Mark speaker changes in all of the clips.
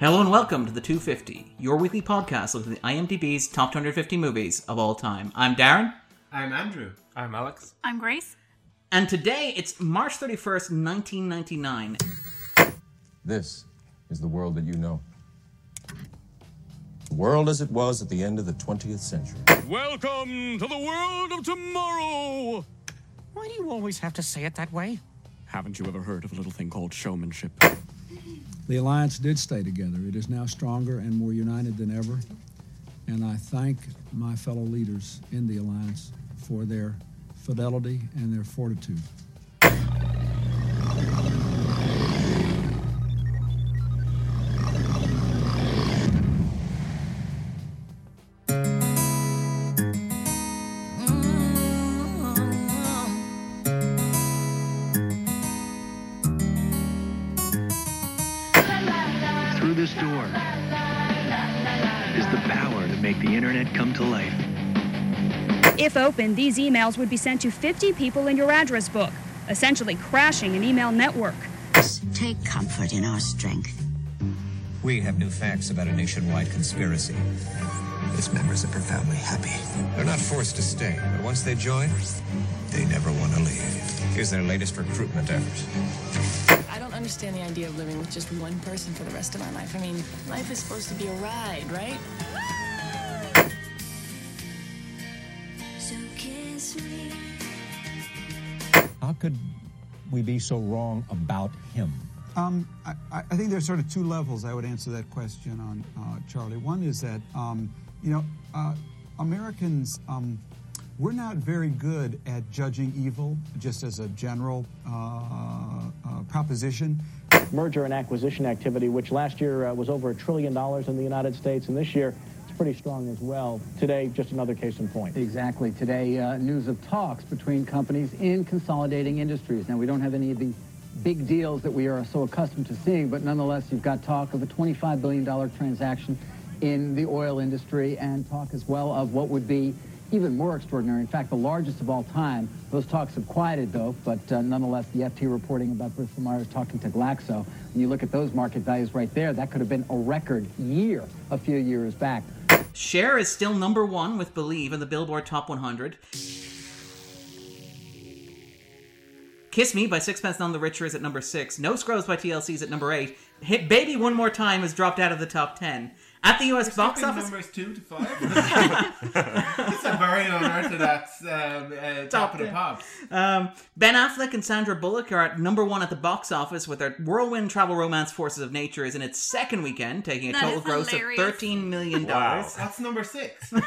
Speaker 1: Hello and welcome to the 250, your weekly podcast looking at IMDb's top 250 movies of all time. I'm Darren,
Speaker 2: I'm Andrew.
Speaker 3: I'm Alex.
Speaker 4: I'm Grace.
Speaker 1: and today it's March 31st, 1999.
Speaker 5: This is the world that you know. The world as it was at the end of the 20th century.
Speaker 6: Welcome to the world of tomorrow!
Speaker 7: Why do you always have to say it that way?
Speaker 6: Haven't you ever heard of a little thing called showmanship?
Speaker 8: The alliance did stay together. It is now stronger and more united than ever. And I thank my fellow leaders in the alliance for their fidelity and their fortitude.
Speaker 4: If opened, these emails would be sent to 50 people in your address book, essentially crashing an email network.
Speaker 9: Take comfort in our strength.
Speaker 7: We have new facts about a nationwide conspiracy.
Speaker 5: Its members are profoundly happy. They're not forced to stay, but once they join, they never want to leave.
Speaker 7: Here's their latest recruitment effort.
Speaker 10: I don't understand the idea of living with just one person for the rest of my life. I mean, life is supposed to be a ride, right?
Speaker 7: Could we be so wrong about him?
Speaker 11: Um, I, I I think there's sort of two levels I would answer that question on, uh, Charlie. One is that, um, you know, uh, Americans, um, we're not very good at judging evil just as a general uh, uh, proposition.
Speaker 12: merger and acquisition activity, which last year uh, was over a trillion dollars in the United States, and this year it's pretty strong as well. Today, just another case in point.
Speaker 13: Exactly. Today, uh, news of talks between companies in consolidating industries. Now, we don't have any of the big deals that we are so accustomed to seeing, but nonetheless, you've got talk of a $25 billion transaction in the oil industry and talk as well of what would be even more extraordinary, in fact, the largest of all time. Those talks have quieted, though, but uh, nonetheless, the FT reporting about Bristol Myers talking to Glaxo. When you look at those market values right there, that could have been a record year a few years back.
Speaker 1: Cher is still number one with Believe in the Billboard Top 100. Kiss Me by Sixpence None the Richer is at number six. No Scrubs by TLC is at number eight. Hit Baby One More Time has dropped out of the top ten. At the US box office,
Speaker 2: numbers two to five. it's a very unorthodox um, uh, top of the
Speaker 1: ten.
Speaker 2: pops.
Speaker 1: um, Ben Affleck and Sandra Bullock are at number one at the box office with their whirlwind travel romance Forces of Nature is in its second weekend, taking a
Speaker 4: That
Speaker 1: total gross
Speaker 4: hilarious.
Speaker 1: of $13 million.
Speaker 2: That's number six.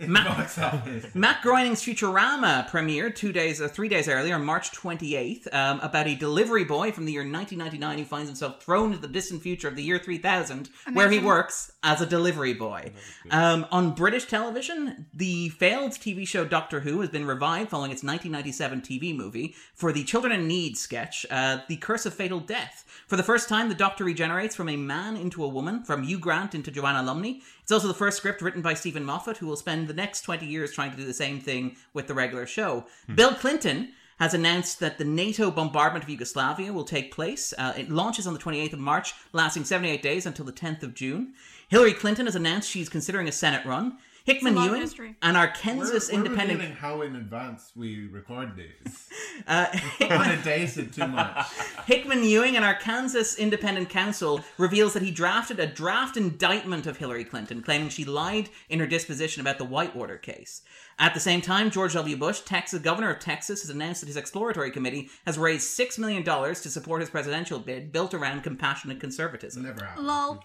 Speaker 2: In
Speaker 1: Ma-
Speaker 2: the.
Speaker 1: Matt Groening's Futurama premiered two days, uh, three days earlier, on March 28th, um, about a delivery boy from the year 1999 who finds himself thrown into the distant future of the year 3000, where he works as a delivery boy. Um, on British television, the failed TV show Doctor Who has been revived following its 1997 TV movie for the Children in Need sketch, uh, The Curse of Fatal Death. For the first time, the Doctor regenerates from a man into a woman, from Hugh Grant into Joanna Lumley. It's also the first script written by Steven Moffat, who will spend the next 20 years trying to do the same thing with the regular show. Bill Clinton has announced that the NATO bombardment of Yugoslavia will take place. Uh, it launches on the 28th of March, lasting 78 days until the 10th of June. Hillary Clinton has announced she's considering a Senate run. Hickman
Speaker 4: long
Speaker 1: Ewing
Speaker 4: history.
Speaker 1: and our
Speaker 2: We're,
Speaker 1: Kansas
Speaker 2: we're
Speaker 1: Independent.
Speaker 2: how in advance we record these.
Speaker 1: Uh,
Speaker 2: Kind of dated too much.
Speaker 1: Hickman Ewing and our Ken Starr's Independent Counsel reveals that he drafted a draft indictment of Hillary Clinton, claiming she lied in her disposition about the Whitewater case. At the same time, George W. Bush, Texas governor of Texas, has announced that his exploratory committee has raised $6 million to support his presidential bid built around compassionate conservatism.
Speaker 2: Never happened.
Speaker 4: Lol.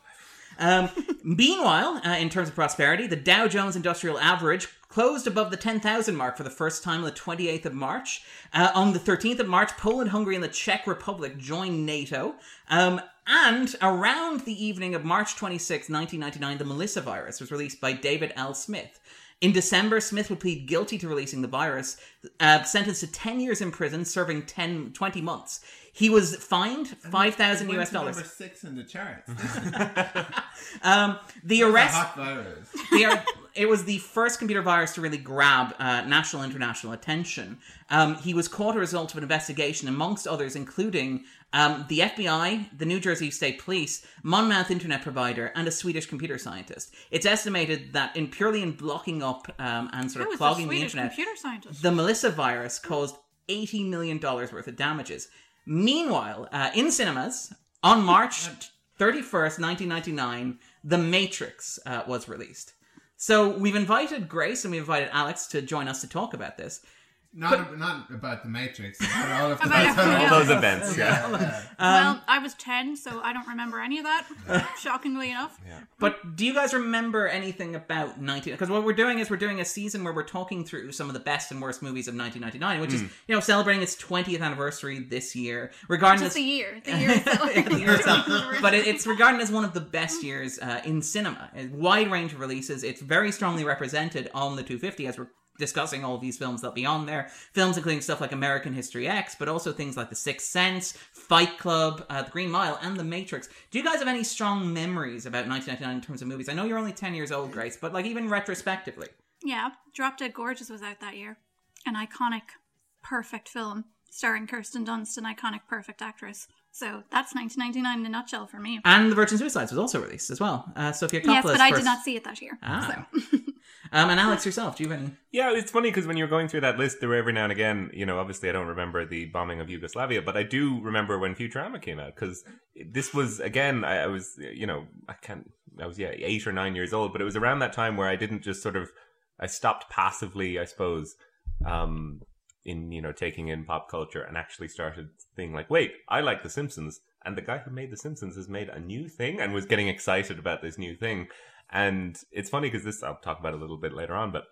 Speaker 1: Um, meanwhile, uh, in terms of prosperity, the Dow Jones Industrial Average closed above the 10,000 mark for the first time on the 28th of March. Uh, on the 13th of March, Poland, Hungary, and the Czech Republic joined NATO. Um, and around the evening of March 26, 1999, the Melissa virus was released by David L. Smith. In December, Smith would plead guilty to releasing the virus, uh, sentenced to 10 years in prison, serving 10, 20 months. He was fined five thousand US dollars.
Speaker 2: Number six in the charts.
Speaker 1: Um, the
Speaker 2: That's a
Speaker 1: arrest.
Speaker 2: hot virus.
Speaker 1: the, ar- it was the first computer virus to really grab uh, national international attention. Um, he was caught as a result of an investigation, amongst others, including um, the FBI, the New Jersey State Police, Monmouth internet provider, and a Swedish computer scientist. It's estimated that in purely in blocking up um, and sort
Speaker 3: Who
Speaker 1: of
Speaker 3: was the
Speaker 1: clogging the internet,
Speaker 3: computer scientist?
Speaker 1: the Melissa virus caused $80 million worth of damages. Meanwhile, uh, in cinemas, on March 31st, 1999, The Matrix uh, was released. So we've invited Grace and we've invited Alex to join us to talk about this.
Speaker 2: Not, not about the Matrix, but all of the
Speaker 3: About
Speaker 14: All
Speaker 3: else.
Speaker 14: those events, yeah.
Speaker 3: well, I was 10, so I don't remember any of that, shockingly enough.
Speaker 1: But do you guys remember anything about 19? Because what we're doing is we're doing a season where we're talking through some of the best and worst movies of 1999, which is
Speaker 14: Mm.
Speaker 1: you know celebrating its 20th anniversary this year, regarding
Speaker 3: Just
Speaker 1: this
Speaker 3: the year. The year itself.
Speaker 1: The year itself. but it, it's regarded as one of the best years uh, in cinema. A wide range of releases. It's very strongly represented on the 250 as we're discussing all these films that'll be on there. Films including stuff like American History X, but also things like The Sixth Sense, Fight Club, uh, The Green Mile, and The Matrix. Do you guys have any strong memories about 1999 in terms of movies? I know you're only 10 years old, Grace, but like even retrospectively.
Speaker 3: Yeah, Drop Dead Gorgeous was out that year. An iconic, perfect film starring Kirsten Dunst, an iconic, perfect actress. So that's 1999 in a nutshell for me.
Speaker 1: And The Virgin Suicides was also released as well. Uh, Sofia Coppola's
Speaker 3: yes, but I
Speaker 1: first...
Speaker 3: did not see it that year.
Speaker 1: Ah.
Speaker 3: So.
Speaker 1: um, and Alex, yourself, do you have any?
Speaker 14: Yeah, it's funny because when you're going through that list, there were every now and again, you know, obviously I don't remember the bombing of Yugoslavia, but I do remember when Futurama came out because this was again, I, I was, you know, I can't, I was yeah eight or nine years old, but it was around that time where I didn't just sort of, I stopped passively, I suppose, um, in you know taking in pop culture and actually started thinking like, wait, I like The Simpsons, and the guy who made The Simpsons has made a new thing and was getting excited about this new thing. And it's funny because this I'll talk about a little bit later on, but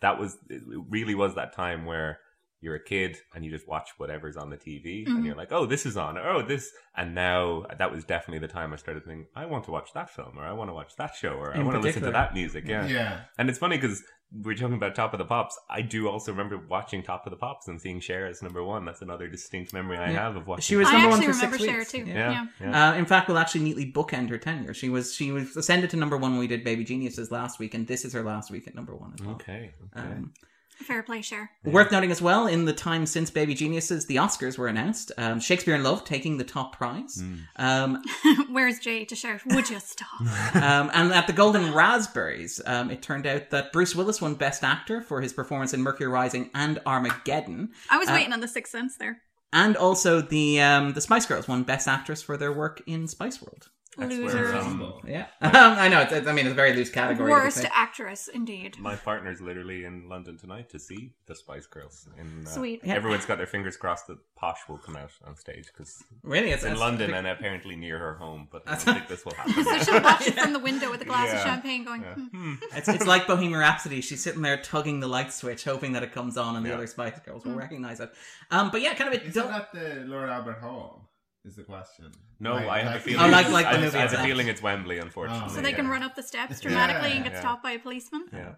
Speaker 14: that was it really was that time where you're a kid and you just watch whatever's on the TV
Speaker 3: Mhm.
Speaker 14: and you're like, oh, this is on, oh, this, and now that was definitely the time I started thinking, I want to watch that film, or I want to watch that show, or I
Speaker 1: In
Speaker 14: want to listen to that music, yeah.
Speaker 2: Yeah.
Speaker 14: And it's funny because we're talking about Top of the Pops. I do also remember watching Top of the Pops and seeing Cher as number one. That's another distinct memory I
Speaker 1: Yeah.
Speaker 14: have of watching.
Speaker 1: She was
Speaker 3: I
Speaker 1: number one
Speaker 3: actually
Speaker 1: for six
Speaker 3: remember Cher
Speaker 1: weeks.
Speaker 3: too.
Speaker 14: Yeah,
Speaker 3: Yeah.
Speaker 14: yeah.
Speaker 1: Uh, in fact, we'll actually neatly bookend her tenure. She was she was ascended to number one when we did Baby Geniuses last week, and this is her last week at number one as well.
Speaker 14: Okay. okay.
Speaker 1: Um,
Speaker 3: Fair play, Cher.
Speaker 1: Worth noting as well, in the time since Baby Geniuses, the Oscars were announced. Um, Shakespeare in Love taking the top prize. Um,
Speaker 3: Where's Jay to shout, would you stop?
Speaker 1: um, and at the Golden Raspberries, um, it turned out that Bruce Willis won Best Actor for his performance in Mercury Rising and Armageddon.
Speaker 3: I was
Speaker 1: Uh,
Speaker 3: waiting on the Sixth Sense there.
Speaker 1: And also the um, the Spice Girls won Best Actress for their work in Spice World.
Speaker 3: Losers.
Speaker 1: Yeah, um, I know. It's, it's- I mean, it's a very loose category. to be
Speaker 3: Worst
Speaker 1: saying.
Speaker 3: actress, indeed.
Speaker 14: My partner's literally in London tonight to see the Spice Girls. In, uh,
Speaker 3: Sweet.
Speaker 1: Yeah.
Speaker 14: Everyone's got their fingers crossed that Posh will come out on stage because
Speaker 1: Really? It's-
Speaker 14: in
Speaker 1: it's-
Speaker 14: London and apparently near her home. But I don't think this will happen.
Speaker 3: So she'll watch it from the window with a glass of champagne going,
Speaker 14: Yeah.
Speaker 3: hmm.
Speaker 1: It's, it's like Bohemian Rhapsody. She's sitting there tugging the light switch, hoping that it comes on, and the other Spice Girls will
Speaker 3: Hmm.
Speaker 1: recognize it. Um, but yeah, kind of a
Speaker 2: Is
Speaker 1: dull-
Speaker 2: that the Lord Albert Hall? Is the question.
Speaker 14: No,
Speaker 2: Like-
Speaker 14: I have a feeling.
Speaker 1: Oh, like- like the
Speaker 14: I,
Speaker 1: movie
Speaker 14: I have a feeling it's Wembley, unfortunately.
Speaker 3: So they can run up the steps dramatically and get
Speaker 14: Yeah.
Speaker 3: stopped by a policeman?
Speaker 14: Yeah.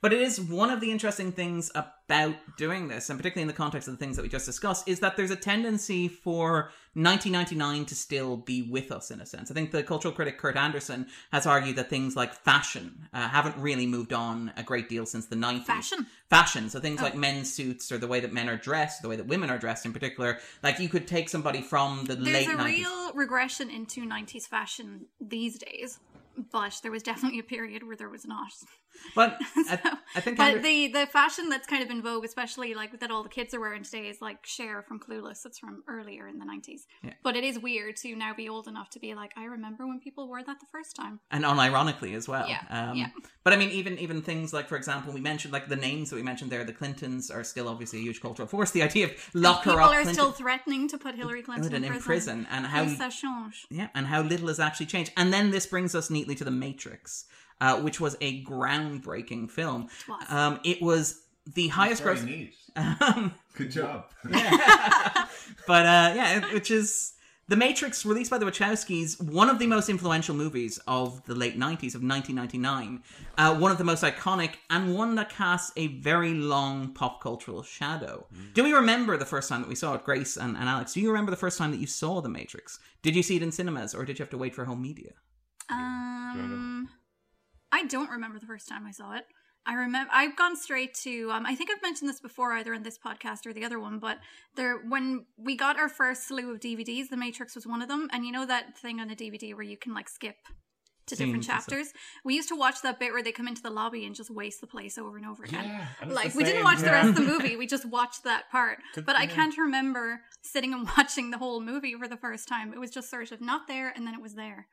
Speaker 1: But it is one of the interesting things about doing this, and particularly in the context of the things that we just discussed, is that there's a tendency for 1999 to still be with us in a sense. I think the cultural critic Kurt Andersen has argued that things like fashion uh, haven't really moved on a great deal since the 90s.
Speaker 3: Fashion?
Speaker 1: Fashion. So things
Speaker 3: Oh.
Speaker 1: like men's suits or the way that men are dressed, the way that women are dressed in particular. Like you could take somebody from the
Speaker 3: There's
Speaker 1: late
Speaker 3: a
Speaker 1: 90s.
Speaker 3: real regression into 90s fashion these days, but there was definitely a period where there was not.
Speaker 1: But I, I think
Speaker 3: But the the fashion that's kind of in vogue, especially like that all the kids are wearing today, is like Cher from Clueless. It's from earlier in the 90s.
Speaker 1: Yeah.
Speaker 3: But it is weird to now be old enough to be like, I remember when people wore that the first time.
Speaker 1: and unironically as well.
Speaker 3: Yeah,
Speaker 1: Um,
Speaker 3: yeah.
Speaker 1: But I mean, even even things like, for example, we mentioned like the names that we mentioned there. The Clintons are still obviously a huge cultural force. The idea of lock her up.
Speaker 3: people are
Speaker 1: Clinton-
Speaker 3: still threatening to put Hillary Clinton
Speaker 1: Clinton
Speaker 3: in
Speaker 1: in
Speaker 3: prison.
Speaker 1: prison, and how yeah, and how little has actually changed. And then this brings us neatly to the Matrix, uh, which was a groundbreaking film.
Speaker 3: It was.
Speaker 1: Um, it was the highest
Speaker 2: Very
Speaker 1: gross.
Speaker 2: neat.
Speaker 1: Um,
Speaker 2: Good job.
Speaker 1: but uh, yeah, which is The Matrix, released by the Wachowskis, one of the most influential movies of the late 90s, of 1999. Uh, one of the most iconic, and one that casts a very long pop cultural shadow. Do we remember the first time that we saw it, Grace and, and Alex? Do you remember the first time that you saw The Matrix? Did you see it in cinemas, or did you have to wait for home media?
Speaker 3: Um, I don't remember the first time I saw it. I remember I've gone straight to. Um, I think I've mentioned this before, either in this podcast or the other one. But there, when we got our first slew of DVDs, The Matrix was one of them. And you know that thing on a DVD where you can like skip to different
Speaker 1: Scenes stuff.
Speaker 3: chapters. We used to watch that bit where they come into the lobby and just waste the place over and over again.
Speaker 2: Yeah,
Speaker 3: like we didn't watch the rest of the movie. We just watched that part. But I can't remember sitting and watching the whole movie for the first time. It was just sort of not there and then it was there.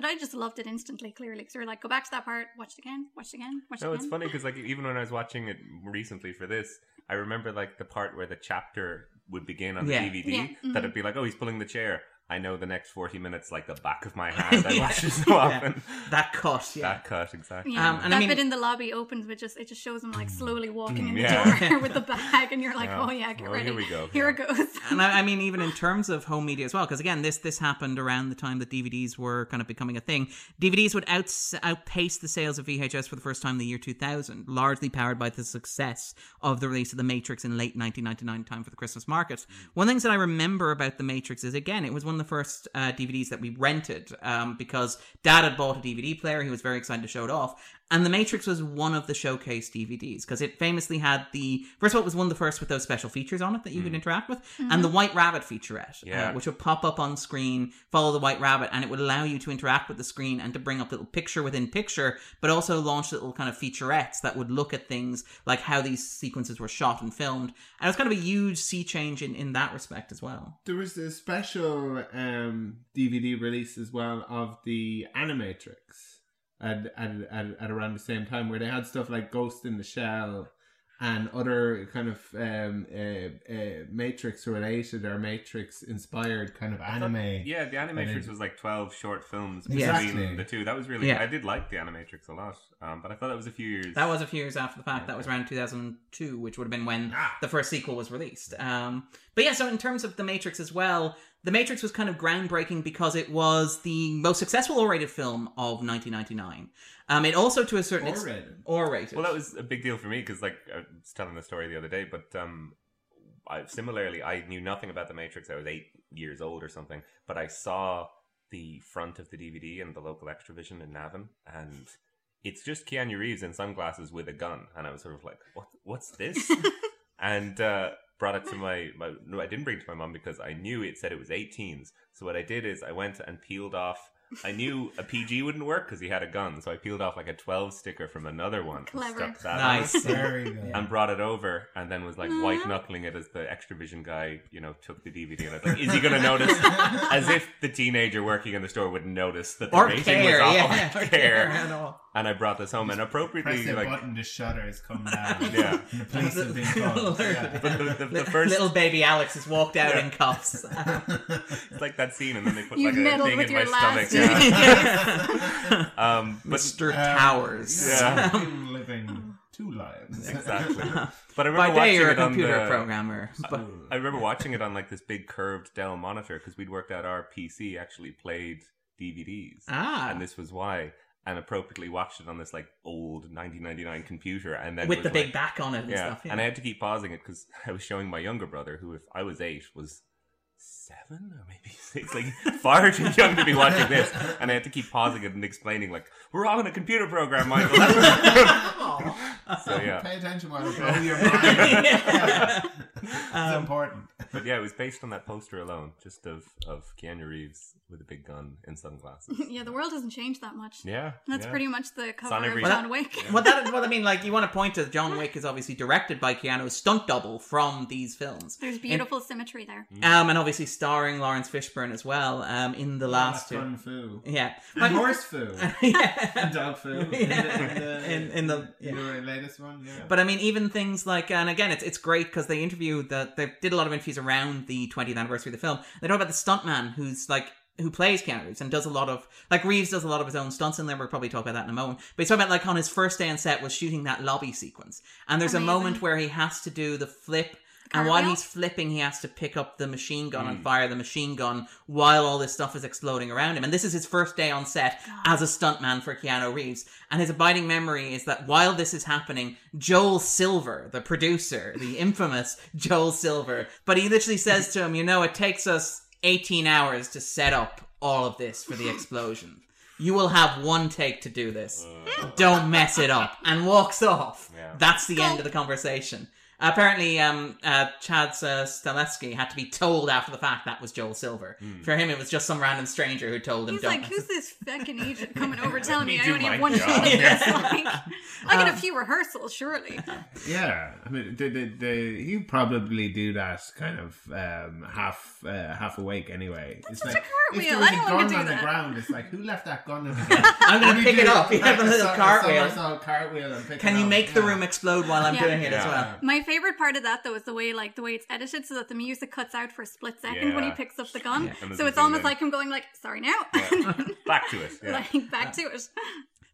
Speaker 3: But I just loved it instantly, clearly. So we're like, go back to that part, watch it again, watch it again, watch it again.
Speaker 14: No, it's funny because like even when I was watching it recently for this, I remember like the part where the chapter would begin on the
Speaker 1: Yeah.
Speaker 14: DVD.
Speaker 3: Yeah, mhm.
Speaker 14: That it'd be like, oh, he's pulling the chair. I know the next forty minutes like the back of my hand. I
Speaker 1: Yeah.
Speaker 14: watch it so
Speaker 1: Yeah.
Speaker 14: often.
Speaker 1: That cut, yeah.
Speaker 14: That cut exactly.
Speaker 3: Yeah,
Speaker 1: Um, and
Speaker 3: that
Speaker 1: I mean-
Speaker 3: bit in the lobby opens with just it just shows him like slowly walking in the
Speaker 14: Yeah.
Speaker 3: door with the bag, and you're like,
Speaker 14: Yeah.
Speaker 3: oh yeah, get
Speaker 14: Oh,
Speaker 3: ready.
Speaker 14: here we go.
Speaker 3: Here it goes.
Speaker 1: and I, I mean, even in terms of home media as well, because again, this this happened around the time that DVDs were kind of becoming a thing. DVDs would outs outpace the sales of VHS for the first time in the year 2000, largely powered by the success of the release of The Matrix in late 1999, time for the Christmas market. One of the things that I remember about The Matrix is again, it was one of the first uh, DVDs that we rented um, because Dad had bought a DVD player. He was very excited to show it off. And The Matrix was one of the showcase DVDs because it famously had the first of all, it was one of the first with those special features on it that you could interact with, and the White Rabbit featurette,
Speaker 14: Yeah.
Speaker 1: uh, which would pop up on screen, follow the White Rabbit, and it would allow you to interact with the screen and to bring up little picture within picture, but also launch little kind of featurettes that would look at things like how these sequences were shot and filmed. And it was kind of a huge sea change in, in that respect as well.
Speaker 2: There was a special um, DVD release as well of the Animatrix at, at, at, at around the same time where they had stuff like Ghost in the Shell and other kind of um, uh, uh, Matrix related or Matrix inspired kind of
Speaker 14: I thought-
Speaker 2: anime.
Speaker 14: yeah, the Animatrix was like twelve short films between
Speaker 2: Exactly.
Speaker 14: the two. That was really.
Speaker 1: Yeah.
Speaker 14: I did like the Animatrix a lot, um, but I thought that was a few years.
Speaker 1: That was a few years after the fact. That was around 2002, which would have been when the first sequel was released. Um, but yeah, so in terms of The Matrix as well, The Matrix was kind of groundbreaking because it was the most successful R-rated film of 1999. Um, it also, to a certain extent,
Speaker 2: R-rated?
Speaker 1: R-rated.
Speaker 14: Well, that was a big deal for me because, like, I was telling the story the other day, but um, I, similarly, I knew nothing about the Matrix. I was eight years old or something, but I saw the front of the DVD in the local Xtra-vision in Navan, and it's just Keanu Reeves in sunglasses with a gun, and I was sort of like, "What? What's this?" and uh, brought it to my, my. No, I didn't bring it to my mom because I knew it said it was 18s. So what I did is I went and peeled off. I knew a PG wouldn't work because he had a gun, so I peeled off like a 12 sticker from another one and
Speaker 3: Clever.
Speaker 14: stuck that
Speaker 1: Nice.
Speaker 14: on
Speaker 2: Very good.
Speaker 14: and brought it over and then was like
Speaker 3: Aw.
Speaker 14: white knuckling it as the Xtra-vision guy, you know, took the DVD and I was like, is he going to notice? as if the teenager working in the store would notice that the
Speaker 1: or
Speaker 14: rating
Speaker 1: care,
Speaker 14: was off.
Speaker 1: yeah,
Speaker 14: or
Speaker 1: or
Speaker 14: care.
Speaker 1: at all.
Speaker 14: And I brought this home and appropriately
Speaker 2: the
Speaker 14: like
Speaker 2: button, the shutters come down.
Speaker 14: Yeah.
Speaker 2: And the police have been called. Yeah.
Speaker 14: but the, the, the first
Speaker 1: Little baby Alex has walked out
Speaker 14: Yeah.
Speaker 1: in cuffs.
Speaker 14: it's like that scene and then they put
Speaker 3: You've
Speaker 14: like a
Speaker 3: meddled
Speaker 14: thing
Speaker 3: with
Speaker 14: in
Speaker 3: your
Speaker 14: my
Speaker 3: last
Speaker 14: stomach.
Speaker 3: name.
Speaker 14: Yeah. um, but
Speaker 1: Mr.
Speaker 2: Um,
Speaker 1: Towers.
Speaker 14: Yeah.
Speaker 2: Living, living two lives
Speaker 14: exactly. But I remember
Speaker 1: By day,
Speaker 14: watching
Speaker 1: you're a
Speaker 14: it on
Speaker 1: computer
Speaker 14: the,
Speaker 1: programmer. But
Speaker 14: I remember watching it on like this big curved Dell monitor because we'd worked out our PC actually played DVDs.
Speaker 1: Ah.
Speaker 14: And this was why. And appropriately watched it on this like old 1999 computer and then
Speaker 1: with the big back on it and
Speaker 14: yeah.
Speaker 1: stuff. Yeah.
Speaker 14: And I had to keep pausing it because I was showing my younger brother, who if I was eight was seven or maybe six, like far too young to be watching this. And I had to keep pausing it and explaining like, "We're on a computer program, Michael." That's so yeah.
Speaker 2: Pay attention while I blow your mind.
Speaker 1: Yeah.
Speaker 2: it's
Speaker 1: Um,
Speaker 2: important.
Speaker 14: But yeah, it was based on that poster alone, just of of Keanu Reeves with a big gun in sunglasses.
Speaker 3: yeah, the world hasn't changed that much.
Speaker 14: Yeah,
Speaker 3: That's
Speaker 14: yeah.
Speaker 3: pretty much the cover
Speaker 14: every-
Speaker 3: of
Speaker 14: Well,
Speaker 3: John Wick.
Speaker 1: well, that well, I mean, like you want to point to John Wick is obviously directed by Keanu's stunt double from these films.
Speaker 3: There's
Speaker 1: In-
Speaker 3: beautiful symmetry there.
Speaker 1: um, and obviously starring Laurence Fishburne as well. Um, in the last two.
Speaker 2: Kung Fu.
Speaker 1: Yeah,
Speaker 2: And horse foo.
Speaker 1: yeah.
Speaker 2: And dog foo.
Speaker 1: Yeah. In- in the-
Speaker 2: in the latest one, yeah.
Speaker 1: But I mean, even things like, and again, it's it's great because they interviewed that they did a lot of interviews around the 20th anniversary of the film. They talk about the stuntman who's like who plays Keanu Reeves and does a lot of like Reeves does a lot of his own stunts in there. We'll probably talk about that in a moment. But he's talking about like on his first day on set was shooting that lobby sequence, and there's
Speaker 3: Amazing.
Speaker 1: a moment where he has to do the flip. And while he's flipping, he has to pick up the machine gun and
Speaker 14: Mm.
Speaker 1: fire the machine gun while all this stuff is exploding around him. And this is his first day on set as a stuntman for Keanu Reeves. And his abiding memory is that while this is happening, Joel Silver, the producer, the infamous Joel Silver, but he literally says to him, You know, it takes us 18 hours to set up all of this for the explosion. You will have one take to do this. Don't mess it up. And walks off.
Speaker 14: Yeah.
Speaker 1: That's the end of the conversation. Apparently, um, uh, Chad uh, Stahelski had to be told after the fact that was Joel Silver.
Speaker 14: Hmm.
Speaker 1: For him, it was just some random stranger who told him,
Speaker 3: He's
Speaker 1: "Don't."
Speaker 3: like, who's this fucking agent coming over telling me
Speaker 14: me
Speaker 3: I only have one
Speaker 14: job.
Speaker 3: shot at this?
Speaker 1: Yeah.
Speaker 3: Like, I get a
Speaker 1: Um,
Speaker 3: few rehearsals, surely.
Speaker 2: Yeah, I mean, the, the, the, he probably do that kind of um, half uh, half awake anyway. That's
Speaker 3: such
Speaker 2: like,
Speaker 3: a
Speaker 2: If
Speaker 3: cartwheel.
Speaker 2: there was a
Speaker 3: Anyone
Speaker 2: gun
Speaker 3: could do
Speaker 2: on the ground, it's like, who left that gun in
Speaker 1: I'm gonna pick it up. You have a little cartwheel.
Speaker 2: cartwheel
Speaker 1: Can you make the room explode while I'm doing it as well?
Speaker 3: My favorite part of that though is the way like the way it's edited so that the music cuts out for a split second when he picks up the gun.
Speaker 14: Yeah.
Speaker 3: So it's almost
Speaker 14: zoom in.
Speaker 3: like him going like, "Sorry now,"
Speaker 14: Back to it. Yeah.
Speaker 3: like back to it.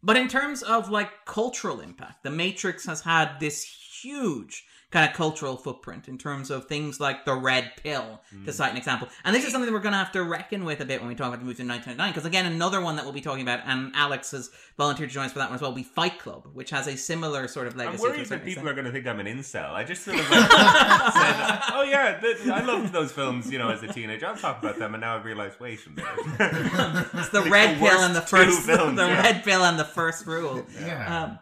Speaker 1: But in terms of like cultural impact, The Matrix has had this huge kind of cultural footprint in terms of things like the red pill, to cite an example. And this is something that we're going to have to reckon with a bit when we talk about the movie in 1999. Because again, another one that we'll be talking about, and Alex has volunteered to join us for that one as well, will be Fight Club, which has a similar sort of legacy. I'm
Speaker 14: worried that people
Speaker 1: extent.
Speaker 14: are going to think I'm an incel. I just sort of like said, "Oh yeah, th- I loved those films, you know, as a teenager. I'll talk about them." And now I've realised, wait a minute,
Speaker 1: It's the red pill and the first,
Speaker 14: films,
Speaker 1: the
Speaker 14: yeah.
Speaker 1: red pill and the first rule.
Speaker 2: Yeah.
Speaker 1: Um,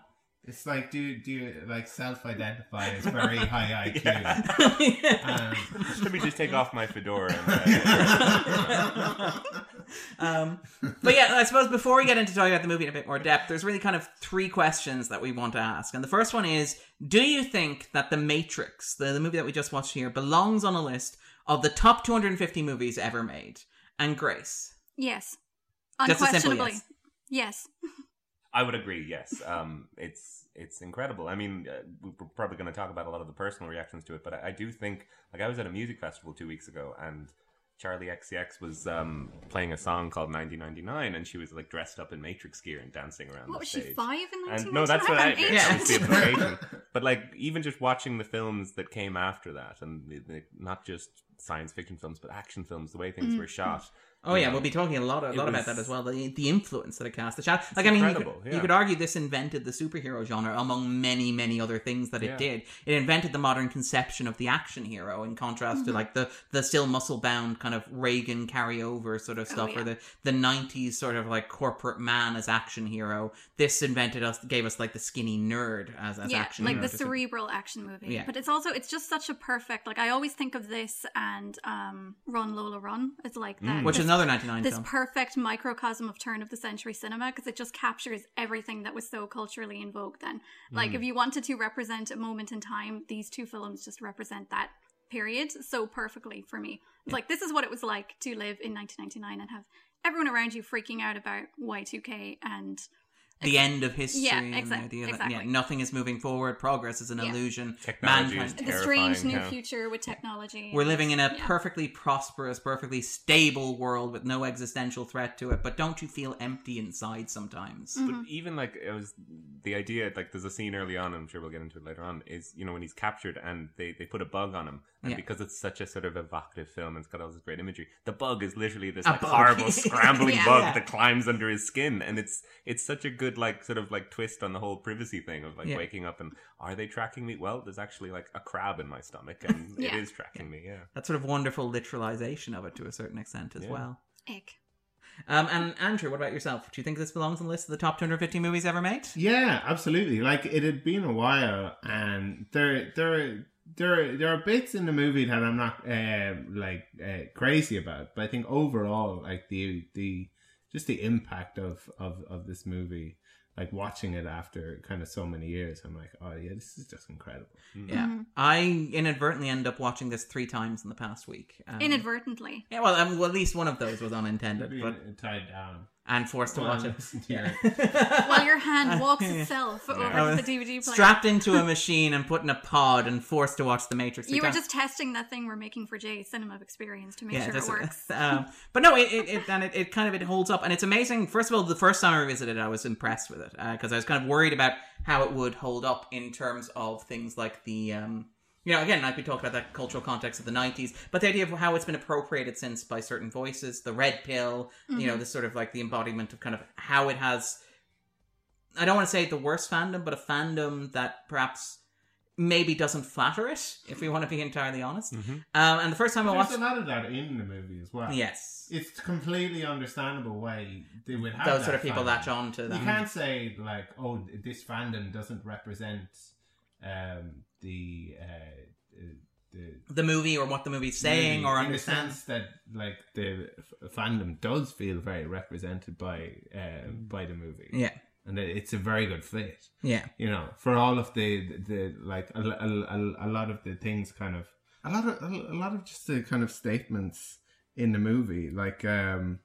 Speaker 2: It's like, do do you like self-identify as very high IQ? Um,
Speaker 14: Let me just take off my fedora. And, uh,
Speaker 1: um, but yeah, I suppose before we get into talking about the movie in a bit more depth, there's really kind of three questions that we want to ask. And the first one is Do you think that The Matrix, the, the movie that we just watched here, belongs on a list of the top 250 movies ever made? And Grace.
Speaker 3: Yes,
Speaker 1: Just a simple
Speaker 3: unquestionably.
Speaker 1: yes.
Speaker 3: Yes.
Speaker 14: I would agree. Yes, um, it's it's incredible. I mean, uh, we're probably going to talk about a lot of the personal reactions to it, but I, I do think like I was at a music festival two weeks ago and. Charli XCX was um, playing a song called 1999, and she was like dressed up in Matrix gear and dancing around
Speaker 3: What
Speaker 14: the
Speaker 3: was she five in
Speaker 14: And no, that's what I. That was the implication. But like, even just watching the films that came after that, and not just science fiction films, but action films, the way things
Speaker 3: Mm.
Speaker 14: were shot.
Speaker 1: Oh yeah,
Speaker 14: know,
Speaker 1: we'll be talking a lot, a
Speaker 14: it
Speaker 1: lot about that as well. The, the influence that it cast, the shadow. Like I mean, you could,
Speaker 14: incredible,
Speaker 1: you could argue this invented the superhero genre among many, many other things that it
Speaker 14: Yeah.
Speaker 1: did. It invented the modern conception of the action hero, in contrast to
Speaker 3: Mhm.
Speaker 1: like the the still muscle bound kind of Reagan carryover sort of
Speaker 3: Oh,
Speaker 1: stuff,
Speaker 3: yeah.
Speaker 1: or the the '90s sort of like corporate man as action hero. This invented us, gave us like the skinny nerd as as
Speaker 3: yeah,
Speaker 1: action
Speaker 3: like
Speaker 1: hero.
Speaker 3: the cerebral action movie.
Speaker 1: Yeah.
Speaker 3: But it's also it's just such a perfect like I always think of this and um Run Lola Run. It's like that.
Speaker 1: Which is
Speaker 3: this-
Speaker 1: another 99
Speaker 3: This
Speaker 1: film.
Speaker 3: perfect microcosm of turn of the century cinema because it just captures everything that was so culturally in vogue then. Like
Speaker 1: Mm.
Speaker 3: if you wanted to represent a moment in time, these two films just represent that period so perfectly for me. It's like this is what it was like to live in 1999 and have everyone around you freaking out about Y2K and
Speaker 1: the end of history
Speaker 3: Yeah,
Speaker 1: and
Speaker 3: exact-
Speaker 1: the idea that
Speaker 3: exactly.
Speaker 1: yeah, nothing is moving forward, progress is an
Speaker 3: Yeah.
Speaker 1: illusion.
Speaker 14: Technology
Speaker 1: mankind-
Speaker 14: is
Speaker 3: the strange new
Speaker 14: yeah.
Speaker 3: future with technology.
Speaker 1: We're living in a
Speaker 3: yeah.
Speaker 1: perfectly prosperous, perfectly stable world with no existential threat to it, but don't you feel empty inside sometimes?
Speaker 3: Mm-hmm.
Speaker 14: But even like it was the idea, like there's a scene early on, I'm sure we'll get into it later on, is you know when he's captured and they, they put a bug on him, and
Speaker 1: Yeah.
Speaker 14: because it's such a sort of evocative film, and it's got all this great imagery. The bug is literally this
Speaker 1: A
Speaker 14: like
Speaker 1: bug.
Speaker 14: horrible scrambling
Speaker 3: Yeah.
Speaker 14: bug
Speaker 1: Yeah.
Speaker 14: that climbs under his skin, and it's it's such a good like sort of like twist on the whole privacy thing of like
Speaker 1: Yeah.
Speaker 14: waking up and are they tracking me? Well, there's actually like a crab in my stomach, and
Speaker 3: Yeah.
Speaker 14: it is tracking me. Yeah.
Speaker 1: That sort of wonderful literalization of it to a certain extent as
Speaker 14: Yeah.
Speaker 1: well.
Speaker 3: Ick.
Speaker 1: Um, and Andrew, what about yourself? Do you think this belongs on the list of the top 250 movies ever made?
Speaker 2: Yeah, absolutely. Like it had been a while, and there, there, there, there are bits in the movie that I'm not uh, like uh, crazy about, but I think overall, like the the just the impact of of of this movie, like watching it after kind of so many years, I'm like, oh yeah, this is just incredible.
Speaker 1: Yeah.
Speaker 3: Mhm.
Speaker 1: I inadvertently end up watching this three times in the past week. Um,
Speaker 3: Inadvertently.
Speaker 1: Yeah, well, um, well, at least one of those was unintended,
Speaker 2: Being
Speaker 1: but
Speaker 2: tied down.
Speaker 1: And forced to
Speaker 2: Well,
Speaker 1: watch it.
Speaker 2: to
Speaker 1: Yeah.
Speaker 3: While your hand walks itself
Speaker 1: I
Speaker 3: over
Speaker 1: was
Speaker 3: the DVD player.
Speaker 1: strapped into a machine and put in a pod and forced to watch The Matrix. three
Speaker 3: You were just testing that thing we're making for Jay's cinema experience to make sure it works.
Speaker 1: um, but no, it, it, it and it, it kind of it holds up, and it's amazing. First of all, the first time I revisited, it, I was impressed with it because I was kind of worried about how it would hold up in terms of things like the um, You know, again, like we talked about that cultural context of the '90s, but the idea of how it's been appropriated since by certain voices, the red pill, you know,
Speaker 3: Mhm.
Speaker 1: this sort of like the embodiment of kind of how it has. I don't want to say the worst fandom, but a fandom that perhaps maybe doesn't flatter it, if we want to be entirely honest. Um, and the first time I
Speaker 2: There's
Speaker 1: watched,
Speaker 2: a lot of that in the movie as well.
Speaker 1: Yes.
Speaker 2: it's completely understandable why they would have
Speaker 1: Those
Speaker 2: that
Speaker 1: sort of people
Speaker 2: fandom.
Speaker 1: latch on to
Speaker 2: that.
Speaker 1: You
Speaker 2: can't say like, oh, this fandom doesn't represent um, the. Uh, uh, the
Speaker 1: the movie or what the movie's saying
Speaker 2: movie,
Speaker 1: or
Speaker 2: in
Speaker 1: understand.
Speaker 2: the sense that like the f- fandom does feel very represented by uh, by the movie
Speaker 1: Yeah.
Speaker 2: and it's a very good fit
Speaker 1: Yeah.
Speaker 2: you know for all of the the like a, a, a, a lot of the things kind of a lot of a lot of just the kind of statements in the movie like um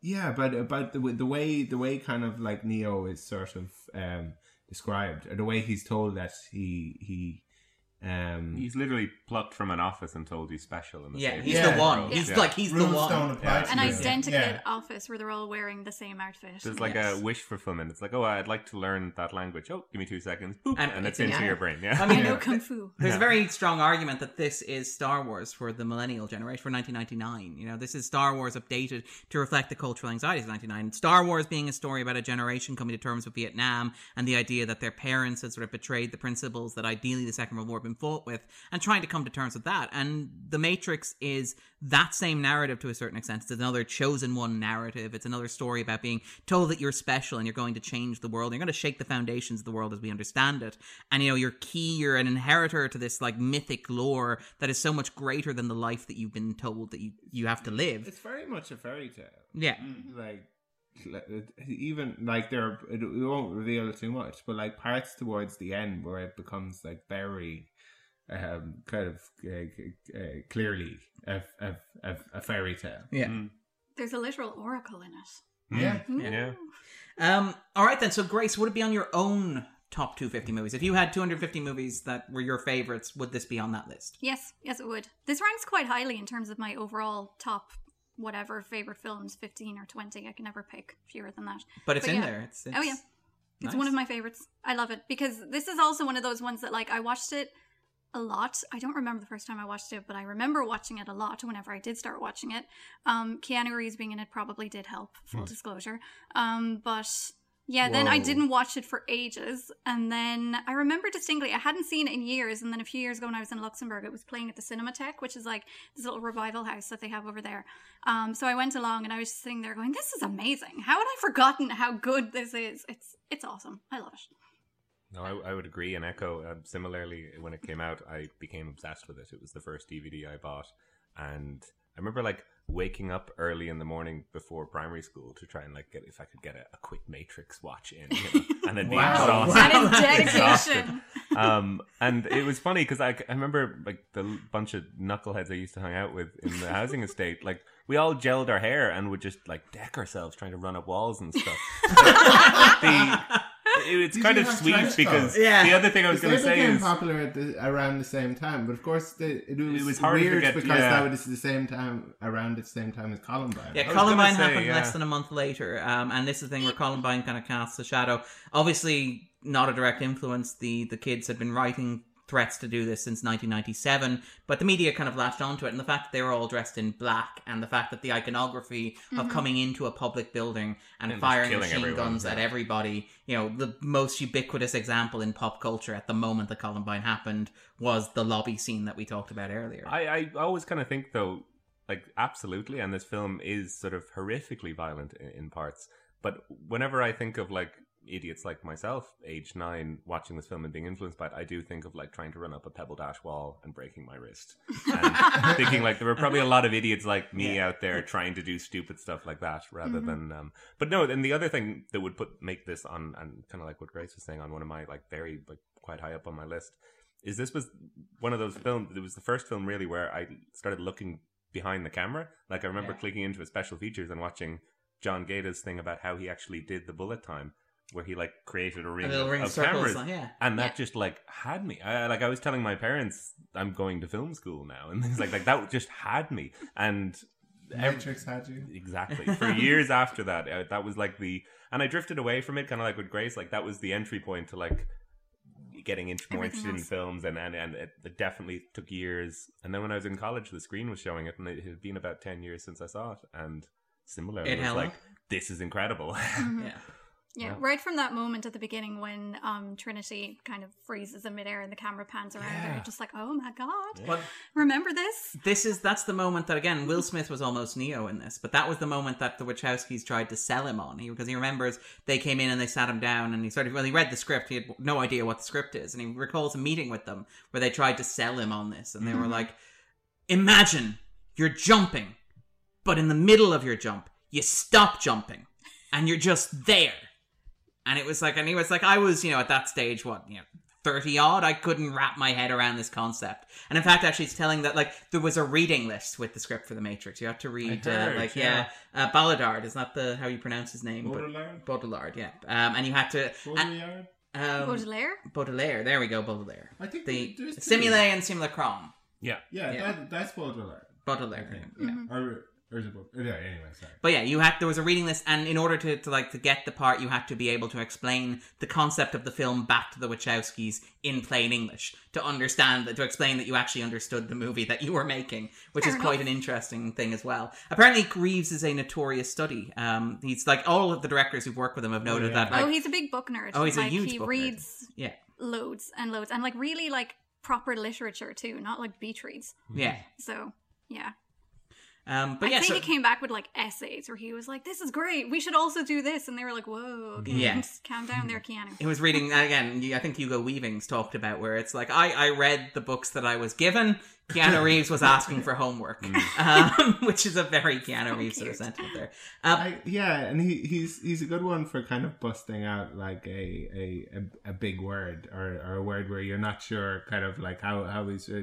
Speaker 2: yeah but about the the way the way kind of like neo is sort of um described or the way he's told that he he um
Speaker 14: He's literally plucked from an office and told he's special. In the
Speaker 1: Yeah,
Speaker 14: same
Speaker 1: he's
Speaker 14: world.
Speaker 1: the one.
Speaker 14: Yeah.
Speaker 1: He's like, he's the one.
Speaker 2: don't apply
Speaker 14: Yeah.
Speaker 3: An
Speaker 2: you.
Speaker 3: identical
Speaker 2: Yeah.
Speaker 3: office where they're all wearing the same outfit.
Speaker 14: There's like
Speaker 3: Yes.
Speaker 14: a wish fulfillment. It's like, oh, I'd like to learn that language. Oh, give me two seconds. Boop,
Speaker 1: And
Speaker 14: and,
Speaker 1: it's
Speaker 14: it's, into
Speaker 1: in-
Speaker 14: your brain. Yeah.
Speaker 1: I mean,
Speaker 3: know kung fu.
Speaker 1: There's
Speaker 14: Yeah.
Speaker 1: a very strong argument that this is Star Wars for the millennial generation, for 1999. You know, this is Star Wars updated to reflect the cultural anxieties of 99. Star Wars being a story about a generation coming to terms with Vietnam and the idea that their parents had sort of betrayed the principles that ideally the Second World War had been fought with, and trying to come to terms with that. And The Matrix is that same narrative to a certain extent. It's another chosen one narrative. It's another story about being told that you're special and you're going to change the world. You're going to shake the foundations of the world as we understand it. And you know, you're key, you're an inheritor to this like mythic lore that is so much greater than the life that you've been told that you, you have to mm. live.
Speaker 2: It's very much a fairy tale.
Speaker 1: Yeah. Mm.
Speaker 2: Like, like, even like there, it, we won't reveal too much, but like parts towards the end where it becomes like very, um, kind of uh, uh, clearly a, a, a, a fairy tale.
Speaker 1: Yeah.
Speaker 3: There's a literal oracle in it.
Speaker 2: Yeah.
Speaker 14: Yeah.
Speaker 1: Um, all right then. So Grace, would it be on your own top 250 movies? If you had 250 movies that were your favorites, would this be on that list?
Speaker 3: Yes, yes, it would. This ranks quite highly in terms of my overall top whatever favorite films, fifteen or twenty. I can never pick fewer than that.
Speaker 1: But it's in
Speaker 3: yeah.
Speaker 1: there. It's, it's
Speaker 3: oh yeah, it's one of my favorites. I love it because this is also one of those ones that like I watched it a lot. I don't remember the first time I watched it, but I remember watching it a lot whenever I did start watching it. Um, Keanu Reeves being in it probably did help, full
Speaker 2: Hmm.
Speaker 3: disclosure. Um, but yeah, then I didn't watch it for ages. And then I remember distinctly, I hadn't seen it in years. And then a few years ago when I was in Luxembourg, it was playing at the Cinematheque, which is like this little revival house that they have over there. Um, so I went along and I was just sitting there going, this is amazing. How had I forgotten how good this is? It's, it's awesome. I love it.
Speaker 14: No, I, I would agree and echo. Uh, similarly, when it came out, I became obsessed with it. It was the first DVD I bought, and I remember like waking up early in the morning before primary school to try and like get if I could get a, a quick Matrix watch in, you know, and then be
Speaker 2: Wow.
Speaker 14: exhausted.
Speaker 3: That is dedication.
Speaker 14: exhausted. Um, and it was funny because I, I remember like the bunch of knuckleheads I used to hang out with in the housing estate. Like we all gelled our hair and would just like deck ourselves trying to run up walls and stuff. the, it- it's
Speaker 2: Did
Speaker 14: kind of sweet because?
Speaker 1: Yeah.
Speaker 14: the other thing I was going to say
Speaker 2: became
Speaker 14: is
Speaker 2: popular at the, around the same time, but of course the, it was,
Speaker 14: was harder to
Speaker 2: weird
Speaker 14: get-
Speaker 2: because
Speaker 14: yeah.
Speaker 2: that was the same time around the same time as Columbine.
Speaker 1: Yeah, Columbine
Speaker 14: say,
Speaker 1: happened
Speaker 14: yeah.
Speaker 1: less than a month later, um, and this is the thing where Columbine kind of casts a shadow. Obviously, not a direct influence. The the kids had been writing threats to do this since 1997, but the media kind of latched onto it, and the fact that they were all dressed in black, and the fact that the iconography of
Speaker 3: Mhm.
Speaker 1: coming into a public building and,
Speaker 14: And
Speaker 1: firing machine
Speaker 14: everyone,
Speaker 1: guns at everybody, you know, the most ubiquitous example in pop culture at the moment that Columbine happened was the lobby scene that we talked about earlier.
Speaker 14: I, I always kind of think though, like absolutely, and this film is sort of horrifically violent in, in parts. But whenever I think of like idiots like myself, age nine, watching this film and being influenced by it, I do think of like trying to run up a pebble dash wall and breaking my wrist, and thinking like there were probably a lot of idiots like me out there trying to do stupid stuff like that, rather
Speaker 3: Mhm.
Speaker 14: than. Um, but no, and the other thing that would put make this on, and kind of like what Grace was saying, on one of my like very like quite high up on my list is this was one of those films it was the first film really where i started looking behind the camera like i remember
Speaker 1: Yeah.
Speaker 14: clicking into a special features and watching John Gaeta's thing about how he actually did the bullet time where he like created a ring,
Speaker 1: little
Speaker 14: of,
Speaker 1: ring of
Speaker 14: of
Speaker 1: circles,
Speaker 14: cameras
Speaker 1: yeah.
Speaker 14: and that just like had me I, like i was telling my parents i'm going to film school now and things like like that just had me and ev-
Speaker 2: Matrix had you.
Speaker 14: Exactly. For years after that, uh, that was like the, and I drifted away from it, kind of like with Grace. Like that was the entry point to like getting int- more
Speaker 3: Everything
Speaker 14: interested in films, and, and and it definitely took years. And then when I was in college, the screen was showing it, and it had been about ten years since I saw it, and similarly,
Speaker 1: It
Speaker 14: it was like
Speaker 1: up.
Speaker 14: this is incredible.
Speaker 3: Mhm.
Speaker 1: Yeah.
Speaker 3: Yeah, right from that moment at the beginning when um, Trinity kind of freezes in midair and the camera pans around her,
Speaker 1: Yeah.
Speaker 3: just like, oh my god,
Speaker 1: But
Speaker 3: remember this?
Speaker 1: this is that's the moment that again Will Smith was almost Neo in this, but that was the moment that the Wachowskis tried to sell him on. He because he remembers they came in and they sat him down and he started well he read the script he had no idea what the script is and he recalls a meeting with them where they tried to sell him on this and they were
Speaker 3: Mhm.
Speaker 1: like, imagine you're jumping, but in the middle of your jump you stop jumping and you're just there. And it was like, and he was like, I was, you know, at that stage, what, you know, 30 odd, I couldn't wrap my head around this concept. And in fact, actually, it's telling that, like, there was a reading list with the script for The Matrix. You had to read,
Speaker 2: heard,
Speaker 1: uh, like, yeah,
Speaker 2: yeah.
Speaker 1: uh, Baudrillard, is that the, how you pronounce his name? But-
Speaker 2: Baudrillard?
Speaker 1: Baudrillard, yeah. Um, and you had to.
Speaker 2: Baudrillard?
Speaker 1: Um,
Speaker 3: Baudelaire?
Speaker 1: Baudelaire, there we go, Baudelaire.
Speaker 2: I think
Speaker 1: the
Speaker 2: there's.
Speaker 1: Simile and Simulacrum.
Speaker 14: Yeah.
Speaker 2: Yeah,
Speaker 1: Yeah.
Speaker 2: That, that's Baudelaire.
Speaker 1: Baudelaire,
Speaker 2: I think.
Speaker 1: yeah.
Speaker 2: Or, or is it Baud- Yeah, anyway, sorry.
Speaker 1: But yeah, you had there was a reading list, and in order to, to like to get the part, you had to be able to explain the concept of the film back to the Wachowskis in plain English to understand that to explain that you actually understood the movie that you were making, which
Speaker 3: Fair
Speaker 1: is quite an interesting thing as well. Apparently, Reeves is a notorious study. Um, he's like all of the directors who've worked with him have noted
Speaker 2: yeah.
Speaker 1: that. Like,
Speaker 3: oh, he's a big book nerd.
Speaker 1: Oh, he's a huge
Speaker 3: He
Speaker 1: book nerd.
Speaker 3: reads
Speaker 1: yeah,
Speaker 3: loads and loads, and like really like proper literature too, not like beach reads.
Speaker 1: yeah.
Speaker 3: So yeah,
Speaker 1: Um, but
Speaker 3: I
Speaker 1: yeah,
Speaker 3: think
Speaker 1: so,
Speaker 3: he came back with like essays where he was like, "This is great. We should also do this," and they were like, "Whoa, okay,
Speaker 1: Yeah.
Speaker 3: just calm down there, Keanu."
Speaker 1: It was reading again. I think Hugo Weaving's talked about where it's like I, I read the books that I was given. Keanu Reeves was asking for homework, um, which is a very Keanu Reeves sort of sentiment there. Um,
Speaker 2: I, yeah, and he, he's he's a good one for kind of busting out like a a, a, a big word or, or a word where you're not sure kind of like how how he's uh,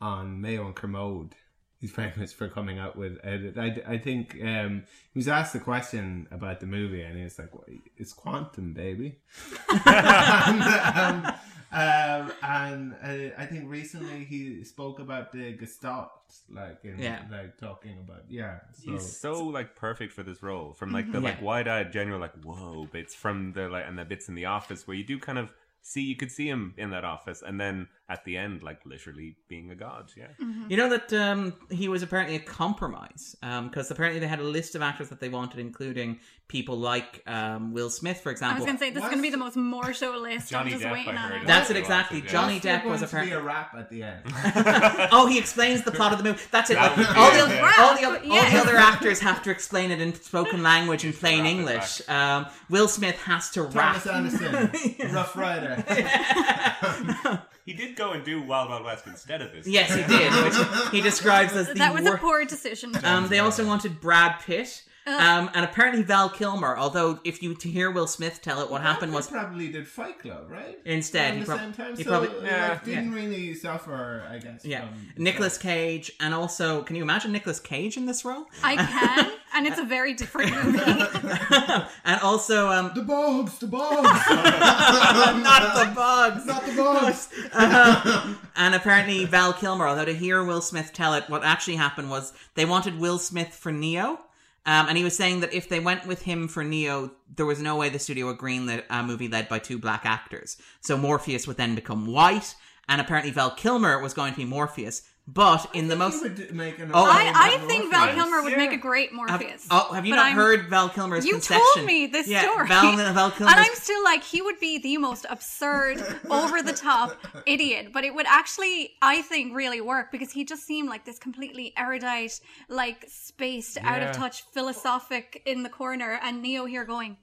Speaker 2: on Mayo and Kermode. He's famous for coming out with. Uh, I, I think um, he was asked the question about the movie, and he was like, "It's quantum, baby." and um, um, and uh, I think recently he spoke about the Gestalt, like in
Speaker 1: Yeah.
Speaker 2: like talking about yeah. So.
Speaker 14: He's so like perfect for this role. From like the like wide-eyed, genuine like whoa bits from the like and the bits in the office where you do kind of see you could see him in that office, and then at the end like literally being a god. Yeah.
Speaker 1: You know that um, he was apparently a compromise because apparently they had a list of actors that they wanted, including people like um, Will Smith, for example.
Speaker 3: I was gonna say this is gonna be the most more show list.
Speaker 14: Johnny
Speaker 3: I'm just
Speaker 14: Depp,
Speaker 3: waiting
Speaker 14: I
Speaker 3: on
Speaker 14: heard,
Speaker 3: it.
Speaker 1: That's it exactly.
Speaker 14: Yeah.
Speaker 1: Johnny
Speaker 2: What's there
Speaker 1: Depp was
Speaker 2: going to be
Speaker 1: apparently.
Speaker 2: a rap at the end.
Speaker 1: oh, he explains the plot of the movie. That's it.
Speaker 14: That
Speaker 1: Like, all, the other,
Speaker 14: yeah.
Speaker 1: all, the other, all the other actors have to explain it in spoken language in plain English. Um, Will Smith has to rap.
Speaker 2: Thomas Anderson, Rough Rider.
Speaker 14: He did go and do Wild Wild West instead of this.
Speaker 1: Yes, he did, which he describes as the
Speaker 3: That was
Speaker 1: wor-
Speaker 3: a poor decision.
Speaker 1: Um, they also wanted Brad Pitt.
Speaker 3: Ugh.
Speaker 1: Um, and apparently Val Kilmer, although if you to hear Will Smith tell it, what happened was
Speaker 2: probably did Fight Club, right?
Speaker 1: Instead, he
Speaker 2: the
Speaker 1: prob-
Speaker 2: same time,
Speaker 1: he
Speaker 2: so
Speaker 1: probably-
Speaker 2: like,
Speaker 1: yeah,
Speaker 2: didn't really suffer, I guess.
Speaker 1: Yeah,
Speaker 2: from
Speaker 1: Nicolas Cage, and also, can you imagine Nicolas Cage in this role?
Speaker 3: I can, and it's a very different movie.
Speaker 1: and also, um,
Speaker 2: the bugs, the bugs,
Speaker 1: not the bugs,
Speaker 2: not the bugs.
Speaker 1: Um, and apparently Val Kilmer, although to hear Will Smith tell it, what actually happened was they wanted Will Smith for Neo. Um, and he was saying that if they went with him for Neo, there was no way the studio would greenlit a movie led by two black actors. So Morpheus would then become white, and apparently Val Kilmer was going to be Morpheus. But in the most,
Speaker 2: make an
Speaker 1: Oh,
Speaker 3: I, I think Val Kilmer would
Speaker 14: Yeah.
Speaker 3: make a great
Speaker 1: have,
Speaker 3: Morpheus.
Speaker 1: oh, have you not
Speaker 3: I'm-
Speaker 1: heard Val Kilmer's
Speaker 3: You
Speaker 1: conception?
Speaker 3: told me this
Speaker 1: yeah,
Speaker 3: story.
Speaker 1: Val, Val Kilmer's
Speaker 3: and I'm still like, he would be the most absurd, over the top idiot. But it would actually, I think, really work because he just seemed like this completely erudite, like spaced, out of touch, philosophic in the corner, and Neo here going,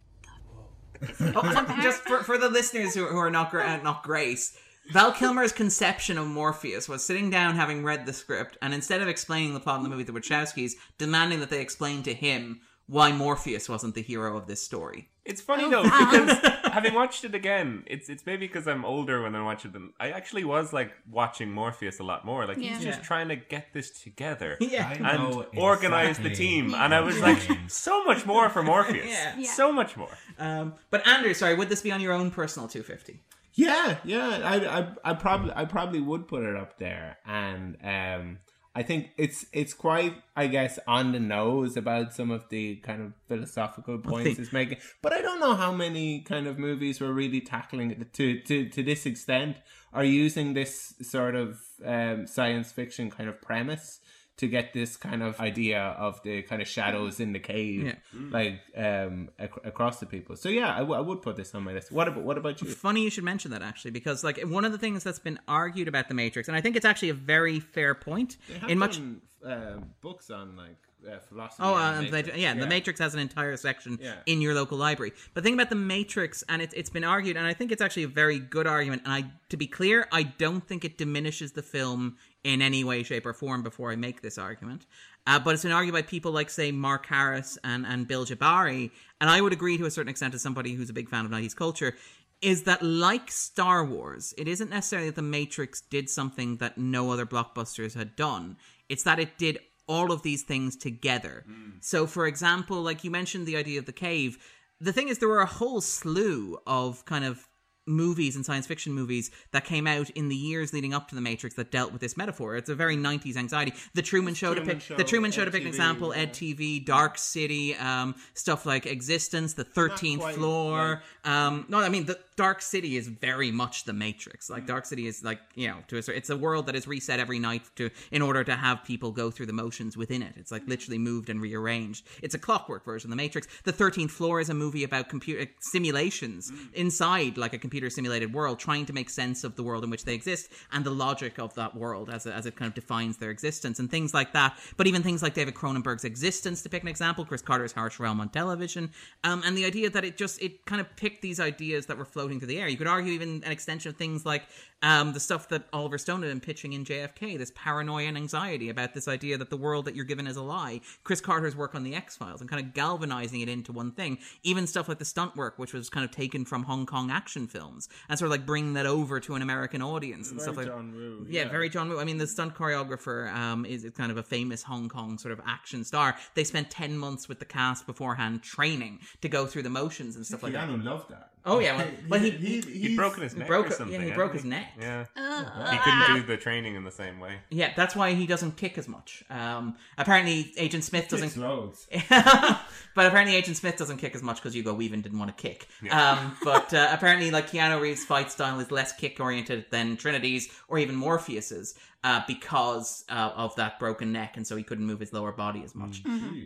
Speaker 1: Oh, just for, for the listeners who, who are not not Grace, Val Kilmer's conception of Morpheus was sitting down, having read the script, and instead of explaining the plot of the movie, the Wachowskis demanding that they explain to him why Morpheus wasn't the hero of this story.
Speaker 14: It's funny
Speaker 3: Oh,
Speaker 14: though
Speaker 3: wow.
Speaker 14: because having watched it again, it's it's maybe because I'm older when I watched it. Than I actually was like watching Morpheus a lot more. Like
Speaker 3: Yeah.
Speaker 14: he's just
Speaker 1: Yeah.
Speaker 14: trying to get this together
Speaker 1: Yeah.
Speaker 14: And
Speaker 2: know
Speaker 14: organize the team.
Speaker 3: Yeah.
Speaker 14: And I was like, so much more for Morpheus.
Speaker 1: Yeah.
Speaker 3: Yeah.
Speaker 14: So much more.
Speaker 1: Um, but Andrew, sorry, would this be on your own personal 250?
Speaker 2: Yeah, yeah. I, I, I probably, I probably would put it up there, and um, I think it's it's quite, I guess, on the nose about some of the kind of philosophical points it's making. But I don't know how many kind of movies were really tackling it to to to this extent, are using this sort of um, science fiction kind of premise to get this kind of idea of the kind of shadows in the cave,
Speaker 1: Yeah.
Speaker 2: like um ac- across the people. So yeah, I, w- I would put this on my list. What about what about you?
Speaker 1: Funny you should mention that actually, because like one of the things that's been argued about the Matrix, and I think it's actually a very fair point.
Speaker 2: They have
Speaker 1: In much,
Speaker 2: done, uh, books on like uh, philosophy.
Speaker 1: Oh, uh,
Speaker 2: the
Speaker 1: they-
Speaker 2: Matrix.
Speaker 1: yeah, the Matrix has an entire section
Speaker 2: Yeah.
Speaker 1: in your local library. But think about the Matrix, and it's it's been argued, and I think it's actually a very good argument. And I, to be clear, I don't think it diminishes the film in any way, shape, or form. Before I make this argument, uh, but it's been argued by people like, say, Mark Harris and and Bilge Ebiri, and I would agree to a certain extent as somebody who's a big fan of '90s culture. Is that like Star Wars? It isn't necessarily that the Matrix did something that no other blockbusters had done. It's that it did all of these things together. So, for example, like you mentioned the idea of the cave, the thing is, there were a whole slew of kind of movies and science fiction movies that came out in the years leading up to the Matrix that dealt with this metaphor. It's a very 90s anxiety. The Truman Show to pick
Speaker 2: Show,
Speaker 1: the Truman Show to pick an example,
Speaker 2: yeah.
Speaker 1: Ed TV, Dark City, um, stuff like eXistenZ, The 13th
Speaker 2: quite,
Speaker 1: Floor. Um, no, I mean the Dark City is very much the Matrix.
Speaker 2: Mm.
Speaker 1: Like Dark City is like you know to a, it's a world that is reset every night to in order to have people go through the motions within it. It's like literally moved and rearranged. It's a clockwork version of the Matrix. The Thirteenth Floor is a movie about computer simulations
Speaker 2: Mm.
Speaker 1: inside like a computer simulated world, trying to make sense of the world in which they exist and the logic of that world as it, as it kind of defines their existence and things like that. But even things like David Cronenberg's eXistenZ, to pick an example, Chris Carter's Harsh Realm on television, um, and the idea that it just it kind of picked these ideas that were floating through the air. You could argue even an extension of things like um, the stuff that Oliver Stone had been pitching in JFK, this paranoia and anxiety about this idea that the world that you're given is a lie. Chris Carter's work on the X Files and kind of galvanizing it into one thing. Even stuff like the stunt work, which was kind of taken from Hong Kong action films, and sort of like bring that over to an American audience and
Speaker 2: Very
Speaker 1: stuff like
Speaker 2: John Woo,
Speaker 1: Yeah,
Speaker 2: yeah.
Speaker 1: very John Woo. I mean, the stunt choreographer um, is is kind of a famous Hong Kong sort of action star. They spent ten months with the cast beforehand training to go through the motions and stuff like that.
Speaker 2: Keanu loved that.
Speaker 1: Oh yeah, well, well he,
Speaker 2: He-
Speaker 1: he,
Speaker 14: He'd broken his neck
Speaker 1: broke
Speaker 14: or something.
Speaker 1: Yeah, he
Speaker 14: hadn't
Speaker 1: broke his neck.
Speaker 14: Yeah.
Speaker 3: Ugh.
Speaker 14: He couldn't do the training in the same way.
Speaker 1: Yeah, that's why he doesn't kick as much. Um, apparently, Agent Smith doesn't.
Speaker 2: Kicks loads.
Speaker 1: but apparently, Agent Smith doesn't kick as much because Hugo Weaving didn't want to kick. Um, but uh, apparently, like Keanu Reeves' fight style is less kick oriented than Trinity's or even Morpheus's uh, because uh, of that broken neck, and so he couldn't move his lower body as much.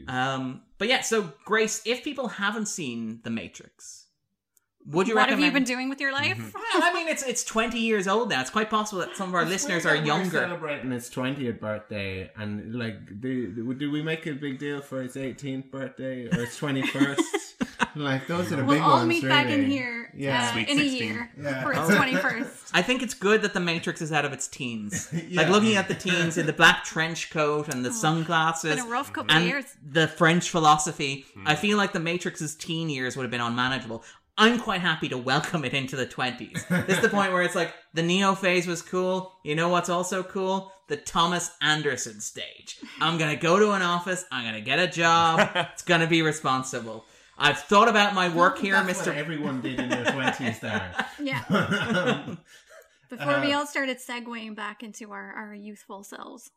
Speaker 1: Um, but yeah, so Grace, if people haven't seen The Matrix, would you
Speaker 3: what
Speaker 1: recommend?
Speaker 3: have you been doing with your life?
Speaker 1: Well, I mean, it's it's twenty years old now. It's quite possible that some of our listeners are
Speaker 2: We're
Speaker 1: younger.
Speaker 2: celebrating his twentieth birthday, and like, do, do we make a big deal for his eighteenth birthday or his twenty first? like, those are the
Speaker 3: We'll
Speaker 2: big
Speaker 3: all
Speaker 2: ones.
Speaker 3: meet back in here
Speaker 2: Yeah.
Speaker 3: uh,
Speaker 14: Sweet
Speaker 3: in a year
Speaker 2: Yeah.
Speaker 3: for its
Speaker 1: Oh.
Speaker 3: 21st.
Speaker 1: I think it's good that the Matrix is out of its teens.
Speaker 2: Yeah.
Speaker 1: Like looking at the teens in the black trench coat and the sunglasses,
Speaker 3: Been a rough couple of
Speaker 1: and
Speaker 3: years.
Speaker 1: the French philosophy.
Speaker 14: Hmm.
Speaker 1: I feel like the Matrix's teen years would have been unmanageable. I'm quite happy to welcome it into the 20s. This is the point where it's like the Neo phase was cool. You know what's also cool? The Thomas Anderson stage. I'm gonna go to an office. I'm gonna get a job. It's gonna be responsible. I've thought about my work here,
Speaker 2: That's
Speaker 1: Mr.
Speaker 2: what everyone did in their twenties there.
Speaker 3: Yeah. Before we
Speaker 2: Uh,
Speaker 3: all started segueing back into our, our youthful selves.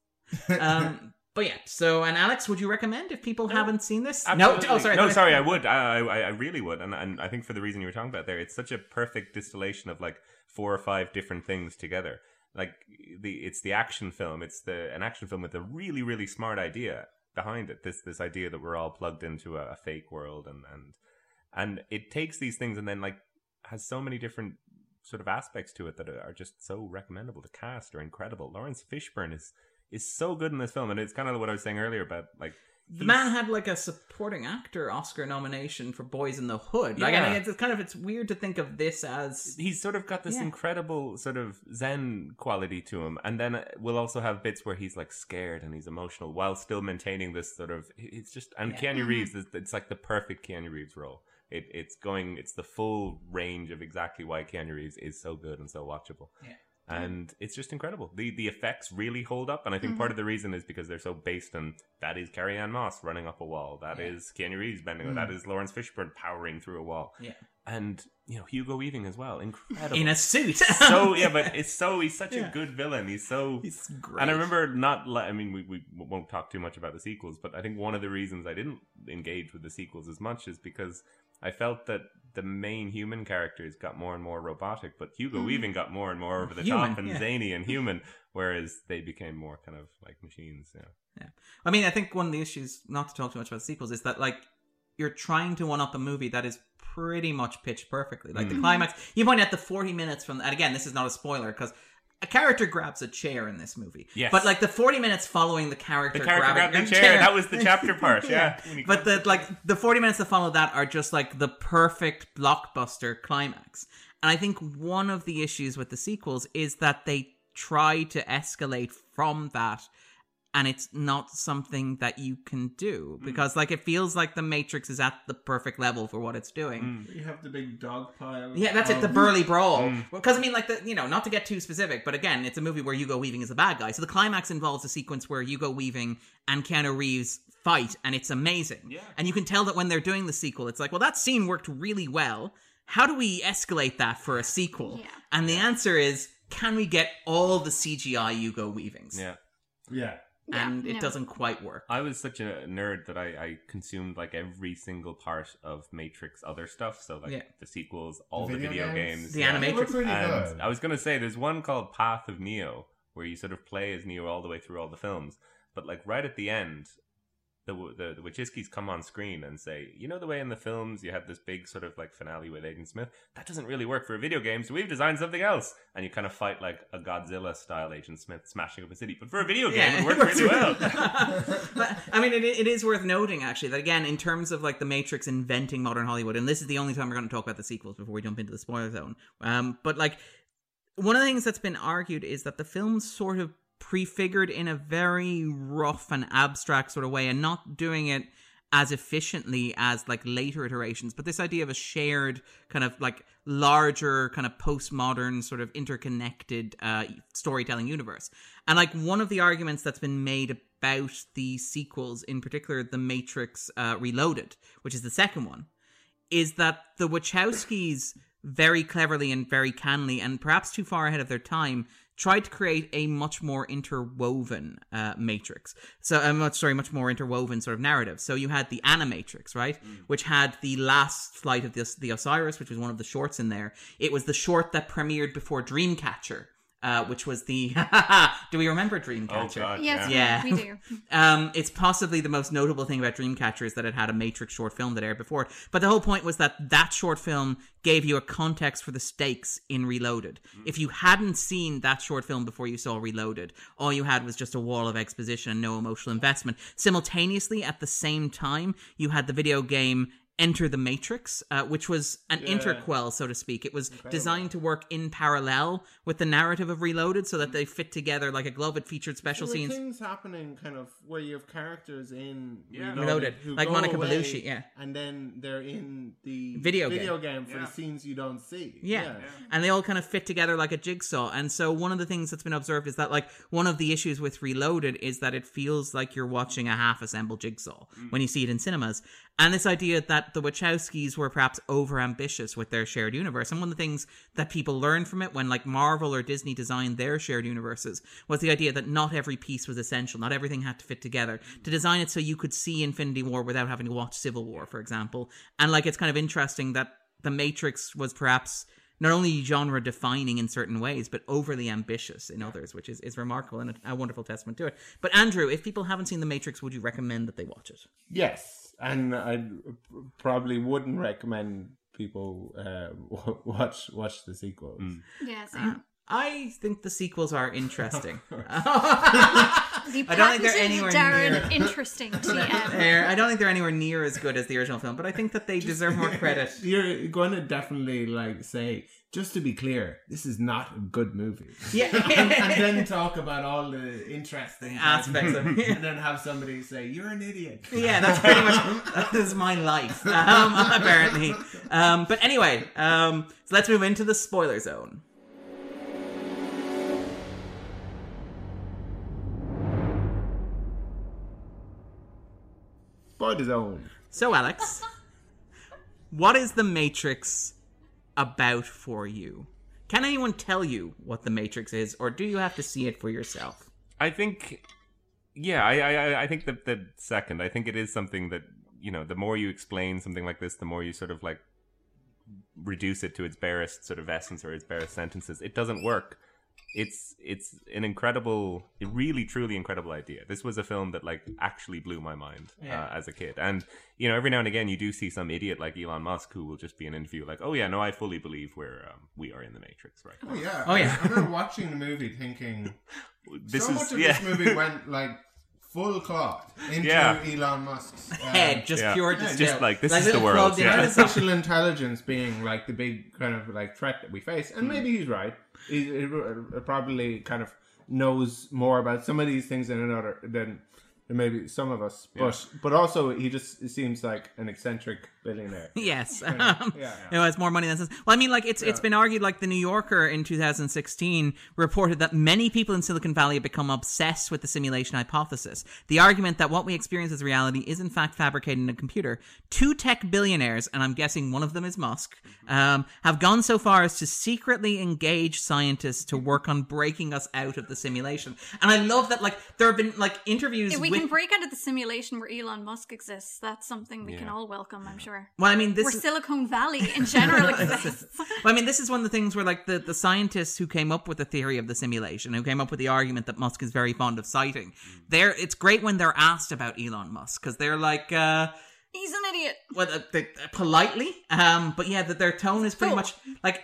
Speaker 1: um, but yeah. So, and Alex, would you recommend if people haven't seen this?
Speaker 14: Absolutely.
Speaker 1: No. Oh, sorry.
Speaker 14: No, sorry. I would. I, I, I really would. And, and I think for the reason you were talking about there, it's such a perfect distillation of like four or five different things together. Like the, it's the action film. It's the an action film with a really, really smart idea behind it. This, this idea that we're all plugged into a, a fake world, and and and it takes these things and then like has so many different sort of aspects to it that are just so recommendable. The cast are incredible. Laurence Fishburne is is so good in this film, and it's kind of what I was saying earlier about like
Speaker 1: The man had like a supporting actor Oscar nomination for Boyz n the Hood. Like, I
Speaker 14: Yeah.
Speaker 1: mean, it's kind of it's weird to think of this as
Speaker 14: he's sort of got this
Speaker 1: Yeah.
Speaker 14: incredible sort of zen quality to him and then uh, we'll also have bits where he's like scared and he's emotional while still maintaining this sort of it's just and
Speaker 1: Yeah.
Speaker 14: Keanu
Speaker 1: Mhm.
Speaker 14: Reeves is it's like the perfect Keanu Reeves role it, it's going it's the full range of exactly why Keanu Reeves is so good and so watchable
Speaker 1: Yeah.
Speaker 14: And it's just incredible. The the effects really hold up, and I think
Speaker 3: Mm-hmm.
Speaker 14: part of the reason is because they're so based on that is Carrie Ann Moss running up a wall, that is
Speaker 1: Yeah.
Speaker 14: Keanu Reeves bending,
Speaker 1: Mm.
Speaker 14: that is Laurence Fishburne powering through a wall,
Speaker 1: Yeah.
Speaker 14: and you know Hugo Weaving as well, incredible
Speaker 1: In a suit.
Speaker 14: so yeah, but it's so he's such
Speaker 1: Yeah.
Speaker 14: a good villain. He's so
Speaker 1: He's great. and.
Speaker 14: I remember not. I mean, we, we won't talk too much about the sequels, but I think one of the reasons I didn't engage with the sequels as much is because I felt that the main human characters got more and more robotic, but Hugo
Speaker 1: Mm.
Speaker 14: Weaving got more and more over the
Speaker 1: Human,
Speaker 14: top and
Speaker 1: yeah.
Speaker 14: zany and human, whereas they became more kind of like machines. Yeah.
Speaker 1: Yeah. I mean, I think one of the issues, not to talk too much about sequels, is that like you're trying to one up a movie that is pretty much pitched perfectly. Like the
Speaker 14: Mm.
Speaker 1: climax, you point out the 40 minutes from, and again, this is not a spoiler because a character grabs a chair in this movie.
Speaker 14: Yes.
Speaker 1: But like the 40 minutes following the character,
Speaker 14: The character
Speaker 1: grabbing
Speaker 14: the
Speaker 1: a
Speaker 14: chair, that was the chapter part, yeah. He
Speaker 1: But the like the 40 minutes that follow that are just like the perfect blockbuster climax. And I think one of the issues with the sequels is that they try to escalate from that and it's not something that you can do mm. because like it feels like the matrix is at the perfect level for what it's doing mm.
Speaker 2: You have the big dog pile.
Speaker 1: yeah, that's it. The
Speaker 2: um,
Speaker 1: burly brawl.
Speaker 14: Mm.
Speaker 1: Because I mean, like the you know, not to get too specific, but again, it's a movie where Hugo Weaving is a bad guy. So the climax involves a sequence where Hugo Weaving and Keanu Reeves fight, and it's amazing.
Speaker 14: Yeah.
Speaker 1: And you can tell that when they're doing the sequel, it's like, well, that scene worked really well. How do we escalate that for a sequel?
Speaker 3: Yeah.
Speaker 1: And the answer is, can we get all the CGI Hugo Weavings?
Speaker 14: Yeah.
Speaker 2: Yeah.
Speaker 1: And
Speaker 3: Yeah,
Speaker 1: it
Speaker 3: no.
Speaker 1: doesn't quite work.
Speaker 14: I was such a nerd that I, I consumed like every single part of Matrix other stuff. So like
Speaker 1: Yeah.
Speaker 14: the sequels, all the
Speaker 2: Video
Speaker 14: video
Speaker 2: games?
Speaker 14: games,
Speaker 1: The
Speaker 14: yeah.
Speaker 1: Animatrix.
Speaker 2: They
Speaker 14: And
Speaker 2: good.
Speaker 14: I was gonna say there's one called Path of Neo where you sort of play as Neo all the way through all the films, but like right at the end, the the, the Wachowskis come on screen and say, you know the way in the films you have this big sort of like finale with Agent Smith, that doesn't really work for a video game, so we've designed something else, and you kind of fight like a Godzilla style Agent Smith smashing up a city, but for a video game
Speaker 1: Yeah,
Speaker 14: it worked really well.
Speaker 1: but I mean, it, it is worth noting actually that again, in terms of like the Matrix inventing modern Hollywood, and this is the only time we're going to talk about the sequels before we jump into the spoiler zone. Um, but like one of the things that's been argued is that the films sort of prefigured in a very rough and abstract sort of way, and not doing it as efficiently as like later iterations but this idea of a shared kind of like larger kind of postmodern sort of interconnected uh storytelling universe. And like one of the arguments that's been made about the sequels in particular the matrix uh reloaded which is the second one is that the wachowskis very cleverly and very cannily and perhaps too far ahead of their time tried to create a much more interwoven uh, matrix. So, uh, much sorry, much more interwoven sort of narrative. So you had the Animatrix, right, which had the last flight of the the Osiris, which was one of the shorts in there. It was the short that premiered before Dreamcatcher. Uh, which was the do we remember Dreamcatcher?
Speaker 14: Oh, God,
Speaker 3: Yes,
Speaker 1: yeah.
Speaker 3: we do.
Speaker 1: Um, it's possibly the most notable thing about Dreamcatcher is that it had a Matrix short film that aired before. But the whole point was that that short film gave you a context for the stakes in Reloaded. If you hadn't seen that short film before you saw Reloaded, all you had was just a wall of exposition and no emotional investment. Simultaneously, at the same time, you had the video game Enter the Matrix, uh, which was an
Speaker 2: Yeah.
Speaker 1: interquel, so to speak. It was designed to work in parallel with the narrative of Reloaded so that they fit together like a glove. It featured special
Speaker 2: So the
Speaker 1: scenes.
Speaker 2: things happening kind of where you have characters in
Speaker 14: Yeah.
Speaker 1: Reloaded,
Speaker 2: who
Speaker 1: like Monica Bellucci, yeah.
Speaker 2: and then they're in the
Speaker 1: Video
Speaker 2: video
Speaker 1: game.
Speaker 2: game, for
Speaker 14: Yeah.
Speaker 2: the scenes you don't see.
Speaker 1: Yeah. And they all kind of fit together like a jigsaw. And so one of the things that's been observed is that like one of the issues with Reloaded is that it feels like you're watching a half assembled jigsaw when you see it in cinemas. And this idea that the Wachowskis were perhaps overambitious with their shared universe. And one of the things that people learned from it when like Marvel or Disney designed their shared universes was the idea that not every piece was essential. Not everything had to fit together. To design it so you could see Infinity War without having to watch Civil War, for example. And like it's kind of interesting that the Matrix was perhaps not only genre defining in certain ways, but overly ambitious in others, which is, is remarkable and a, a wonderful testament to it. But Andrew, if people haven't seen The Matrix, would you recommend that they watch it?
Speaker 2: Yes, and I probably wouldn't recommend people uh, watch watch the sequels.
Speaker 3: Yeah, same.
Speaker 1: I think the sequels are interesting.
Speaker 3: The
Speaker 1: I don't think they're anywhere
Speaker 3: Darren
Speaker 1: near.
Speaker 3: interesting TM.
Speaker 1: I don't think they're anywhere near as good as the original film, but I think that they deserve more credit.
Speaker 2: You're going to definitely like say, just to be clear, this is not a good movie.
Speaker 1: Yeah.
Speaker 2: and, and then talk about all the interesting
Speaker 1: Aspects of it.
Speaker 2: and then have somebody say, "You're an idiot."
Speaker 1: Yeah, that's pretty much that is my life. Um, apparently, um, but anyway, um, so let's move into the spoiler zone.
Speaker 2: Twilight Zone.
Speaker 1: So, Alex, what is the Matrix about for you? Can anyone tell you what the Matrix is, or do you have to see it for yourself?
Speaker 14: I think, yeah, I, I, I- I think that the second, I think it is something that you know, the more you explain something like this, the more you sort of like reduce it to its barest sort of essence or its barest sentences. It doesn't work. It's it's an incredible, really truly incredible idea. This was a film that like actually blew my mind
Speaker 1: Yeah.
Speaker 14: uh, as a kid, and you know, every now and again you do see some idiot like Elon Musk who will just be in an interview like, "Oh yeah, no, I fully believe we're um, we are in the Matrix right now."
Speaker 2: Oh yeah.
Speaker 1: Oh, yeah.
Speaker 2: I remember watching the movie thinking
Speaker 14: This
Speaker 2: so
Speaker 14: is-
Speaker 2: much of
Speaker 14: yeah.
Speaker 2: this movie went like full cloth into
Speaker 14: Yeah.
Speaker 2: Elon Musk's um,
Speaker 1: Head, just
Speaker 14: Yeah.
Speaker 1: pure
Speaker 14: Just
Speaker 1: distill.
Speaker 14: like, this
Speaker 1: Like
Speaker 14: is the world,
Speaker 1: plugged
Speaker 14: yeah.
Speaker 1: the
Speaker 2: artificial intelligence being like the big kind of like threat that we face, and maybe he's right. He, he uh, probably kind of knows more about some of these things than another than than maybe some of us. But but also he just seems like an eccentric billionaire.
Speaker 1: Yes,
Speaker 2: Kind
Speaker 1: um,
Speaker 2: yeah,
Speaker 1: it has more money than sense. Well, I mean, like it's it's
Speaker 2: Yeah.
Speaker 1: been argued. Like the New Yorker in 2016 reported that many people in Silicon Valley have become obsessed with the simulation hypothesis. The argument that what we experience as reality is in fact fabricated in a computer. Two tech billionaires, and I'm guessing one of them is Musk, um, have gone so far as to secretly engage scientists to work on breaking us out of the simulation. And I love that. Like there have been like interviews.
Speaker 3: If we
Speaker 1: with,
Speaker 3: can break out of the simulation where Elon Musk exists, that's something we can all welcome, I'm sure.
Speaker 1: Well, I mean, this
Speaker 3: where
Speaker 1: is-
Speaker 3: Silicon Valley in general exists.
Speaker 1: Well, I mean, this is one of the things where, like, the, the scientists who came up with the theory of the simulation, who came up with the argument that Musk is very fond of citing, they're it's great when they're asked about Elon Musk because they're like, uh,
Speaker 3: He's an idiot.
Speaker 1: well, uh, they, politely, um, but yeah, that their tone is pretty much like,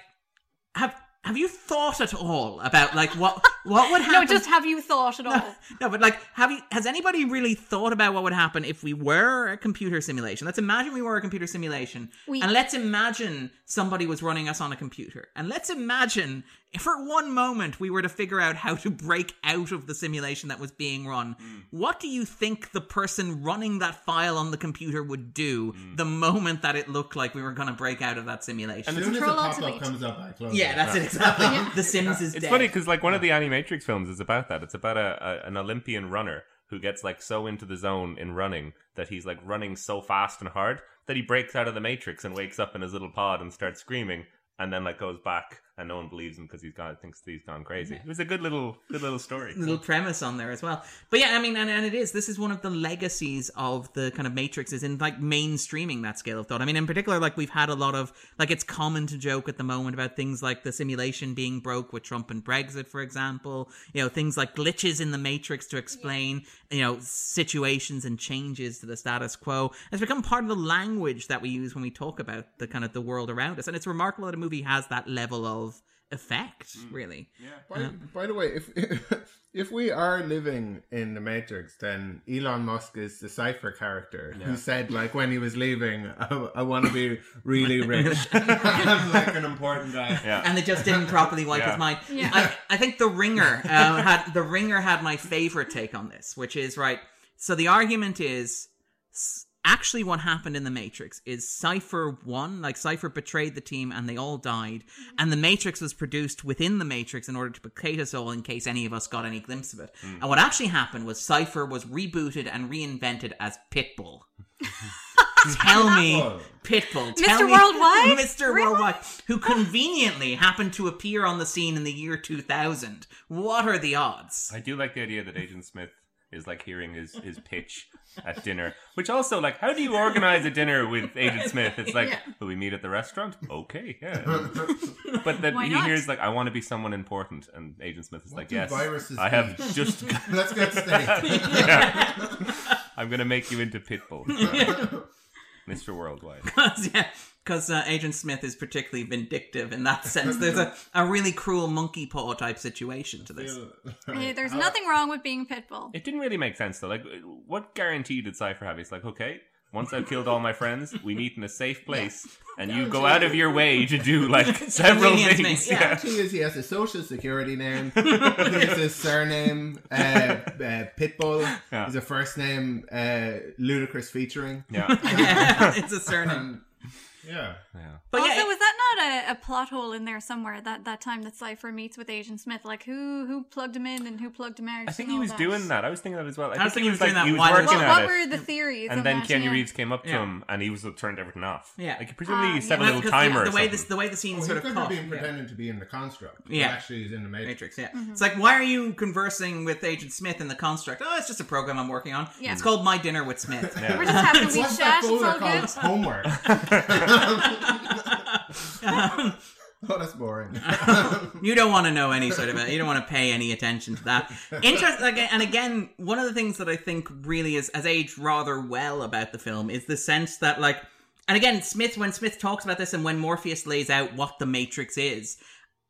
Speaker 1: have have you thought at all about like what what would happen?
Speaker 3: No, just have you thought at all?
Speaker 1: No, but like, have you? Has anybody really thought about what would happen if we were a computer simulation? Let's imagine we were a computer simulation,
Speaker 3: We-
Speaker 1: and let's imagine somebody was running us on a computer, and let's imagine for one moment we were to figure out how to break out of the simulation that was being run. Hmm. What do you think the person running that file on the computer would do hmm. the moment that it looked like we were going to break out of that simulation?
Speaker 2: As soon as the pop-up comes up, I close
Speaker 1: Yeah,
Speaker 2: it.
Speaker 1: that's it exactly. The Sims is dead.
Speaker 14: It's
Speaker 1: dead.
Speaker 14: funny because like one of the Animatrix films is about that. It's about a, a an Olympian runner who gets like so into the zone in running that he's like running so fast and hard that he breaks out of the matrix and wakes up in his little pod and starts screaming and then like goes back and no one believes him because he's gone thinks he's gone crazy. It was a good little good little story.
Speaker 1: little premise on there as well. But yeah, I mean, and, and it is. This is one of the legacies of the kind of Matrix is in like mainstreaming that scale of thought. I mean, in particular, like we've had a lot of like it's common to joke at the moment about things like the simulation being broke with Trump and Brexit, for example. You know, things like glitches in the Matrix to explain you know situations and changes to the status quo. has become part of the language that we use when we talk about the kind of the world around us, and it's remarkable that a movie has that level of effect. Really,
Speaker 2: By,
Speaker 1: Um,
Speaker 2: by the way, if if we are living in the Matrix, then Elon Musk is the Cypher character who said, like, when he was leaving, I, I want to be really rich. I'm like an important guy.
Speaker 1: and they just didn't properly wipe
Speaker 2: Yeah.
Speaker 1: his mind.
Speaker 2: Yeah.
Speaker 1: I, I think the Ringer uh, had the Ringer had my favorite take on this, which is right. So the argument is s- actually what happened in the Matrix is Cypher won, like Cypher betrayed the team and they all died, mm-hmm. and the Matrix was produced within the Matrix in order to placate us all in case any of us got any glimpse of it. Mm. And what actually happened was Cypher was rebooted and reinvented as Pitbull. Tell me, Pitbull. Tell
Speaker 3: Mr.
Speaker 1: me-
Speaker 3: Worldwide?
Speaker 1: Mr. Worldwide, who conveniently happened to appear on the scene in the year 2000. What are the odds?
Speaker 14: I do like the idea that Agent Smith is like hearing his, his pitch at dinner. Which also, like, how do you organize a dinner with Agent Smith? It's like,
Speaker 1: Yeah.
Speaker 14: will we meet at the restaurant? Okay, yeah. but then
Speaker 3: Why
Speaker 14: he
Speaker 3: not?
Speaker 14: hears like, I want to be someone important, and Agent Smith is like,
Speaker 2: do
Speaker 14: yes, I have
Speaker 2: eat?
Speaker 14: just.
Speaker 2: Let's get steak.
Speaker 14: yeah. I'm gonna make you into Pitbull, Mr. Worldwide.
Speaker 1: Because yeah, 'cause, uh, Agent Smith is particularly vindictive in that sense. There's a, a really cruel monkey paw type situation to this.
Speaker 3: Hey, there's nothing wrong with being Pitbull.
Speaker 14: It didn't really make sense though. Like, what guarantee did Cypher have? He's like, okay, once I've killed all my friends, we meet in a safe place, and you go out of your way to do like several
Speaker 1: Convenience
Speaker 14: things.
Speaker 1: makes-
Speaker 14: Yeah.
Speaker 2: Guarantee is he has a social security name. he has his surname uh, uh, Pitbull.
Speaker 14: Yeah.
Speaker 2: His a first name uh, Ludacris featuring.
Speaker 14: Yeah.
Speaker 1: yeah, it's a surname.
Speaker 2: Yeah.
Speaker 14: Yeah.
Speaker 1: But
Speaker 3: also,
Speaker 1: yeah,
Speaker 3: was that not a, a plot hole in there somewhere? That that time that Cypher meets with Agent Smith, like who who plugged him in and who plugged him out?
Speaker 14: I think he was
Speaker 3: that?
Speaker 14: doing that. I was thinking that as well. I,
Speaker 1: I was
Speaker 14: think he
Speaker 1: thinking
Speaker 14: was
Speaker 1: he was
Speaker 14: like
Speaker 1: doing
Speaker 14: he
Speaker 1: that
Speaker 14: was
Speaker 1: while he was
Speaker 14: working
Speaker 3: What,
Speaker 14: at
Speaker 3: what
Speaker 14: it.
Speaker 3: were the theories?
Speaker 14: and then
Speaker 3: that?
Speaker 14: Keanu
Speaker 3: yeah.
Speaker 14: Reeves came up to
Speaker 1: Yeah.
Speaker 14: him and he was turned everything off.
Speaker 1: Yeah.
Speaker 14: like he presumably
Speaker 3: Ah,
Speaker 14: set
Speaker 3: yeah.
Speaker 14: a little timer.
Speaker 1: yeah, the way this the way the scene
Speaker 2: Well,
Speaker 1: sort
Speaker 2: he
Speaker 1: of
Speaker 2: could have
Speaker 1: cut.
Speaker 2: been pretending to be in the construct.
Speaker 1: Yeah.
Speaker 2: Actually, he's in the Matrix.
Speaker 1: Matrix, yeah.
Speaker 3: Mm-hmm.
Speaker 1: It's like, why are you conversing with Agent Smith in the construct? Oh, it's just a program I'm working on.
Speaker 3: Yeah.
Speaker 1: It's called My Dinner with Smith.
Speaker 3: We're just having a wee chat. It's all good.
Speaker 2: Homework.
Speaker 1: Um,
Speaker 2: oh, that's boring.
Speaker 1: you don't want to know any sort of it. You don't want to pay any attention to that. Interesting. like, and again, one of the things that I think really is has aged rather well about the film is the sense that, like, and again, Smith when Smith talks about this and when Morpheus lays out what the Matrix is.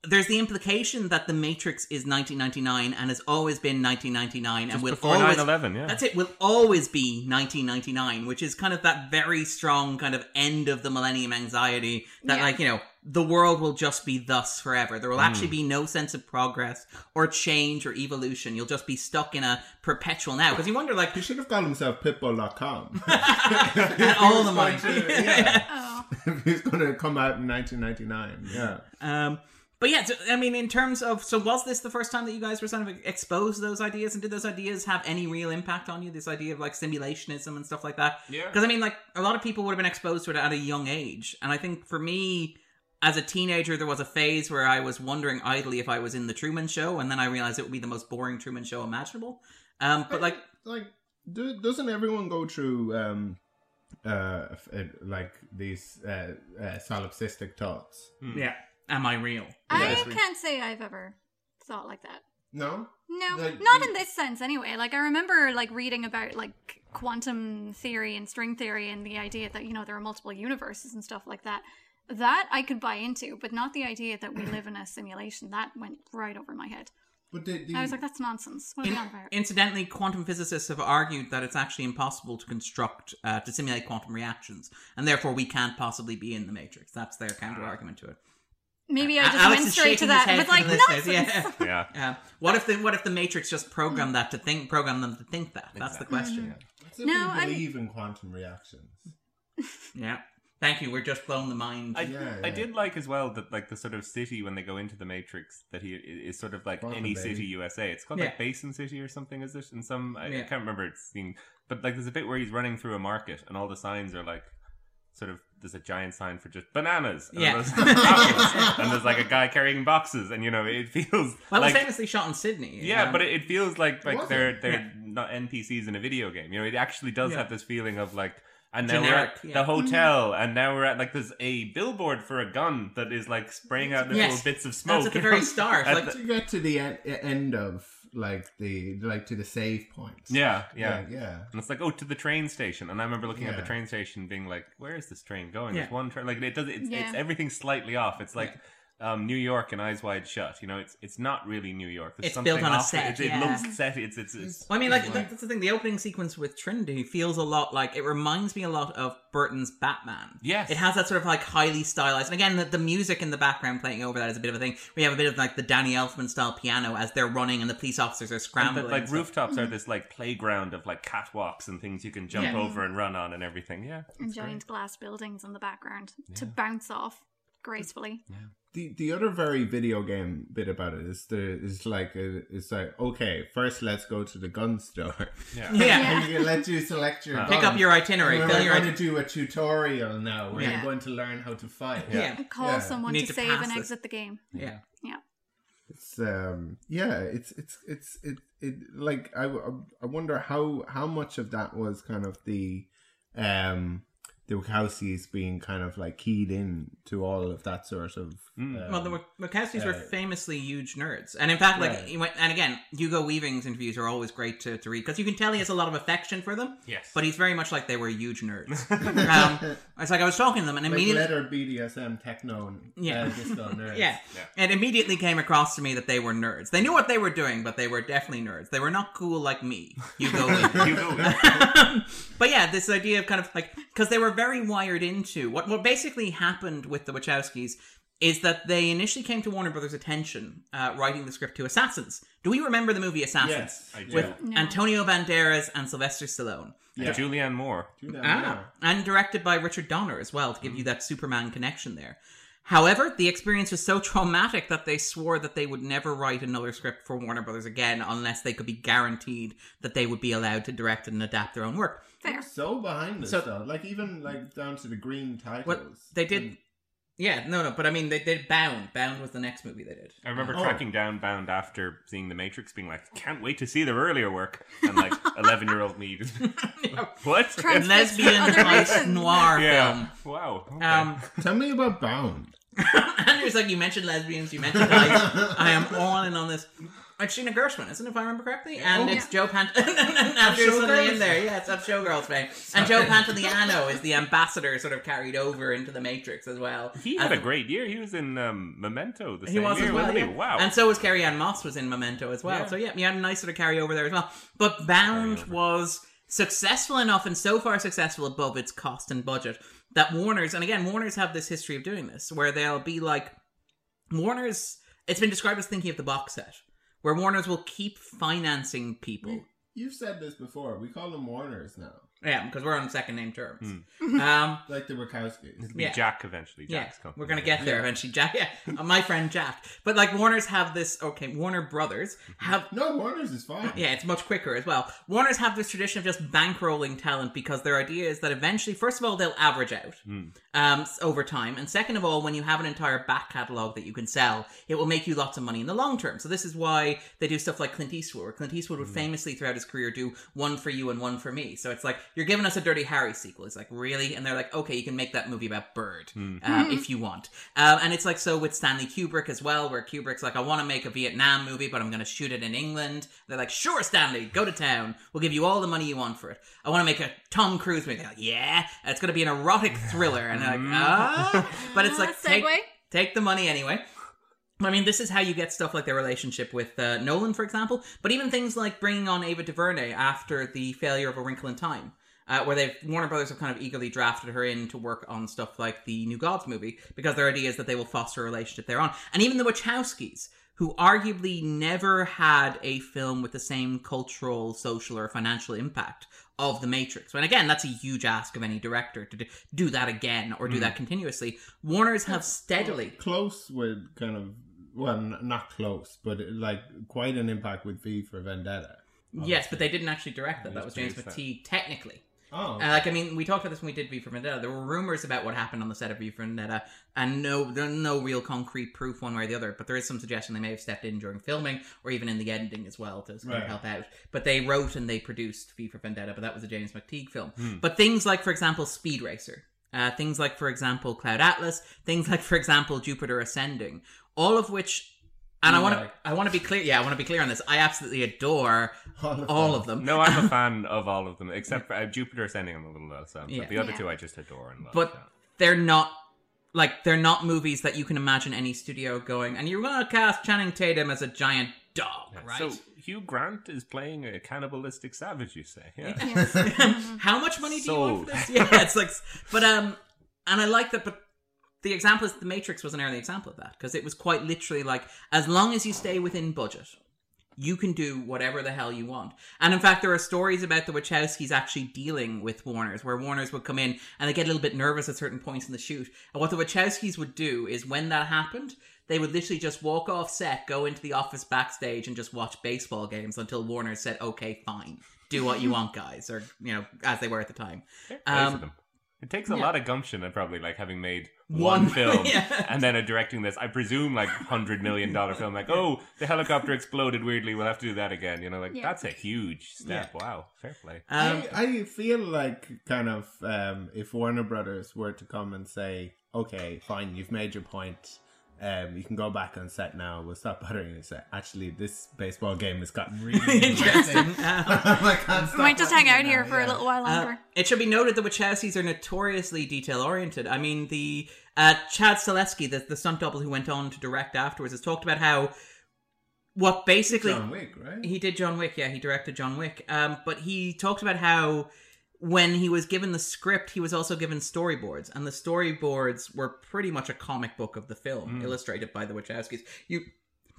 Speaker 1: There's the implication that the Matrix is 1999 and has always been 1999 and will
Speaker 14: before
Speaker 1: always
Speaker 14: 9/11, yeah.
Speaker 1: that's it will always be 1999 which is kind of that very strong kind of end of the millennium anxiety that
Speaker 3: Yeah.
Speaker 1: like you know the world will just be thus forever there will
Speaker 14: Mm.
Speaker 1: actually be no sense of progress or change or evolution you'll just be stuck in a perpetual now because you wonder like
Speaker 2: he should have called himself Pitbull.com.
Speaker 1: and all the money
Speaker 2: yeah.
Speaker 3: Oh.
Speaker 2: if he's going to come out in 1999. Yeah.
Speaker 1: Um, but yeah, so, I mean, in terms of, so was this the first time that you guys were sort of exposed to those ideas, and did those ideas have any real impact on you? This idea of like simulationism and stuff like that.
Speaker 14: Yeah.
Speaker 1: Because I mean, like a lot of people would have been exposed to it at a young age, and I think for me, as a teenager, there was a phase where I was wondering idly if I was in the Truman Show, and then I realized it would be the most boring Truman Show imaginable. Um, but like,
Speaker 2: like do, doesn't everyone go through um uh, f- uh like these uh, uh solipsistic thoughts
Speaker 1: yeah, am I real?
Speaker 3: I
Speaker 2: Yes.
Speaker 3: can't say I've ever thought like that.
Speaker 2: no
Speaker 3: No,
Speaker 2: Like,
Speaker 3: not in this sense anyway. Like I remember like reading about like quantum theory and string theory and the idea that you know there are multiple universes and stuff like that. That I could buy into, but not the idea that we live in a simulation. That went right over my head.
Speaker 2: but the, the,
Speaker 3: I was like, that's nonsense. What are
Speaker 1: In-
Speaker 3: you on about?
Speaker 1: incidentally, quantum physicists have argued that it's actually impossible to construct, uh, to simulate quantum reactions, and therefore we can't possibly be in the matrix. That's their counter argument to it.
Speaker 3: Maybe I just
Speaker 1: Alex
Speaker 3: went straight to that.
Speaker 1: his
Speaker 3: I
Speaker 1: head
Speaker 3: was
Speaker 1: for
Speaker 3: like,
Speaker 1: the listeners,
Speaker 3: nonsense.
Speaker 1: Yeah.
Speaker 14: Yeah.
Speaker 1: Uh, what if the what if the Matrix just programmed that to think, program them to think that? That's the question.
Speaker 2: What's if
Speaker 3: No,
Speaker 2: we
Speaker 3: I'm-
Speaker 2: believe in quantum reactions?
Speaker 1: Yeah. Thank you. We're just blown the mind.
Speaker 14: I,
Speaker 2: Yeah,
Speaker 14: I did like as well that like the sort of city when they go into the Matrix that he is sort of like
Speaker 2: Quantum
Speaker 14: any
Speaker 2: baby.
Speaker 14: city USA. It's called
Speaker 1: Yeah.
Speaker 14: like Basin City or something. Is it in some? I, I can't remember. It's seen, but like there's a bit where he's running through a market and all the signs are like sort of there's a giant sign for just bananas. And
Speaker 1: Yeah.
Speaker 14: there's apples, and there's like a guy carrying boxes, and you know it feels
Speaker 1: well,
Speaker 14: like
Speaker 1: it was famously shot in Sydney.
Speaker 14: yeah,
Speaker 1: um,
Speaker 14: but it, it feels like like they're
Speaker 2: it?
Speaker 14: they're
Speaker 1: Yeah.
Speaker 14: not NPCs in a video game. You know, it actually does
Speaker 1: Yeah.
Speaker 14: have this feeling of like. And now
Speaker 1: Generic,
Speaker 14: we're at
Speaker 1: yeah.
Speaker 14: the hotel, and now we're at like there's a billboard for a gun that is like spraying out little
Speaker 1: Yes.
Speaker 14: bits of smoke.
Speaker 1: That's at the very
Speaker 14: know?
Speaker 1: start.
Speaker 14: At
Speaker 1: Like,
Speaker 14: the-
Speaker 2: To get to the en- end of like the like to the save point.
Speaker 14: yeah, yeah,
Speaker 2: yeah, yeah.
Speaker 14: And it's like, oh, to the train station. And I remember looking at the train station, being like, where is this train going?
Speaker 1: Yeah.
Speaker 14: There's one train. Like it does. It's,
Speaker 3: Yeah.
Speaker 14: it's everything slightly off. It's like. Um, New York and Eyes Wide Shut. You know, it's it's not really New York. There's
Speaker 1: It's
Speaker 14: something
Speaker 1: built on a
Speaker 14: off
Speaker 1: set,
Speaker 14: It, it
Speaker 1: yeah.
Speaker 14: looks set. It's it's, it's
Speaker 1: Well, I mean, like that- that's the thing. The opening sequence with Trinity feels a lot like it reminds me a lot of Burton's Batman.
Speaker 14: Yes.
Speaker 1: it has that sort of like highly stylized. And again, the, the music in the background playing over that is a bit of a thing. We have a bit of like the Danny Elfman style piano as they're running and the police officers are
Speaker 14: And
Speaker 1: scrambling.
Speaker 14: the, like
Speaker 1: and stuff.
Speaker 14: rooftops are this like playground of like catwalks and things you can jump
Speaker 1: Yeah.
Speaker 14: over and run on and everything. Yeah,
Speaker 3: and
Speaker 14: it's great.
Speaker 3: giant glass buildings in the background to bounce off gracefully.
Speaker 2: The the other very video game bit about it is the is like uh, it's like okay first let's go to the gun store
Speaker 14: Yeah.
Speaker 1: Yeah.
Speaker 2: and you let you select your
Speaker 1: Pick up your itinerary,
Speaker 2: And
Speaker 1: fill
Speaker 2: we're
Speaker 1: your
Speaker 2: going
Speaker 1: it-
Speaker 2: to do a tutorial now where
Speaker 1: Yeah.
Speaker 2: you're going to learn how to fight
Speaker 1: Yeah.
Speaker 3: Call
Speaker 2: Yeah.
Speaker 3: someone to,
Speaker 1: to
Speaker 3: save and
Speaker 1: this.
Speaker 3: exit the game.
Speaker 1: Yeah.
Speaker 3: Yeah.
Speaker 2: it's um yeah it's it's it's it it like I, I wonder how how much of that was kind of the um the Wachowskis being kind of like keyed in to all of that sort of
Speaker 14: Mm.
Speaker 2: uh,
Speaker 1: Well, the Wach- Wachowskis were
Speaker 2: uh,
Speaker 1: famously huge nerds, and in fact, like,
Speaker 2: Right.
Speaker 1: went- and again, Hugo Weaving's interviews are always great to, to read because you can tell he has a lot of affection for them.
Speaker 14: Yes.
Speaker 1: but he's very much like they were huge nerds. um, it's like I was talking to them, and
Speaker 2: like
Speaker 1: immediately,
Speaker 2: letter BDSM techno
Speaker 1: Yeah.
Speaker 2: uh, disco nerds.
Speaker 1: yeah, it immediately came across to me that they were nerds. They knew what they were doing, but they were definitely nerds. They were not cool like me, Hugo. Weaving.
Speaker 14: You go.
Speaker 1: but yeah, this idea of kind of like because they were very wired into what what basically happened with the Wachowskis is that they initially came to Warner Brothers' attention uh, writing the script to Assassins. Do we remember the movie Assassins?
Speaker 14: Yes, I do.
Speaker 1: With
Speaker 14: No.
Speaker 1: Antonio Banderas and Sylvester Stallone.
Speaker 14: And Julianne Moore.
Speaker 1: Ah, and directed by Richard Donner as well to give you that Superman connection there. However, the experience was so traumatic that they swore that they would never write another script for Warner Brothers again unless they could be guaranteed that they would be allowed to direct and adapt their own work.
Speaker 2: They're so behind this
Speaker 1: So-
Speaker 2: though. Like even like down to the green titles.
Speaker 1: What they did, yeah, no, no, but I mean, they did Bound. Bound was the next movie they did.
Speaker 14: I remember
Speaker 1: Oh.
Speaker 14: tracking down Bound after seeing The Matrix, being like, "Can't wait to see their earlier work." And like eleven-year-old me, just, what
Speaker 1: lesbian heist noir
Speaker 14: Yeah.
Speaker 1: film.
Speaker 14: Wow. okay.
Speaker 1: Um,
Speaker 2: Tell me about Bound.
Speaker 1: Andrew's like, you mentioned lesbians, you mentioned heist. I am all in on this. It's Gina Gershon, isn't it, if I remember correctly? And
Speaker 2: Oh.
Speaker 1: it's Joe Pant. and suddenly
Speaker 2: Showgirls?
Speaker 1: in there. Yeah, it's of Showgirls fame. And Joe Pantoliano is the ambassador, sort of carried over into the Matrix as well.
Speaker 14: he
Speaker 1: As
Speaker 14: had a great year. He was in um, Memento the
Speaker 1: He was
Speaker 14: year,
Speaker 1: as well. Yeah.
Speaker 14: Wow.
Speaker 1: And so was Carrie Ann Moss was in Memento as well.
Speaker 14: Yeah.
Speaker 1: So yeah, you had a nice sort of carryover there as well. But Bound was successful enough and so far successful above its cost and budget that Warner's and again Warner's have this history of doing this where they'll be like Warner's it's been described as thinking of the box set where Warner's will keep financing people.
Speaker 2: You've said this before. We call them Warners now.
Speaker 1: Yeah, because we're on second name terms.
Speaker 14: Hmm.
Speaker 1: Um,
Speaker 2: like the Wachowskis.
Speaker 14: It'll be
Speaker 1: Yeah.
Speaker 14: Jack eventually.
Speaker 1: yeah,
Speaker 14: Jack's company.
Speaker 1: we're gonna get there eventually. Jack, yeah, uh, my friend Jack. But like Warner's have this. Okay, Warner Brothers have
Speaker 2: no Warner's is fine.
Speaker 1: Yeah, it's much quicker as well. Warner's have this tradition of just bankrolling talent because their idea is that eventually, first of all, they'll average out
Speaker 14: Hmm.
Speaker 1: um, over time, and second of all, when you have an entire back catalog that you can sell, it will make you lots of money in the long term. So this is why they do stuff like Clint Eastwood. Where Clint Eastwood would famously throughout his career do one for you and one for me. So it's like you're giving us a Dirty Harry sequel. It's like really, and they're like, okay, you can make that movie about Bird uh, if you want. Um, and it's like so with Stanley Kubrick as well, where Kubrick's like, I want to make a Vietnam movie, but I'm going to shoot it in England. They're like, sure, Stanley, go to town. We'll give you all the money you want for it. I want to make a Tom Cruise movie. They're like, yeah, it's going to be an erotic thriller. And they're like, ah, but it's like, take, take the money anyway. I mean, this is how you get stuff like their relationship with uh, Nolan, for example, but even things like bringing on Ava DuVernay after the failure of A Wrinkle in Time, uh, where they've Warner Brothers have kind of eagerly drafted her in to work on stuff like the New Gods movie because their idea is that they will foster a relationship thereon. And even the Wachowskis, who arguably never had a film with the same cultural, social, or financial impact of The Matrix. And again, that's a huge ask of any director to do, that again or do
Speaker 2: Mm.
Speaker 1: that continuously. Warner's have steadily
Speaker 2: close with kind of well, n- not close, but like quite an impact with V for Vendetta.
Speaker 1: Yes, but they didn't actually direct that. That was James McTeigue, technically.
Speaker 2: Oh,
Speaker 1: Uh, like I mean, we talked about this when we did V for Vendetta. There were rumors about what happened on the set of V for Vendetta, and no, there's no real concrete proof one way or the other. But there is some suggestion they may have stepped in during filming or even in the editing as well to of
Speaker 2: Right.
Speaker 1: help out. But they wrote and they produced V for Vendetta, but that was a James McTeigue film.
Speaker 2: Hmm.
Speaker 1: But things like, for example, Speed Racer, uh, things like, for example, Cloud Atlas, things like, for example, Jupiter Ascending, all of which. And I want to. I want to be clear. Yeah, I want to be clear on this. I absolutely adore all of them.
Speaker 14: No, I'm a fan of all of them except for uh, Jupiter Ascending. I'm a little less on,
Speaker 1: Yeah.
Speaker 14: but the other
Speaker 1: Yeah.
Speaker 14: two I just adore and love.
Speaker 1: but they're not like they're not movies that you can imagine any studio going and you're gonna cast Channing Tatum as a giant dog, right?
Speaker 14: So Hugh Grant is playing a cannibalistic savage. You say, yeah.
Speaker 1: How much money do you want for this? Yeah, it's like, but um, and I like that. But the example is the Matrix was an early example of that because it was quite literally like, as long as you stay within budget, you can do whatever the hell you want. And in fact, there are stories about the Wachowskis actually dealing with Warner's, where Warner's would come in and they get a little bit nervous at certain points in the shoot. And what the Wachowskis would do is when that happened, they would literally just walk off set, go into the office backstage, and just watch baseball games until Warner said, "Okay, fine, do what you want, guys," or you know, as they were at the time. Um.
Speaker 14: It takes a
Speaker 1: yeah.
Speaker 14: lot of gumption and probably like having made
Speaker 1: One-
Speaker 14: one, film
Speaker 1: yeah.
Speaker 14: and then a directing this, I presume like hundred million dollar film, like, oh, the helicopter exploded weirdly, we'll have to do that again. You know, like
Speaker 2: Yeah.
Speaker 14: that's a huge step. Wow, fair play.
Speaker 1: Um,
Speaker 2: I, I feel like kind of um, if Warner Brothers were to come and say, "Okay, fine, you've made your point. Um, you can go back on set now. We'll stop bothering you." Say, actually, this baseball game has gotten really interesting. I can't
Speaker 3: We might just hang out
Speaker 2: it
Speaker 3: here
Speaker 2: now,
Speaker 3: for a little while
Speaker 1: Uh,
Speaker 3: longer.
Speaker 1: it should be noted that the Wachowskis are notoriously detail oriented. I mean, the uh, Chad Stahelski, the, the stunt double who went on to direct afterwards, has talked about how what basically
Speaker 2: John Wick, right?
Speaker 1: he did John Wick. Yeah, he directed John Wick. Um, but he talked about how when he was given the script, he was also given storyboards, and the storyboards were pretty much a comic book of the film,
Speaker 14: Mm.
Speaker 1: illustrated by the Wachowskis. You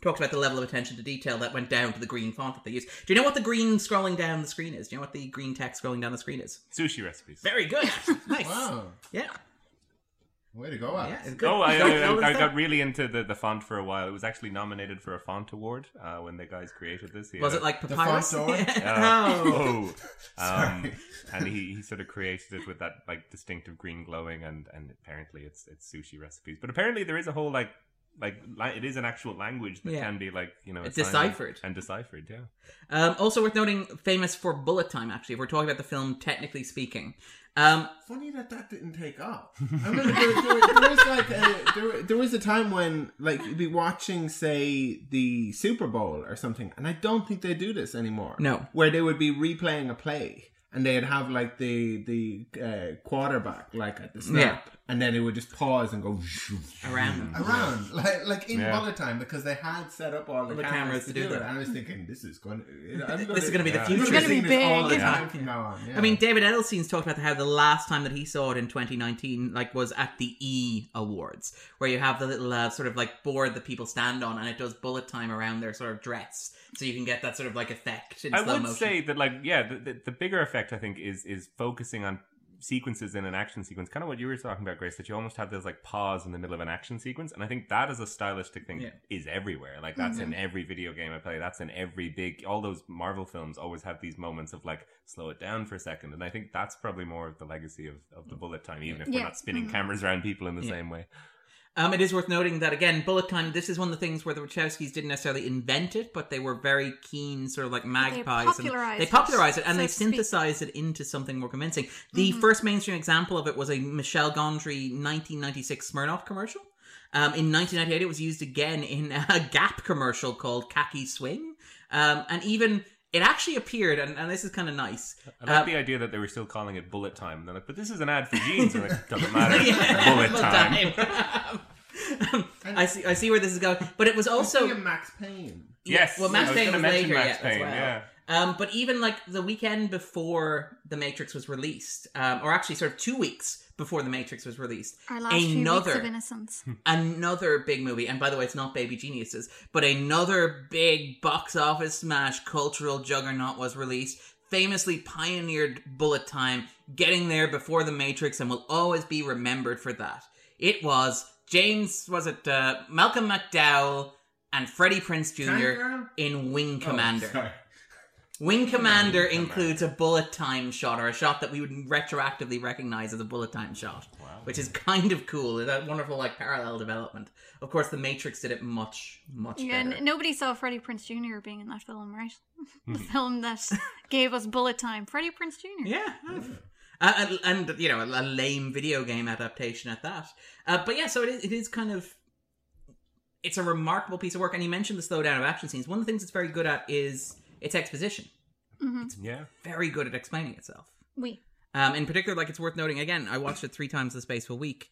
Speaker 1: talked about the level of attention to detail that went down to the green font that they used. Do you know what the green scrolling down the screen is? Do you know what the green text scrolling down the screen is?
Speaker 14: Sushi recipes.
Speaker 1: Very good. nice.
Speaker 2: Wow.
Speaker 1: Yeah.
Speaker 2: Way to go, Alex.
Speaker 1: Yeah, it's good.
Speaker 14: Oh, I, I, I, I got really into the, the font for a while. It was actually nominated for a font award uh, when the guys created this. He
Speaker 1: Was
Speaker 14: had
Speaker 1: it like
Speaker 2: The
Speaker 1: papyrus?
Speaker 2: font door?
Speaker 14: Uh,
Speaker 1: oh.
Speaker 14: oh. Um, and he, he sort of created it with that like distinctive green glowing, and, and apparently it's it's sushi recipes. But apparently there is a whole like like it is an actual language that
Speaker 1: Yeah.
Speaker 14: can be like you know
Speaker 1: It's deciphered.
Speaker 14: and deciphered. Yeah.
Speaker 1: Um, also worth noting, famous for bullet time. Actually, if we're talking about the film, technically speaking, um,
Speaker 2: Funny that that didn't take off. I remember there, there, there was like a, there, there was a time when like you'd be watching, say, the Super Bowl or something, and I don't think they do this anymore.
Speaker 1: No.
Speaker 2: where they would be replaying a play. And they'd have like the the uh, quarterback like at the snap, and then it would just pause and go
Speaker 1: Around them.
Speaker 2: around like like in
Speaker 14: Yeah.
Speaker 2: bullet time because they had set up all the,
Speaker 1: the
Speaker 2: cameras,
Speaker 1: cameras
Speaker 2: to
Speaker 1: to do
Speaker 2: do it. And I was thinking, this is going to
Speaker 1: This is gonna be the future. It's gonna
Speaker 3: be
Speaker 2: this all the
Speaker 3: big.
Speaker 2: time from now on. Yeah.
Speaker 1: I mean, David Edelstein's talked about how the last time that he saw it in 2019, like, was at the E Awards, where you have the little uh, sort of like board that people stand on, and it does bullet time around their sort of dress, so you can get that sort of like effect in
Speaker 14: I
Speaker 1: slow
Speaker 14: would
Speaker 1: motion.
Speaker 14: say that, like, yeah, the, the, the bigger effect I think is is focusing on sequences in an action sequence, kind of what you were talking about, Grace. That you almost have this like pause in the middle of an action sequence, and I think that is a stylistic thing
Speaker 1: Yeah.
Speaker 14: is everywhere. Like that's in every video game I play. That's in every big. All those Marvel films always have these moments of like slow it down for a second, and I think that's probably more of the legacy of, of the bullet time, even if we're not spinning
Speaker 3: Mhm.
Speaker 14: cameras around people in the
Speaker 1: Yeah.
Speaker 14: same way.
Speaker 1: Um, it is worth noting that again, bullet time. This is one of the things where the Wachowskis didn't necessarily invent it, but they were very keen, sort of like magpies.
Speaker 3: popularized
Speaker 1: and they popularized it, and
Speaker 3: so
Speaker 1: they
Speaker 3: to speak.
Speaker 1: synthesized it into something more convincing. The
Speaker 3: Mhm.
Speaker 1: first mainstream example of it was a Michel Gondry 1996 Smirnoff commercial. Um, in 1998, it was used again in a Gap commercial called Khaki Swing, um, and even it actually appeared, and, and this is kind of nice.
Speaker 14: I like
Speaker 1: Um,
Speaker 14: the idea that they were still calling it bullet time. And they're like, but this is an ad for jeans. They're like, doesn't matter.
Speaker 1: Yeah,
Speaker 14: bullet
Speaker 1: bullet
Speaker 14: time.
Speaker 1: time. I see. I see where this is going, but it was also
Speaker 2: Also, Max Payne.
Speaker 14: Yes.
Speaker 1: Well, Max
Speaker 14: I was
Speaker 1: Payne
Speaker 14: gonna
Speaker 1: was
Speaker 14: mention
Speaker 1: later,
Speaker 14: Max
Speaker 1: yeah, as
Speaker 14: Payne,
Speaker 1: well.
Speaker 14: yeah.
Speaker 1: Um, but even like the weekend before The Matrix was released, um, or actually sort of two weeks before The Matrix was released,
Speaker 3: Our last few weeks
Speaker 1: another
Speaker 3: of innocence.
Speaker 1: another big movie. And by the way, it's not Baby Geniuses, but another big box office smash, cultural juggernaut was released. Famously pioneered bullet time, getting there before The Matrix, and will always be remembered for that. It was James, was it uh, Malcolm McDowell and Freddie Prinze Jr. In Wing Commander.
Speaker 2: Oh, sorry.
Speaker 1: Wing Commander includes a bullet time shot, or a shot that we would retroactively recognize as a bullet time shot, which is kind of cool. That wonderful, like, parallel development. Of course, The Matrix did it much, much
Speaker 3: Yeah,
Speaker 1: better.
Speaker 3: n- nobody saw Freddie Prinze Jr. being in that film, right? the film that gave us bullet time. Freddie Prinze Jr.
Speaker 1: Yeah. Uh, and, and, you know, a, a lame video game adaptation at that. Uh, but yeah, so it is, it is kind of. It's a remarkable piece of work. And you mentioned the slowdown of action scenes. One of the things it's very good at is its exposition.
Speaker 3: hmm
Speaker 14: Yeah.
Speaker 1: Very good at explaining itself.
Speaker 3: We.
Speaker 1: Um, in particular, like it's worth noting again, I watched it three times in the space of a week,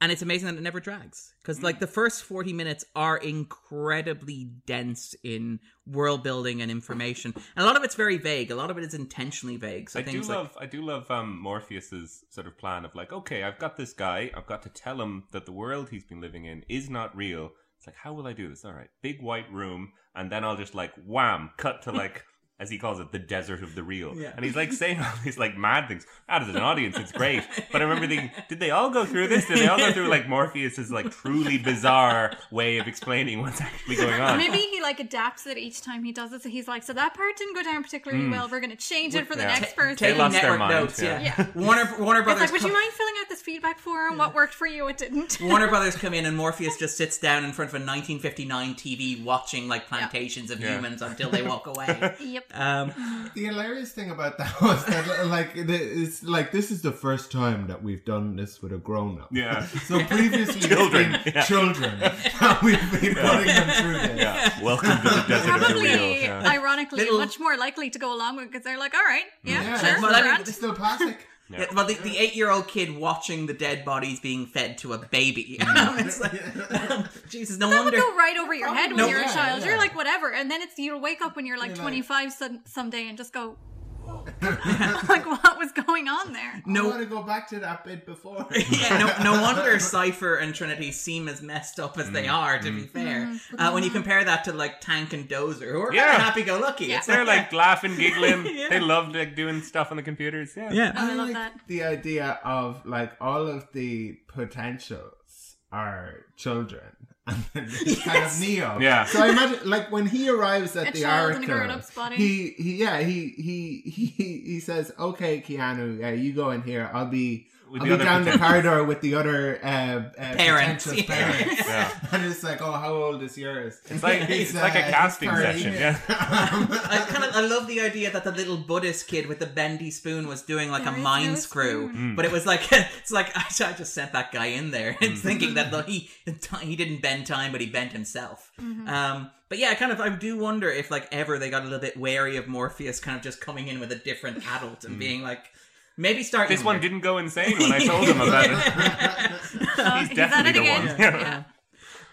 Speaker 1: and it's amazing that it never drags because like the first forty minutes are incredibly dense in world building and information, and a lot of it's very vague. A lot of it is intentionally vague. So
Speaker 14: I do
Speaker 1: things like
Speaker 14: love I do love um, Morpheus's sort of plan of like, okay, I've got this guy, I've got to tell him that the world he's been living in is not real. It's like, how will I do this? All right, big white room, and then I'll just like wham, cut to like. As he calls it, the desert of the real,
Speaker 1: Yeah.
Speaker 14: and he's like saying all these like mad things. Out as an audience, it's great. But I remember thinking, did they all go through this? Did they all go through like Morpheus's like truly bizarre way of explaining what's actually going on?
Speaker 3: Maybe he like adapts it each time he does it. So he's like, so that part didn't go down particularly
Speaker 14: Mm.
Speaker 3: well. We're going to change it for the
Speaker 14: Yeah.
Speaker 3: next
Speaker 14: Ta-
Speaker 3: person.
Speaker 1: taking
Speaker 14: lost their mind,
Speaker 1: notes.
Speaker 14: yeah.
Speaker 1: Yeah,
Speaker 3: Yeah.
Speaker 1: Warner Warner
Speaker 3: It's
Speaker 1: Brothers.
Speaker 3: like, would you mind filling out this feedback form? What worked for you? What didn't?
Speaker 1: Warner Brothers come in and Morpheus just sits down in front of a 1959 TV watching like plantations of
Speaker 14: Yeah.
Speaker 1: humans until they walk away.
Speaker 3: Yep.
Speaker 1: Um,
Speaker 2: The hilarious thing about that was that, like, it's like this is the first time that we've done this with a grown up.
Speaker 14: Yeah.
Speaker 2: So previously, it's
Speaker 14: Children,
Speaker 2: been
Speaker 14: yeah.
Speaker 2: children. that we've been putting them through this.
Speaker 14: Yeah. Welcome to the desert of the
Speaker 3: Probably,
Speaker 14: real. Yeah.
Speaker 3: ironically,
Speaker 1: Little-
Speaker 3: much more likely to go along with because they're like, all right, yeah,
Speaker 2: Yeah,
Speaker 3: sure,
Speaker 1: well, I mean.
Speaker 2: It's still plastic.
Speaker 14: Yeah.
Speaker 1: Yeah, well, the, the eight-year-old kid watching the dead bodies being fed to a baby. Mm. it's like, Jesus, no
Speaker 3: that would
Speaker 1: wonder.
Speaker 3: go right over your head when
Speaker 2: No,
Speaker 3: you're
Speaker 2: yeah,
Speaker 3: a child.
Speaker 2: yeah.
Speaker 3: You're like, whatever, and then it's you'll wake up when you're like
Speaker 2: You're like-
Speaker 3: 25 some, someday and just go, like what was going on there?
Speaker 2: I want to go back to that bit before.
Speaker 1: yeah, no, no wonder Cypher and Trinity seem as messed up as
Speaker 14: Mm.
Speaker 1: they are. To be fair,
Speaker 3: Mhm.
Speaker 1: uh, when you compare that to like Tank and Dozer, who are
Speaker 14: Yeah.
Speaker 1: kind of happy-go-lucky, it's
Speaker 14: They're like laughing, giggling.
Speaker 1: Yeah.
Speaker 14: They love like doing stuff on the computers. Yeah.
Speaker 1: Yeah.
Speaker 3: Oh, I love
Speaker 2: like
Speaker 3: that.
Speaker 2: the idea of like all of the potentials are children. And then it's kind of Neo.
Speaker 14: Yeah.
Speaker 2: So I imagine like when he arrives at
Speaker 3: A
Speaker 2: the
Speaker 3: child in a
Speaker 2: Oracle,
Speaker 3: grown-up's body.
Speaker 2: he he yeah he he he he says okay Keanu yeah you go in here I'll be
Speaker 14: With
Speaker 2: I'll
Speaker 14: the
Speaker 2: be
Speaker 14: other
Speaker 2: down the corridor with the other uh, uh,
Speaker 1: Parents,
Speaker 2: potential
Speaker 1: yeah.
Speaker 2: parents
Speaker 14: Yeah.
Speaker 2: and it's like oh how old is yours
Speaker 14: It's like it's like a
Speaker 2: uh,
Speaker 14: casting
Speaker 2: 30.
Speaker 14: session. Yeah.
Speaker 1: I kind of I love the idea that the little Buddhist kid with the bendy spoon was doing like
Speaker 3: There
Speaker 1: a mind
Speaker 3: no
Speaker 1: screw,
Speaker 3: spoon.
Speaker 1: but it was like it's like I, I just sent that guy in there, it's thinking that the, he he didn't bend time, but he bent himself.
Speaker 3: Mm-hmm.
Speaker 1: Um, but yeah, I kind of I do wonder if like ever they got a little bit wary of Morpheus, kind of just coming in with a different adult and being like maybe start
Speaker 14: This one didn't go insane when I told him about it. He's
Speaker 3: he's
Speaker 14: definitely
Speaker 3: at
Speaker 14: the one. Yeah.
Speaker 3: Yeah.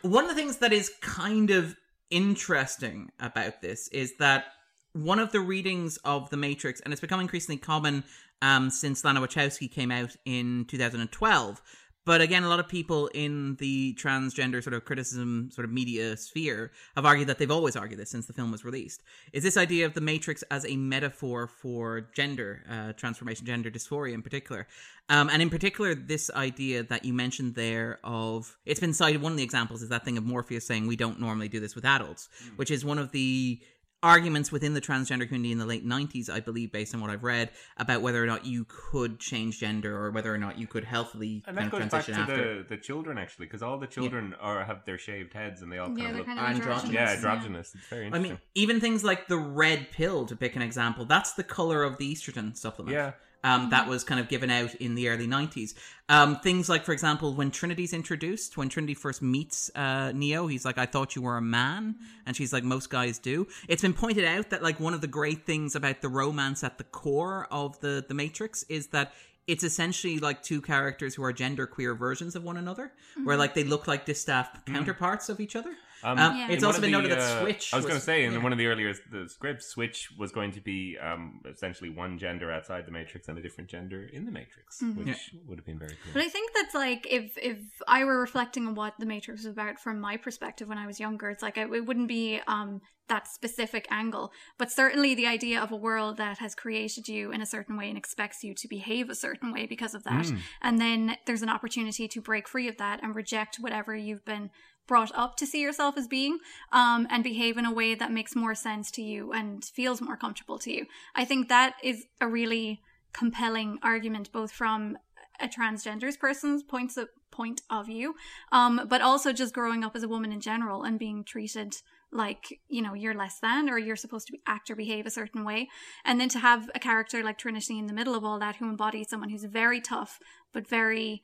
Speaker 1: One of the things that is kind of interesting about this is that one of the readings of The Matrix, and it's become increasingly common um, since Lana Wachowski came out in 2012. But again, a lot of people in the transgender sort of criticism, sort of media sphere have argued that they've always argued this since the film was released. Is this idea of the Matrix as a metaphor for gender uh, transformation, gender dysphoria in particular? Um, and in particular, this idea that you mentioned there of it's been cited. One of the examples is that thing of Morpheus saying we don't normally do this with adults, which is one of the arguments within the transgender community in the late 90s i believe based on what i've read about whether or not you could change gender or whether or not you could healthily
Speaker 14: And
Speaker 1: kind
Speaker 14: that
Speaker 1: of
Speaker 14: goes back
Speaker 1: transition
Speaker 14: to
Speaker 1: after
Speaker 14: the, the children actually, because all the children are have their shaved heads and they all kind
Speaker 3: Yeah,
Speaker 14: of look
Speaker 3: kind of
Speaker 1: androgynous.
Speaker 3: androgynous.
Speaker 14: yeah
Speaker 3: yeah.
Speaker 14: androgynous. It's very interesting.
Speaker 1: I mean, even things like the red pill, to pick an example, that's the color of the estrogen supplement.
Speaker 14: Yeah.
Speaker 1: Um, that was kind of given out in the early 90s. Um, things like, for example, when Trinity's introduced, when Trinity first meets uh, Neo, he's like, I thought you were a man. And she's like, most guys do. It's been pointed out that, like, one of the great things about the romance at the core of the, the Matrix is that it's essentially like two characters who are gender queer versions of one another, where, like, they look like distaff counterparts of each other.
Speaker 14: Um,
Speaker 1: Um,
Speaker 3: Yeah.
Speaker 1: It's also been
Speaker 14: of
Speaker 1: noted
Speaker 14: the,
Speaker 1: that
Speaker 14: uh,
Speaker 1: Switch.
Speaker 14: I was going to say in
Speaker 1: yeah.
Speaker 14: one of the earlier the scripts, Switch was going to be um, essentially one gender outside the Matrix and a different gender in the Matrix,
Speaker 3: Mm-hmm.
Speaker 14: which would have been very cool.
Speaker 3: But I think that's like if if I were reflecting on what the Matrix was about from my perspective when I was younger, it's like it, it wouldn't be um that specific angle, but certainly the idea of a world that has created you in a certain way and expects you to behave a certain way because of that, and then there's an opportunity to break free of that and reject whatever you've been brought up to see yourself as being um, and behave in a way that makes more sense to you and feels more comfortable to you. I think that is a really compelling argument, both from a transgender's person's points of point of view, um, but also just growing up as a woman in general and being treated like you know you're less than or you're supposed to act or behave a certain way and then to have a character like trinity in the middle of all that who embodies someone who's very tough but very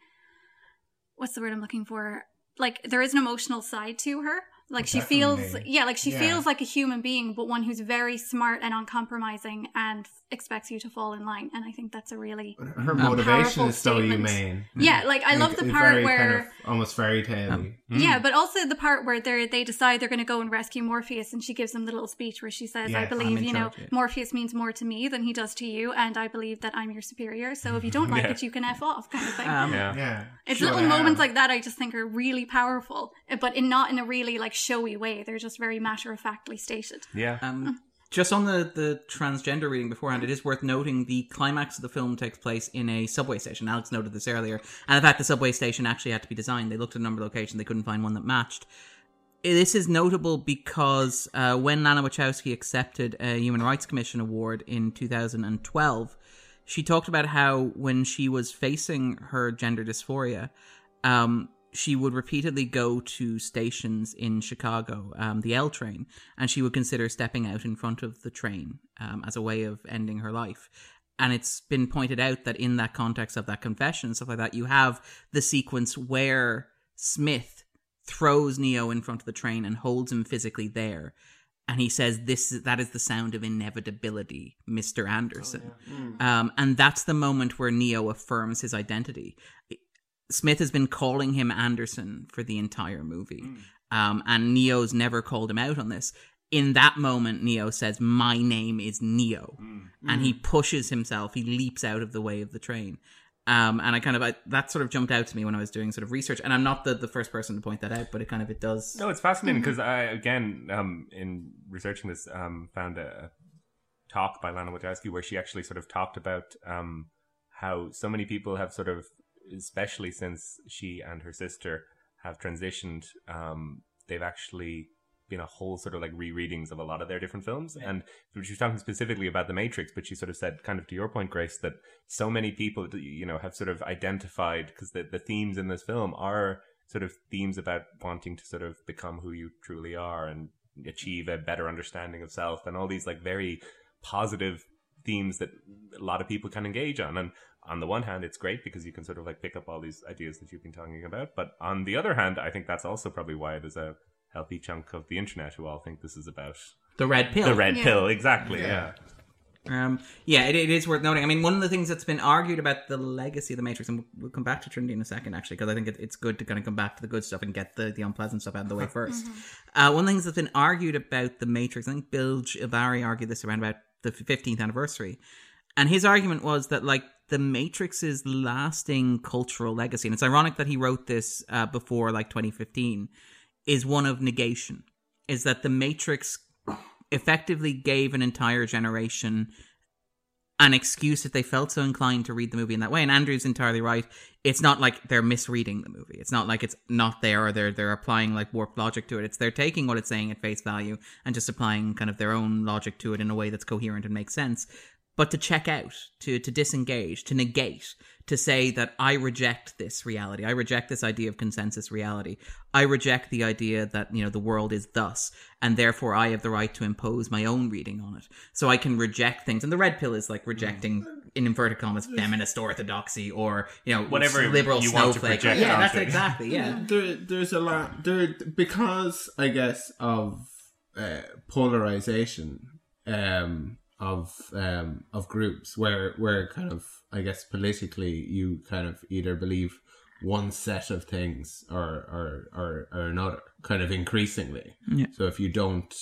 Speaker 3: what's the word i'm looking for like there is an emotional side to her like she feels yeah like she
Speaker 2: Yeah.
Speaker 3: feels like a human being but one who's very smart and uncompromising and expects you to fall in line and i think that's a really
Speaker 2: her
Speaker 3: Um,
Speaker 2: motivation is so
Speaker 3: statement.
Speaker 2: humane
Speaker 3: yeah like i love the part
Speaker 2: very
Speaker 3: where
Speaker 2: kind of almost fairy tale
Speaker 3: yeah, but also the part where they they decide they're going to go and rescue Morpheus, and she gives them the little speech where she says, "I
Speaker 2: Yes, I'm
Speaker 3: believe you know. Morpheus means more to me than he does to you, and I believe that I'm your superior. So if you don't like
Speaker 14: Yeah.
Speaker 3: it, you can f off," kind of thing.
Speaker 1: Um,
Speaker 14: yeah.
Speaker 2: yeah
Speaker 3: it's
Speaker 2: Sure
Speaker 3: little moments like that I just think are really powerful, but in not in a really like showy way. They're just very matter of factly stated.
Speaker 14: Yeah.
Speaker 1: Um, just on the, the transgender reading beforehand, it is worth noting the climax of the film takes place in a subway station. Alex noted this earlier. And in fact, the subway station actually had to be designed. They looked at a number of locations, they couldn't find one that matched. This is notable because uh, when Lana Wachowski accepted a Human Rights Commission award in 2012, she talked about how when she was facing her gender dysphoria, um, she would repeatedly go to stations in Chicago, um, the L train, and she would consider stepping out in front of the train um, as a way of ending her life. And it's been pointed out that in that context of that confession, stuff like that, you have the sequence where Smith throws Neo in front of the train and holds him physically there. And he says, "This that is the sound of inevitability, Mister Anderson." Um, and that's the moment where Neo affirms his identity. Smith has been calling him Anderson for the entire movie, um, and Neo's never called him out on this. in that moment, Neo says, "My name is Neo," and he pushes himself. He leaps out of the way of the train. Um, and I kind of I, that sort of jumped out to me when I was doing sort of research. And I'm not the, the first person to point that out, but it kind of it does.
Speaker 14: No, it's fascinating because I again, um, in researching this, um, found a talk by Lana Wachowski where she actually sort of talked about um, how so many people have sort of, especially since she and her sister have transitioned, um, they've actually been a whole sort of like rereadings of a lot of their different films. And she was talking specifically about The Matrix, but she sort of said, kind of to your point, Grace, that so many people, you know, have sort of identified because the, the themes in this film are sort of themes about wanting to sort of become who you truly are and achieve a better understanding of self and all these like very positive themes that a lot of people can engage on. And on the one hand, it's great because you can sort of like pick up all these ideas that you've been talking about. But on the other hand, I think that's also probably why there's a healthy chunk of the internet who all think this is about
Speaker 1: The red pill.
Speaker 14: The red
Speaker 1: Yeah.
Speaker 14: pill, exactly.
Speaker 1: Yeah.
Speaker 14: Yeah.
Speaker 1: Um, yeah, it, it is worth noting. I mean, one of the things that's been argued about the legacy of the Matrix, and we'll, we'll come back to Trinity in a second, actually, because I think it, it's good to kind of come back to the good stuff and get the, the unpleasant stuff out of the way 1st Uh, one of the things that's been argued about the Matrix, I think Bilge Ebiri argued this around about the 15th anniversary, and his argument was that like the Matrix's lasting cultural legacy, and it's ironic that he wrote this uh, before like 2015, is one of negation. Is that the Matrix effectively gave an entire generation an excuse if they felt so inclined to read the movie in that way. And Andrew's entirely right. It's not like they're misreading the movie. It's not like it's not there or they're they're applying like warped logic to it. It's they're taking what it's saying at face value and just applying kind of their own logic to it in a way that's coherent and makes sense. But to check out, to to disengage, to negate, to say that I reject this reality. I reject this idea of consensus reality. I reject the idea that, you know, the world is thus, and therefore I have the right to impose my own reading on it. So I can reject things. And the red pill is like rejecting, in inverted commas, feminist orthodoxy or, you know,
Speaker 14: Whatever
Speaker 1: liberal
Speaker 14: you want to
Speaker 1: snowflake.
Speaker 14: project
Speaker 1: yeah, that's it
Speaker 14: it.
Speaker 1: exactly. Yeah.
Speaker 2: there, there's a lot there because I guess of uh, polarization um, of um, of groups where where kind of I guess politically you kind of either believe one set of things or or or, or another kind of increasingly.
Speaker 1: Yeah.
Speaker 2: So if you don't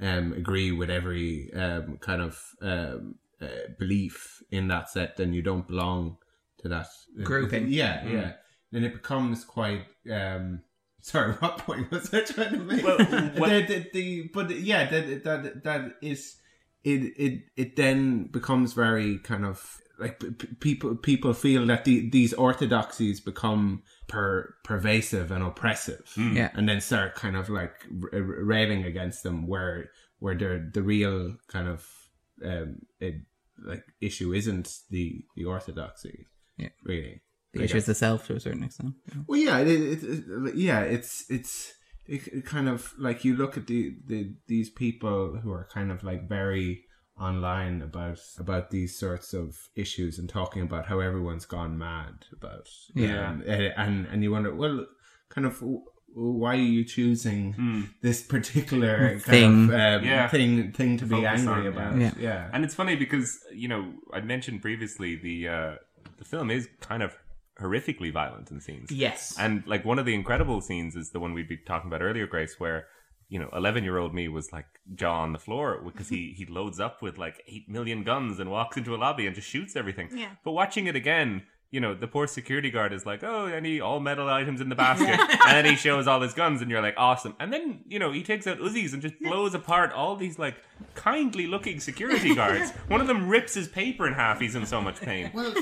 Speaker 2: um, agree with every um, kind of um, uh, belief in that set, then you don't belong to that
Speaker 1: Grouping.
Speaker 2: Yeah,
Speaker 1: Mm.
Speaker 2: yeah. Then it becomes quite. Um, sorry, what point was I trying to make?
Speaker 14: Well, what-
Speaker 2: the, the, the, but yeah, that that that is it. It it then becomes very kind of like p- p- people people feel that the, these orthodoxies become per, pervasive and oppressive,
Speaker 14: Hmm.
Speaker 1: Yeah.
Speaker 2: and then start kind of like r- r- railing against them where where the the real kind of um it, like issue isn't the the orthodoxy
Speaker 1: Yeah.
Speaker 2: really
Speaker 1: The
Speaker 2: I
Speaker 1: issue is the self to a certain extent.
Speaker 2: well yeah it, it, it, yeah it's it's it, it kind of like you look at the, the these people who are kind of like very online about about these sorts of issues and talking about how everyone's gone mad about
Speaker 1: Yeah.
Speaker 2: um, and and you wonder well kind of why are you choosing this particular
Speaker 1: Thing.
Speaker 2: kind of um,
Speaker 14: Yeah.
Speaker 2: thing thing to be angry
Speaker 14: on,
Speaker 2: about
Speaker 1: yeah.
Speaker 2: yeah
Speaker 14: And it's funny because you know I mentioned previously the uh, the film is kind of horrifically violent in scenes.
Speaker 1: Yes.
Speaker 14: and like one of the incredible scenes is the one we'd be talking about earlier, Grace, where you know eleven year old me was like jaw on the floor because he he loads up with like eight million guns and walks into a lobby and just shoots everything.
Speaker 3: Yeah.
Speaker 14: But watching it again. You know, the poor security guard is like, oh, any all metal items in the basket. and then he shows all his guns, and you're like, awesome. And then, you know, he takes out Uzis and just blows apart all these, like, kindly looking security guards. One of them rips his paper in half. He's in so much pain.
Speaker 2: well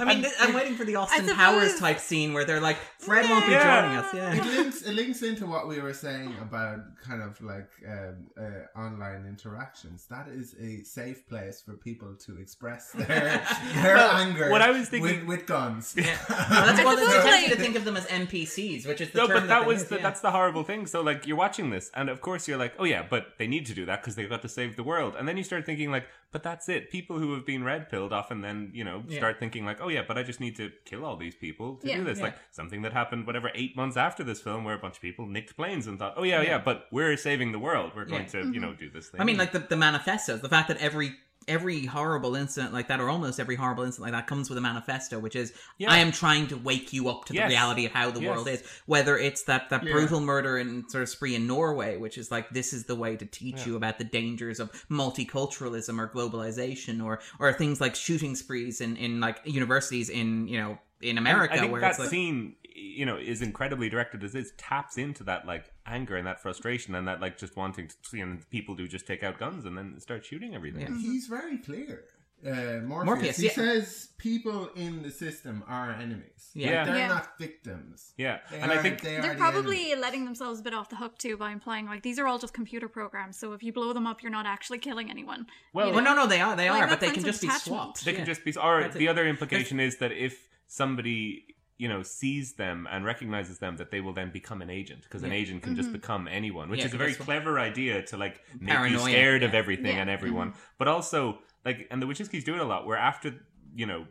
Speaker 1: I mean, th- I'm waiting for the Austin
Speaker 3: suppose-
Speaker 1: Powers type scene where they're like, Fred won't be joining us. Yeah.
Speaker 2: it links it links into what we were saying about kind of like um, uh, online interactions. That is a safe place for people to express their their
Speaker 14: Well,
Speaker 2: anger.
Speaker 14: what I was thinking-
Speaker 2: with, with guns.
Speaker 1: Well, that's what
Speaker 3: suppose,
Speaker 1: it's tempting to think of them as NPCs, which is the
Speaker 14: No,
Speaker 1: term
Speaker 14: but that
Speaker 1: they
Speaker 14: was
Speaker 1: use,
Speaker 14: the,
Speaker 1: yeah.
Speaker 14: that's the horrible thing. So like you're watching this, and of course you're like, oh yeah, but they need to do that because they've got to save the world. And then you start thinking like, but that's it. People who have been red pilled often then you know
Speaker 1: Yeah.
Speaker 14: start thinking like, oh yeah, but I just need to kill all these people to
Speaker 3: Yeah.
Speaker 14: do this.
Speaker 1: Yeah.
Speaker 14: Like something that happened whatever eight months after this film, where a bunch of people nicked planes and thought, oh yeah, yeah, but we're saving the world. We're going
Speaker 1: Yeah.
Speaker 14: to you mm-hmm. know do this thing.
Speaker 1: I mean, like the, the manifestos, the fact that every every horrible incident like that, or almost every horrible incident like that, comes with a manifesto, which is
Speaker 14: Yeah.
Speaker 1: I am trying to wake you up to
Speaker 14: Yes.
Speaker 1: the reality of how the
Speaker 14: Yes.
Speaker 1: world is. Whether it's that that
Speaker 2: Yeah.
Speaker 1: brutal murder and sort of spree in Norway, which is like this is the way to teach
Speaker 14: Yeah.
Speaker 1: you about the dangers of multiculturalism or globalization, or or things like shooting sprees in in like universities in you know in America,
Speaker 14: I think
Speaker 1: where
Speaker 14: that
Speaker 1: it's like
Speaker 14: scene, you know, is incredibly directed as it taps into that like anger and that frustration and that like just wanting to see and people do just take out guns and then start shooting everything.
Speaker 2: He's very clear. Uh, Morpheus.
Speaker 1: Morpheus,
Speaker 2: he
Speaker 1: yeah.
Speaker 2: says people in the system are enemies.
Speaker 1: Yeah.
Speaker 2: Like, they're
Speaker 3: Yeah.
Speaker 2: not victims.
Speaker 14: Yeah,
Speaker 2: They
Speaker 14: and I
Speaker 2: are-
Speaker 14: think
Speaker 2: they are
Speaker 3: They're probably
Speaker 2: enemy.
Speaker 3: letting themselves a bit off the hook too by implying like these are all just computer programs. So if you blow them up, you're not actually killing anyone.
Speaker 14: Well-
Speaker 3: You
Speaker 1: Well, no, no, they are, they
Speaker 3: Like
Speaker 1: are, but they can
Speaker 3: of
Speaker 1: just be swapped.
Speaker 14: they can just be. Or
Speaker 1: That's it.
Speaker 14: the other implication is that if somebody you know sees them and recognizes them, that they will then become an agent because an agent can just mm-hmm. become anyone, which
Speaker 1: Yeah,
Speaker 14: is a very
Speaker 1: that's what-
Speaker 14: clever idea to like make you
Speaker 1: Paranoia,
Speaker 14: scared of everything
Speaker 3: Yeah.
Speaker 14: and everyone. Mm-hmm. But also like, and the Wachowskis do it a lot. Where after you know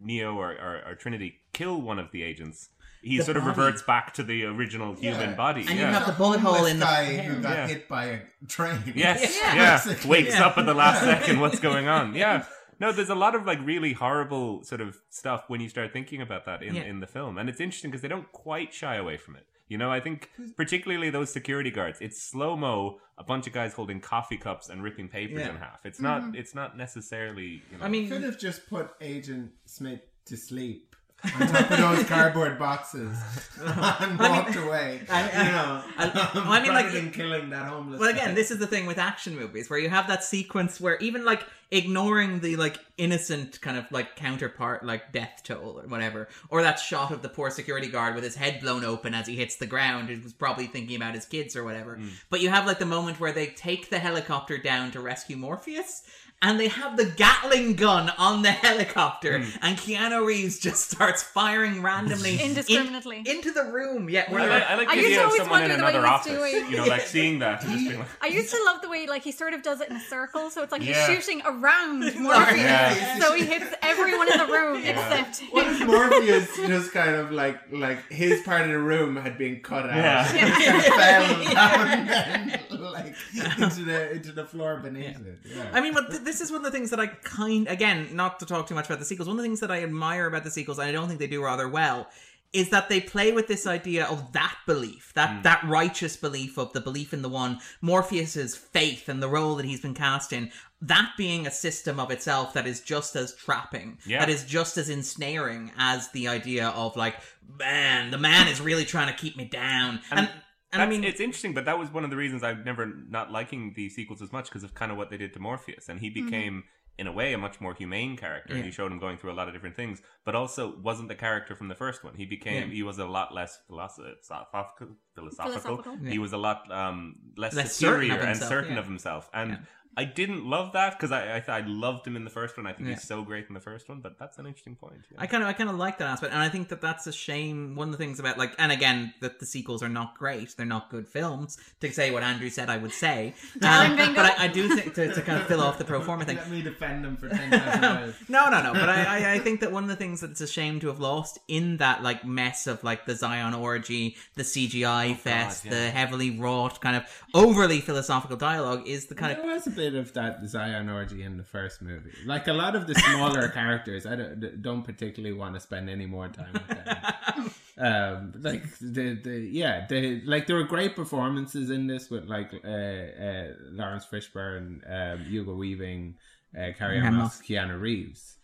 Speaker 14: Neo or, or, or Trinity kill one of the agents. He
Speaker 1: The
Speaker 14: sort of reverts back to the original human
Speaker 2: Yeah.
Speaker 14: body.
Speaker 1: And you have the bullet hole in the
Speaker 2: guy
Speaker 1: hair.
Speaker 2: who got
Speaker 14: Yeah.
Speaker 2: hit by a train.
Speaker 14: Yes,
Speaker 3: Yeah.
Speaker 14: yeah.
Speaker 2: Basically.
Speaker 14: Wakes
Speaker 1: Yeah.
Speaker 14: up at the last second. What's going on? Yeah. No, there's a lot of like really horrible sort of stuff when you start thinking about that in,
Speaker 1: Yeah.
Speaker 14: in the film, and it's interesting because they don't quite shy away from it. You know, I think particularly those security guards. It's slow mo, a bunch of guys holding coffee cups and ripping papers
Speaker 1: Yeah.
Speaker 14: in half. It's not. Mm-hmm. It's not necessarily. You know,
Speaker 1: I mean,
Speaker 2: Could have just put Agent Smith to sleep on top of those cardboard boxes and walked away.
Speaker 1: I- I-
Speaker 2: you know,
Speaker 1: I- well, I um, mean, like-
Speaker 2: than killing that homeless.
Speaker 1: Well,
Speaker 2: guy.
Speaker 1: again, this is the thing with action movies where you have that sequence where even like ignoring the like innocent kind of like counterpart, like death toll or whatever, or that shot of the poor security guard with his head blown open as he hits the ground, he was probably thinking about his kids or whatever. Mm. But you have like the moment where they take the helicopter down to rescue Morpheus. And they have the Gatling gun on the helicopter, hmm. and Keanu Reeves just starts firing randomly in-
Speaker 3: Indiscriminately.
Speaker 1: into the room. Yeah,
Speaker 14: I,
Speaker 1: where
Speaker 14: like- I like
Speaker 3: I
Speaker 14: the
Speaker 3: used to
Speaker 14: idea of
Speaker 3: always
Speaker 14: someone in
Speaker 3: wonder the way
Speaker 14: another office.
Speaker 3: doing-
Speaker 14: You know, like seeing that and just being like,
Speaker 3: I used to love the way like he sort of does it in a circle, so it's like
Speaker 14: Yeah.
Speaker 3: he's shooting around Morpheus,
Speaker 14: Yeah.
Speaker 3: so he hits everyone in the room
Speaker 14: Yeah.
Speaker 3: except
Speaker 2: What if Morpheus just kind of like like his part of the room had been cut out
Speaker 14: Yeah.
Speaker 2: fell down and, like into the into the floor beneath it? Yeah.
Speaker 1: I mean, but th- this is one of the things that I kind again, not to talk too much about the sequels. One of the things that I admire about the sequels, and I don't think they do rather well, is that they play with this idea of that belief, that hmm. that righteous belief of the belief in the one, Morpheus's faith and the role that he's been cast in. That being a system of itself that is just as trapping,
Speaker 14: Yeah.
Speaker 1: that is just as ensnaring as the idea of like, man, the man is really trying to keep me down. And, and, I
Speaker 14: That's-
Speaker 1: mean,
Speaker 14: it's interesting, but that was one of the reasons I've never not liking the sequels as much because of kind of what they did to Morpheus, and he became. In a way, a much more humane character, and
Speaker 1: Yeah.
Speaker 14: you showed him going through a lot of different things, but also wasn't the character from the first one. He became,
Speaker 1: Yeah.
Speaker 14: he was a lot less philosophical, philosophical.
Speaker 3: Philosophical.
Speaker 14: He was a lot um, less,
Speaker 1: Less
Speaker 14: superior
Speaker 1: of
Speaker 14: and certain
Speaker 1: yeah.
Speaker 14: of himself. And
Speaker 1: Yeah.
Speaker 14: I didn't love that because I, I I loved him in the first one. I think
Speaker 1: Yeah.
Speaker 14: he's so great in the first one, but that's an interesting point. yeah.
Speaker 1: I kind of, I kind of like that aspect, and I think that that's a shame. One of the things about like, and again, that the sequels are not great; they're not good films. To say what Andrew said, I would say,
Speaker 3: Darren
Speaker 1: Um,
Speaker 3: Bingo.
Speaker 1: but I, I do think to, to kind of fill off the pro forma thing.
Speaker 2: Let me defend him for ten thousand miles.
Speaker 1: No, no, no. But I, I, I think that one of the things that it's a shame to have lost in that like mess of like the Zion orgy, the CGI fest,
Speaker 14: yeah.
Speaker 1: the heavily wrought kind of overly philosophical dialogue is the kind of
Speaker 2: There was a bit of that Zion orgy in the first movie. Like a lot of the smaller characters, I don't, don't particularly want to spend any more time with them. um, like the the yeah, the like there were great performances in this with like uh, uh, Laurence Fishburne, um, Hugo Weaving, uh, Carrie
Speaker 1: Yeah,
Speaker 2: Ann
Speaker 1: Moss.
Speaker 2: Moss, Keanu Reeves.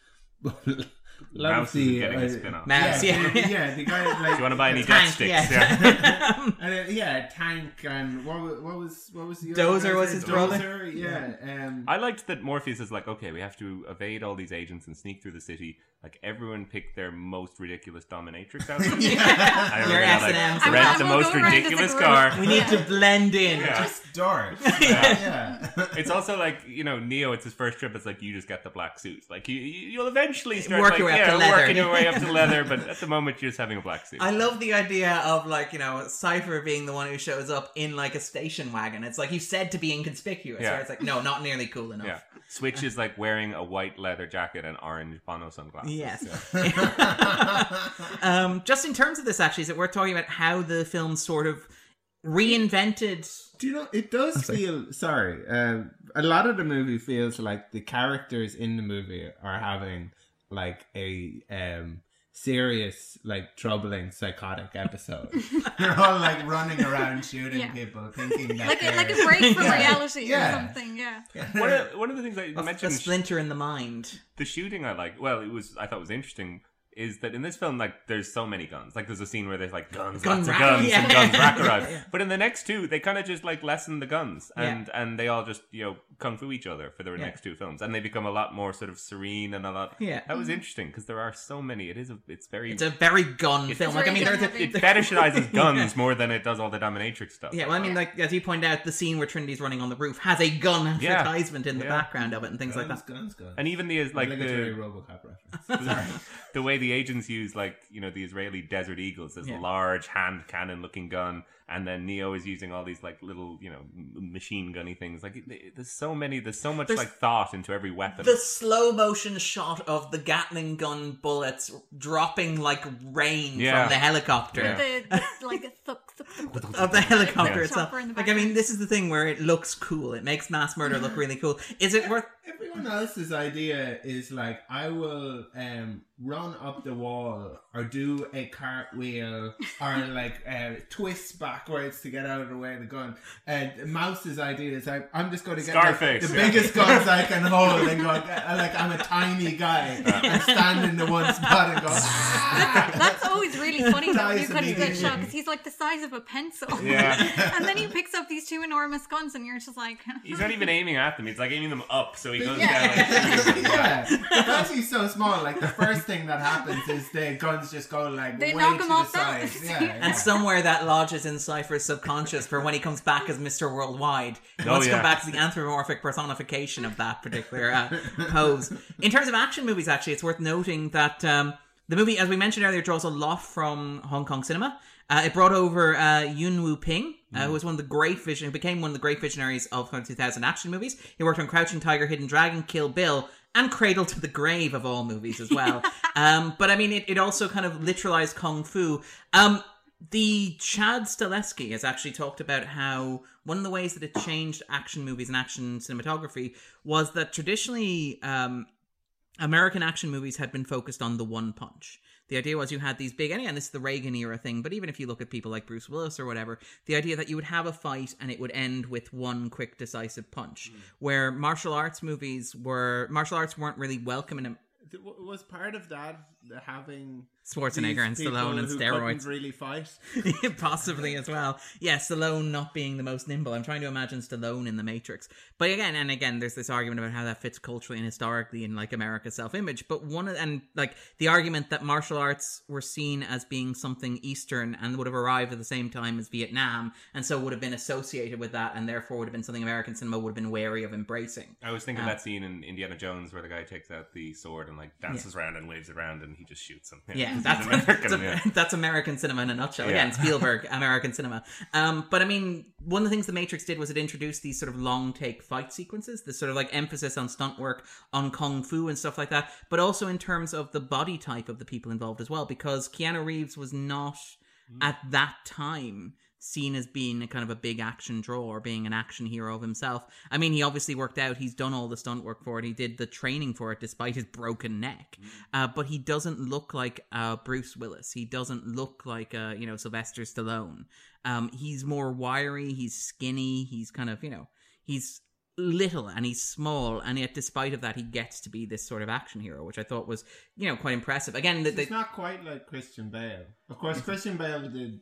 Speaker 2: A lot
Speaker 14: Mouse
Speaker 2: of
Speaker 14: is
Speaker 2: the,
Speaker 14: getting a
Speaker 2: uh,
Speaker 14: spin-off.
Speaker 1: Mouse,
Speaker 2: yeah,
Speaker 1: yeah.
Speaker 2: the- yeah, the guy like
Speaker 14: Do you want to buy any
Speaker 2: the
Speaker 14: death
Speaker 1: tank,
Speaker 14: sticks?
Speaker 1: yeah.
Speaker 14: Yeah.
Speaker 2: and uh, yeah, Tank and what was what was what was the other
Speaker 1: Dozer
Speaker 2: guy's
Speaker 1: was
Speaker 2: name?
Speaker 1: his brother.
Speaker 2: Dozer, yeah. Um,
Speaker 14: I liked that Morpheus is like, okay, we have to evade all these agents and sneak through the city. Like everyone picked their most ridiculous dominatrix outfit. I remember
Speaker 1: Your
Speaker 14: that, like,
Speaker 1: S&Ms.
Speaker 3: And
Speaker 14: rent
Speaker 3: we'll-
Speaker 14: the most
Speaker 3: go around as a
Speaker 14: ridiculous car.
Speaker 1: we need to blend in.
Speaker 14: Yeah.
Speaker 2: just dark. yeah.
Speaker 14: It's also like you know Neo. It's his first trip. It's like you just get the black suit. Like you, you- you'll eventually start
Speaker 1: Work
Speaker 14: like,
Speaker 1: your way up
Speaker 14: yeah,
Speaker 1: to leather.
Speaker 14: working your way up to leather. But at the moment, you're just having a black suit.
Speaker 1: I love the idea of like you know Cypher being the one who shows up in like a station wagon. It's like you said to be inconspicuous.
Speaker 14: Yeah.
Speaker 1: Where it's like no, not nearly cool enough.
Speaker 14: yeah, Switch is like wearing a white leather jacket and orange Bono sunglasses.
Speaker 1: Yes. um, just in terms of this, actually, is it worth talking about how the film sort of reinvented.
Speaker 2: Do you know? It does feel. Sorry, um, a lot of the movie feels like the characters in the movie are having like a um serious, like troubling psychotic episode. they're all like running around shooting
Speaker 3: Yeah.
Speaker 2: people, thinking that
Speaker 3: like a, like a break from
Speaker 2: Yeah.
Speaker 3: reality
Speaker 2: Yeah.
Speaker 3: or something. Yeah.
Speaker 14: one, of, one of the things I
Speaker 1: A,
Speaker 14: mentioned,
Speaker 1: a splinter in the mind.
Speaker 14: the shooting I like. Well, it was I thought it was interesting. Is that in this film? Like, there's so many guns. Like, there's a scene where there's like guns,
Speaker 1: Gun
Speaker 14: lots of
Speaker 1: rack-
Speaker 14: guns,
Speaker 1: yeah.
Speaker 14: and guns rack around.
Speaker 1: Yeah.
Speaker 14: But in the next two, they kind of just like lessen the guns,
Speaker 1: Yeah.
Speaker 14: and and they all just you know kung fu each other for their
Speaker 1: Yeah.
Speaker 14: next two films, and they become a lot more sort of serene and a lot.
Speaker 1: Yeah.
Speaker 14: that was interesting because there are so many. It is a, it's very,
Speaker 1: It's a very gun
Speaker 14: It's
Speaker 1: film.
Speaker 3: very
Speaker 1: Like I mean,
Speaker 3: gun
Speaker 1: there's a,
Speaker 3: heavy.
Speaker 14: it fetishizes guns
Speaker 1: Yeah.
Speaker 14: more than it does all the dominatrix stuff.
Speaker 1: Yeah, well, I mean, like as you point out, the scene where Trinity's running on the roof has a gun
Speaker 14: Yeah.
Speaker 1: advertisement in the
Speaker 14: Yeah.
Speaker 1: background of it and things like that.
Speaker 2: guns, guns.
Speaker 14: And even the like
Speaker 2: Obligatory
Speaker 14: the
Speaker 2: RoboCop reference.
Speaker 14: the way the agents use like you know the Israeli Desert Eagles, this
Speaker 1: Yeah.
Speaker 14: large hand cannon looking gun, and then Neo is using all these like little you know machine gunny things. Like it- it- there's so many, there's so much
Speaker 1: There's-
Speaker 14: like thought into every weapon.
Speaker 1: The slow motion shot of the Gatling gun bullets dropping like rain
Speaker 14: Yeah.
Speaker 1: from the helicopter.
Speaker 14: Yeah.
Speaker 3: The, the, like a thuk, thuk, thuk, thuk,
Speaker 1: Of the helicopter
Speaker 14: Yeah.
Speaker 1: itself.
Speaker 3: The
Speaker 1: Like, I mean, this is the thing where it looks cool. It makes mass murder look really cool. Is it worth.
Speaker 2: Everyone else's idea is like, I will um, run up the wall or do a cartwheel or like uh, twist backwards to get out of the way of the gun. And Mouse's idea is like, I'm just going to get like, the
Speaker 14: yeah.
Speaker 2: biggest guns I can hold and go, uh, like, I'm a tiny guy and stand in the one spot and go, "Ah."
Speaker 3: That's always really funny though when you
Speaker 2: Dies
Speaker 3: cut his that shot because he's like the size of a pencil.
Speaker 14: Yeah.
Speaker 3: and then he picks up these two enormous guns and you're just like
Speaker 14: He's not even aiming at them; he's like aiming them up, so he goes
Speaker 3: Yeah.
Speaker 14: down. Like,
Speaker 2: yeah, because he's so small. Like the first thing that happens is the guns just go like
Speaker 3: They
Speaker 2: way
Speaker 3: knock
Speaker 2: to
Speaker 3: him
Speaker 2: the
Speaker 3: off
Speaker 2: side.
Speaker 3: balance.
Speaker 2: Yeah, yeah.
Speaker 1: And somewhere that lodges in Cypher's subconscious for when he comes back as Mr. Worldwide. He
Speaker 14: Oh,
Speaker 1: wants to come back to the anthropomorphic personification of that particular uh, pose. In terms of action movies, actually, it's worth noting that um, the movie, as we mentioned earlier, draws a lot from Hong Kong cinema. Uh, it brought over uh, Yuen Woo-ping, uh, who was one of the great vision, who became one of the great visionaries of 2000 action movies. He worked on Crouching Tiger, Hidden Dragon, Kill Bill, and Cradle to the Grave of all movies as well. um, but I mean, it, it also kind of literalized kung fu. Um, the Chad Stahelski has actually talked about how one of the ways that it changed action movies and action cinematography was that traditionally um, American action movies had been focused on the one punch. The idea was you had these big, and again, this is the Reagan era thing, but even if you look at people like Bruce Willis or whatever, the idea that you would have a fight and it would end with one quick, decisive punch. Where martial arts movies were, martial arts weren't really welcome in a,
Speaker 2: Was part of that the having
Speaker 1: Schwarzenegger
Speaker 2: these
Speaker 1: and Stallone and
Speaker 2: who
Speaker 1: steroids.
Speaker 2: really fight?
Speaker 1: Possibly as well. Yeah, Stallone not being the most nimble. I'm trying to imagine Stallone in the Matrix. But again, and again, there's this argument about how that fits culturally and historically in like America's self-image. But one of and like the argument that martial arts were seen as being something Eastern and would have arrived at the same time as Vietnam, and so would have been associated with that, and therefore would have been something American cinema would have been wary of embracing.
Speaker 14: I was thinking
Speaker 1: Uh,
Speaker 14: that scene in Indiana Jones where the guy takes out the sword and like dances around and waves it around and he just shoots him.
Speaker 1: Yeah, That's
Speaker 14: American.
Speaker 1: that's,
Speaker 14: yeah.
Speaker 1: that's American cinema in a nutshell.
Speaker 14: Yeah.
Speaker 1: Again, Spielberg, American cinema. Um, but I mean, one of the things The Matrix did was it introduced these sort of long take fight sequences, this sort of like emphasis on stunt work, on kung fu and stuff like that, but also in terms of the body type of the people involved as well, because Keanu Reeves was not at that time seen as being a kind of a big action draw or being an action hero of himself. I mean, he obviously worked out, he's done all the stunt work for it, he did the training for it despite his broken neck. Uh, but he doesn't look like uh, Bruce Willis. He doesn't look like, uh, you know, Sylvester Stallone. Um, he's more wiry, he's skinny, he's kind of, you know, he's little and he's small and yet despite of that he gets to be this sort of action hero which i thought was you know quite impressive again the,
Speaker 2: It's
Speaker 1: the,
Speaker 2: not quite like Christian Bale. Of course, Christian Bale did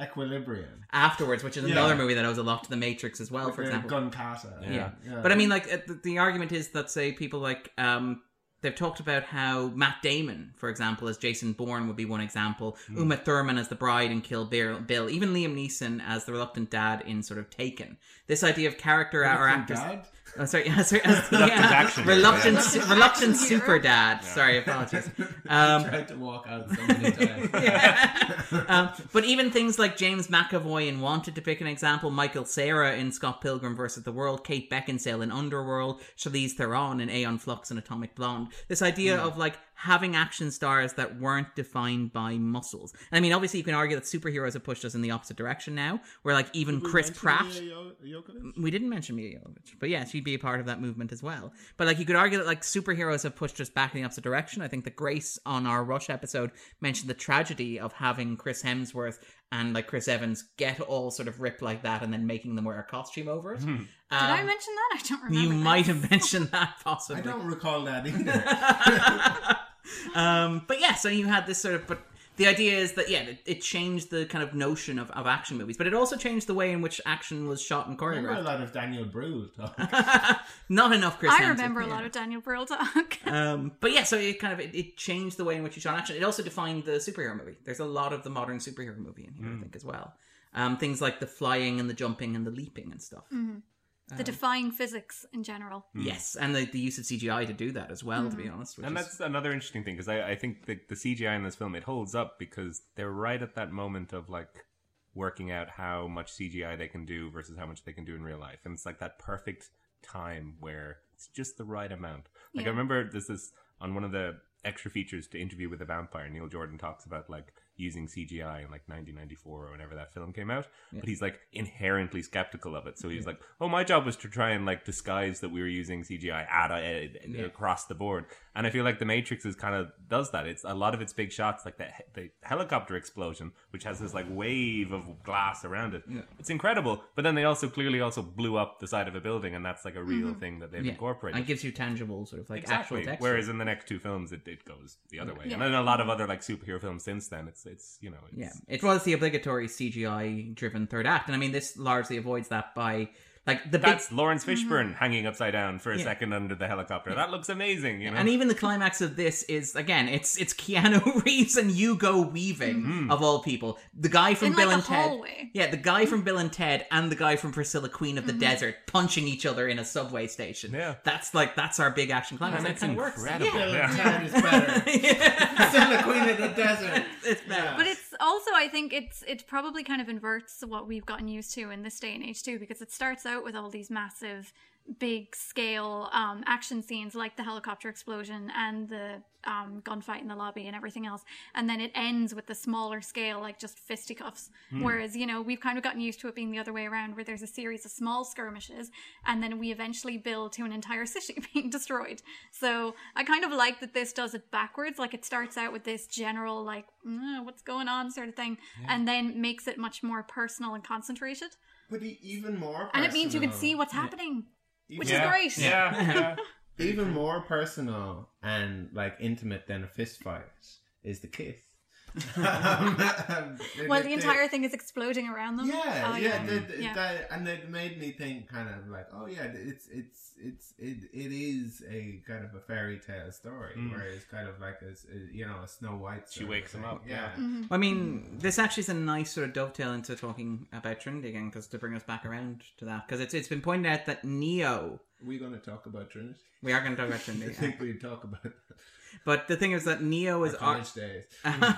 Speaker 2: Equilibrium.
Speaker 1: afterwards which is
Speaker 2: Yeah.
Speaker 1: another movie that owes a lot to the matrix as well
Speaker 2: With
Speaker 1: for example
Speaker 2: gun kata.
Speaker 1: Yeah.
Speaker 2: Yeah.
Speaker 1: But I mean, like, the, the argument is that, say, people like, um, they've talked about how Matt Damon, for example, as Jason Bourne would be one example,
Speaker 2: Hmm.
Speaker 1: Uma Thurman as the bride in Kill Bill, Bill, even Liam Neeson as the reluctant dad in sort of Taken. This idea of character or
Speaker 2: Reluctant
Speaker 1: actors.
Speaker 2: dad?
Speaker 1: Oh, sorry, yeah, sorry, as the,
Speaker 14: Reluctant
Speaker 1: yeah, reluctant,
Speaker 14: yeah.
Speaker 1: su- reluctant super
Speaker 3: hero.
Speaker 1: dad. Sorry, apologies. Um,
Speaker 2: tried to walk out so many times.
Speaker 1: um, but even things like James McAvoy in Wanted, to pick an example, Michael Cera in Scott Pilgrim vs. the World, Kate Beckinsale in Underworld, Charlize Theron in Aeon Flux and Atomic Blonde. This idea mm. of like having action stars that weren't defined by muscles. I mean, obviously, you can argue that superheroes have pushed us in the opposite direction now, where like even
Speaker 2: Did
Speaker 1: Chris Pratt.
Speaker 2: Milla Jovovich?
Speaker 1: We didn't mention Milla but yeah, she'd be a part of that movement as well. But like, you could argue that like superheroes have pushed us back in the opposite direction. I think that Grace on our Rush episode mentioned the tragedy of having Chris Hemsworth and like Chris Evans get all sort of ripped like that and then making them wear a costume over it.
Speaker 3: Did
Speaker 1: Um,
Speaker 3: I mention that? I don't remember.
Speaker 1: You
Speaker 3: that.
Speaker 1: might have mentioned that possibly.
Speaker 2: I don't recall that either.
Speaker 1: um, but yeah, so you had this sort of, but the idea is that yeah, it, it changed the kind of notion of, of action movies, but it also changed the way in which action was shot and
Speaker 2: I remember a lot of Daniel Brühl talk.
Speaker 1: Not enough, Chris.
Speaker 3: I
Speaker 1: Hemsworth,
Speaker 3: remember a
Speaker 1: yeah.
Speaker 3: lot of Daniel Brühl talk.
Speaker 1: Um, but yeah, so it kind of it, it changed the way in which you shot action. It also defined the superhero movie. There's a lot of the modern superhero movie in here, I think, as well. Um, things like the flying and the jumping and the leaping and stuff.
Speaker 3: Mhm. The
Speaker 1: Um,
Speaker 3: defying physics in general.
Speaker 1: Yes, and the, the use of CGI to do that as well. To be
Speaker 3: Mhm.
Speaker 1: honest, which
Speaker 14: and
Speaker 1: is-
Speaker 14: that's another interesting thing because I, I think the, the CGI in this film it holds up because they're right at that moment of like working out how much CGI they can do versus how much they can do in real life, and it's like that perfect time where it's just the right amount. Like
Speaker 3: Yeah.
Speaker 14: I remember this is on one of the extra features to interview with a vampire. Neil Jordan talks about like using CGI in like 1994 or whenever that film came out,
Speaker 1: Yeah.
Speaker 14: but he's like inherently skeptical of it. So he's
Speaker 1: Yeah.
Speaker 14: like, "Oh, my job was to try and like disguise that we were using CGI at, uh,
Speaker 1: Yeah.
Speaker 14: across the board." And I feel like the Matrix is kind of does that. It's a lot of its big shots, like the the helicopter explosion, which has this like wave of glass around it.
Speaker 1: Yeah.
Speaker 14: It's incredible. But then they also clearly also blew up the side of a building, and that's like a real
Speaker 1: Mhm.
Speaker 14: thing that they've
Speaker 1: Yeah.
Speaker 14: incorporated.
Speaker 1: And it gives you tangible sort of like
Speaker 14: exactly.
Speaker 1: actual text.
Speaker 14: Whereas in the next two films, it, it goes the other way.
Speaker 1: Yeah.
Speaker 14: And then a lot of other like superhero films since then, it's it's you know it's,
Speaker 1: Yeah, it was the obligatory CGI driven third act, and I mean this largely avoids that by like the
Speaker 14: That's
Speaker 1: big.
Speaker 14: Laurence Fishburne hanging upside down for a
Speaker 1: Yeah.
Speaker 14: second under the helicopter. That looks amazing, you know.
Speaker 1: And even the climax of this is again, it's it's Keanu Reeves and Hugo Weaving
Speaker 14: Mhm.
Speaker 1: of all people. The guy from
Speaker 3: In,
Speaker 1: Bill
Speaker 3: like,
Speaker 1: and Ted.
Speaker 3: hallway.
Speaker 1: Yeah, the guy from Bill and Ted and the guy from Priscilla Queen of the
Speaker 3: Mhm.
Speaker 1: Desert punching each other in a subway station.
Speaker 14: Yeah,
Speaker 1: that's like that's our big action climax.
Speaker 14: And
Speaker 1: and
Speaker 14: it's
Speaker 1: it kind of works.
Speaker 14: incredible.
Speaker 2: Bill
Speaker 1: Yeah.
Speaker 2: and Ted is better. Still the Queen of the Desert.
Speaker 1: It's better.
Speaker 3: But it's also, I think it's it probably kind of inverts what we've gotten used to in this day and age too, because it starts out with all these massive, big scale um, action scenes like the helicopter explosion and the um, gunfight in the lobby and everything else, and then it ends with the smaller scale, like just fisticuffs.
Speaker 9: Hmm.
Speaker 3: Whereas you know we've kind of gotten used to it being the other way around, where there's a series of small skirmishes, and then we eventually build to an entire city being destroyed. So I kind of like that this does it backwards. Like it starts out with this general like "Mm, what's going on sort of thing,
Speaker 2: Yeah.
Speaker 3: and then makes it much more personal and concentrated.
Speaker 2: But even more
Speaker 3: And it means you can see what's happening, which
Speaker 2: Yeah.
Speaker 3: is great.
Speaker 14: Yeah, yeah.
Speaker 2: Even more personal and like intimate than a fist fight is the kiss. Um,
Speaker 3: well, the entire thing is exploding around them.
Speaker 2: Yeah,
Speaker 3: Oh,
Speaker 2: yeah, the- the-
Speaker 3: yeah.
Speaker 2: that- and it made me think, kind of like, oh yeah, it's it's it's it it is a kind of a fairy tale story,
Speaker 14: Mm.
Speaker 2: where it's kind of like a you know a Snow White.
Speaker 14: She wakes him up,
Speaker 2: Yeah,
Speaker 3: Mm-hmm.
Speaker 1: I mean, this actually is a nice sort of dovetail into talking about Trinity again, because to bring us back around to that, because it's it's been pointed out that Neo.
Speaker 2: We're going to talk about Trinity.
Speaker 1: We are going to talk about Trinity.
Speaker 2: I think we'd talk about That.
Speaker 1: but the thing is that Neo is
Speaker 2: our college days.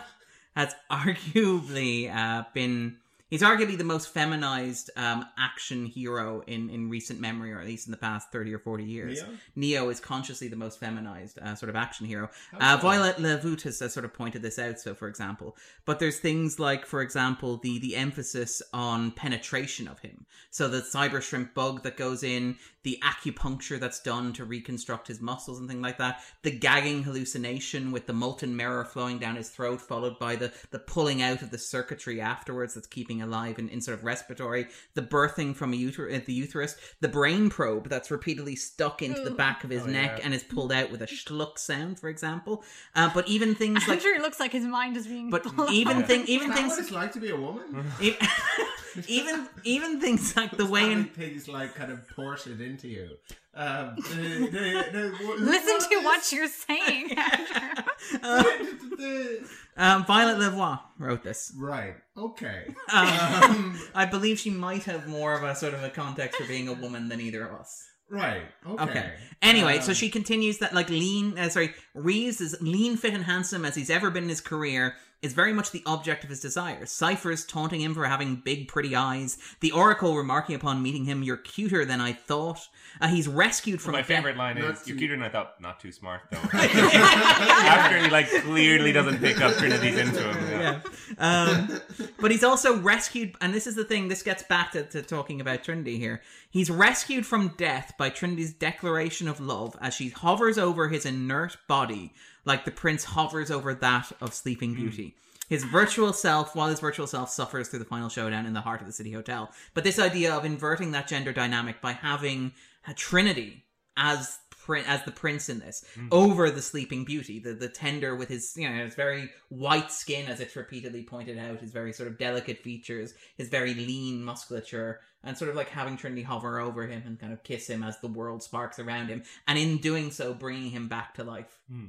Speaker 1: has arguably uh, been he's arguably the most feminized um, action hero in, in recent memory, or at least in the past thirty or forty years.
Speaker 2: Neo?
Speaker 1: Neo is consciously the most feminized uh, sort of action hero.
Speaker 2: How
Speaker 1: Uh. Violet LeVoit has, has sort of pointed this out. So, for example, but there's things like, for example, the the emphasis on penetration of him. So the cyber shrimp bug that goes in, the acupuncture that's done to reconstruct his muscles and things like that, the gagging hallucination with the molten mirror flowing down his throat, followed by the the pulling out of the circuitry afterwards that's keeping alive and in sort of respiratory, the birthing from a uter- uh, the uterus, the brain probe that's repeatedly stuck into the back of his
Speaker 14: Oh,
Speaker 1: neck
Speaker 14: yeah.
Speaker 1: and is pulled out with a schluck sound, for example. Uh, but even things
Speaker 3: I'm
Speaker 1: like
Speaker 3: sure it looks like his mind is being.
Speaker 1: But even
Speaker 3: out.
Speaker 1: thing-
Speaker 2: Is
Speaker 1: even
Speaker 2: that
Speaker 1: things-
Speaker 2: what it's like to be a woman?
Speaker 1: even even things like the way in
Speaker 2: things like kind of ported into you. Um, the, the, the,
Speaker 3: Listen to what you're saying. Andrew.
Speaker 1: um, Violet LeVoit wrote this.
Speaker 2: right. Okay.
Speaker 1: Um, I believe she might have more of a sort of a context for being a woman than either of us.
Speaker 2: Right. Okay.
Speaker 1: Okay. Anyway, so
Speaker 2: Um,
Speaker 1: she continues that like lean. Uh, sorry, Reeves is lean, fit, and handsome as he's ever been in his career. Is very much the object of his desires. Cypher's taunting him for having big, pretty eyes. The Oracle remarking upon meeting him, "You're cuter than I thought." Uh, he's rescued from
Speaker 14: my
Speaker 1: death-
Speaker 14: favorite line is "You're cuter than I thought." Not too smart though. After he like clearly doesn't pick up Trinity's into him. Yeah.
Speaker 1: Um, but he's also rescued, and this is the thing. This gets back to, to talking about Trinity here. He's rescued from death by Trinity's declaration of love as she hovers over his inert body, like the prince hovers over that of Sleeping hmm. Beauty. His virtual self, while his virtual self suffers through the final showdown in the heart of the city hotel. But this idea of inverting that gender dynamic by having a Trinity as as the prince in this hmm. over the sleeping beauty the the tender with his you know his very white skin as it's repeatedly pointed out his very sort of delicate features his very lean musculature and sort of like having trinity hover over him and kind of kiss him as the world sparks around him and in doing so bringing him back to life. Hmm.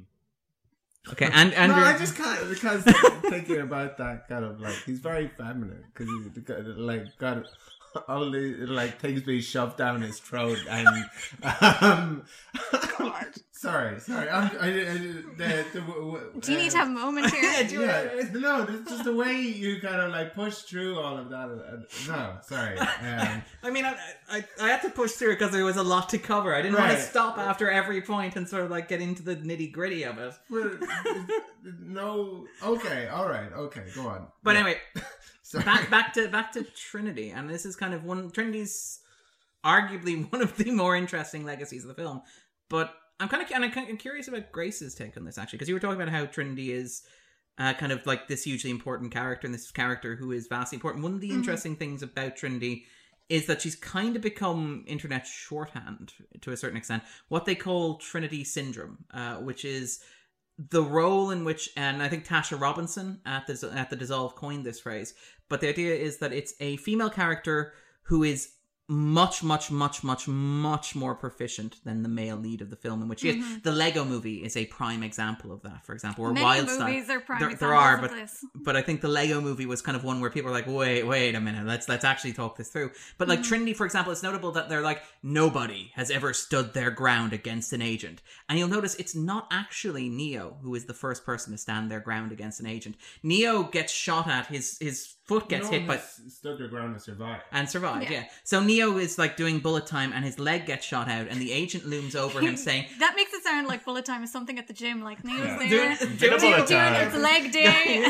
Speaker 1: Okay and and
Speaker 2: no, I just kind of because thinking about that kind of like he's very feminine because he's got, like got all the like things being shoved down his throat and um, sorry, sorry. I'm, I, I, the, the, w- w-
Speaker 3: Do you need to have a moment here?
Speaker 2: yeah, it's- no, it's just the way you kind of like push through all of that. uh, No, sorry. Um,
Speaker 1: I mean, I, I, I had to push through because there was a lot to cover. I didn't want to stop after every point and sort of like get into the nitty gritty of it.
Speaker 2: well, no, okay, all right, okay, go on.
Speaker 1: But
Speaker 2: Yeah.
Speaker 1: anyway, back back to back to Trinity, and this is kind of one Trinity's arguably one of the more interesting legacies of the film. But I'm kind of and I'm kind of curious about Grace's take on this actually, because you were talking about how Trinity is. Uh, kind of like this hugely important character, and this character who is vastly important. One of the
Speaker 3: Mhm.
Speaker 1: interesting things about Trinity is that she's kind of become internet shorthand to a certain extent. What they call Trinity syndrome, uh, which is the role in which, and I think Tasha Robinson at the at the Dissolve coined this phrase. But the idea is that it's a female character who is much, much, much, much, much more proficient than the male lead of the film in which she is.
Speaker 3: Mhm.
Speaker 1: The Lego Movie is a prime example of that, for example. Or
Speaker 3: Many
Speaker 1: Wild
Speaker 3: movies are prime
Speaker 1: there, there are, but but I think the Lego Movie was kind of one where people are like, wait, wait a minute, let's let's actually talk this through. But like
Speaker 3: Mhm.
Speaker 1: Trinity, for example, it's notable that they're like nobody has ever stood their ground against an agent, and you'll notice it's not actually Neo who is the first person to stand their ground against an agent. Neo gets shot at, his his foot gets
Speaker 2: no
Speaker 1: hit
Speaker 2: one
Speaker 1: by
Speaker 2: has stood their ground and survived.
Speaker 1: and survived.
Speaker 3: Yeah.
Speaker 1: Yeah. So Neo is like doing bullet time, and his leg gets shot out, and the agent looms over him saying.
Speaker 3: that makes it sound like bullet time is something at the gym, like Neo's
Speaker 1: Yeah.
Speaker 3: there,
Speaker 1: Doing-
Speaker 3: doing,
Speaker 1: doing bullet time.
Speaker 3: his leg day,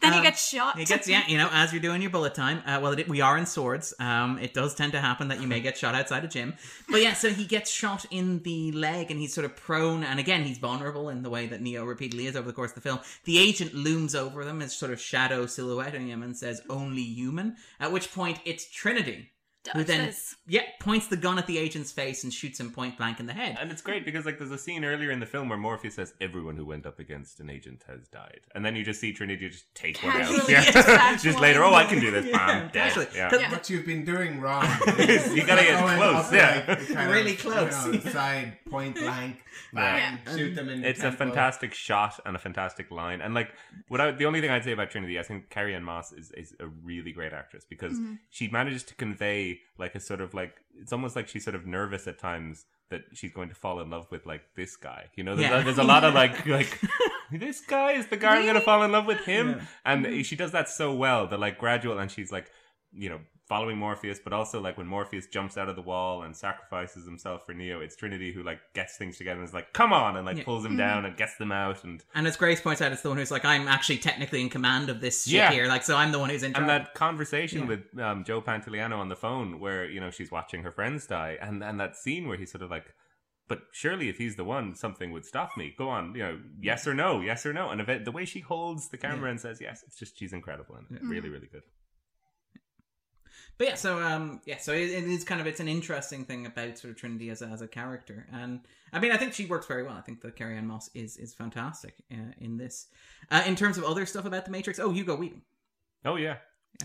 Speaker 3: then he
Speaker 1: Um,
Speaker 3: gets shot.
Speaker 1: He gets yeah, you know, as you're doing your bullet time. Uh, well, it, we are in swords. Um, it does tend to happen that you may get shot outside a gym, but yeah. So he gets shot in the leg, and he's sort of prone. And again, he's vulnerable in the way that Neo repeatedly is over the course of the film. The agent looms over them as sort of shadow silhouetting him and says, "Only human." At which point, it's Trinity. Who then,
Speaker 3: this.
Speaker 1: yeah, points the gun at the agent's face and shoots him point blank in the head.
Speaker 14: And it's great because like there's a scene earlier in the film where Morpheus says everyone who went up against an agent has died, and then you just see Trinity just take one out.
Speaker 3: Casually
Speaker 14: Yeah. just later, oh, I can do this.
Speaker 1: Yeah,
Speaker 14: Bam, dead.
Speaker 1: casually.
Speaker 14: Yeah.
Speaker 3: Yeah.
Speaker 2: What you've been doing wrong.
Speaker 14: You gotta get
Speaker 2: Going
Speaker 14: close, yeah.
Speaker 2: like, kind of,
Speaker 1: Really
Speaker 2: you
Speaker 1: close.
Speaker 2: know, side, point blank, bang,
Speaker 3: Yeah.
Speaker 2: shoot them in the
Speaker 14: It's a fantastic shot and a fantastic line, and like what I, the only thing I'd say about Trinity, I think Carrie-Anne Moss is, is a really great actress because
Speaker 3: Mhm.
Speaker 14: she manages to convey like a sort of like it's almost like she's sort of nervous at times that she's going to fall in love with like this guy. You know, there's,
Speaker 1: Yeah.
Speaker 14: a, there's a lot of like like this guy is the guy I'm going to fall in love with him,
Speaker 1: Yeah.
Speaker 14: and mm-hmm. she does that so well. The like gradual, and she's like you know following Morpheus, but also like when Morpheus jumps out of the wall and sacrifices himself for Neo, it's Trinity who like gets things together and is like, "Come on!" and like
Speaker 1: Yeah.
Speaker 14: pulls him down and gets them out and.
Speaker 1: And as Grace points out, it's the one who's like, I'm actually technically in command of this shit
Speaker 14: Yeah.
Speaker 1: here. Like, so I'm the one who's in charge.
Speaker 14: and that conversation
Speaker 1: Yeah.
Speaker 14: with um, Joe Pantoliano on the phone, where you know she's watching her friends die, and and that scene where he's sort of like, "But surely, if he's the one, something would stop me. Go on, you know, yes or no, yes or no." And if it, the way she holds the camera
Speaker 1: Yeah.
Speaker 14: and says yes, it's just she's incredible and
Speaker 1: Yeah.
Speaker 14: really, really good.
Speaker 1: But yeah, so um, yeah, so it, it is kind of it's an interesting thing about sort of Trinity as a, as a character, and I mean, I think she works very well. I think the Carrie-Anne Moss is is fantastic uh, in this. Uh, in terms of other stuff about the Matrix, oh, Hugo Weaving,
Speaker 14: Oh yeah,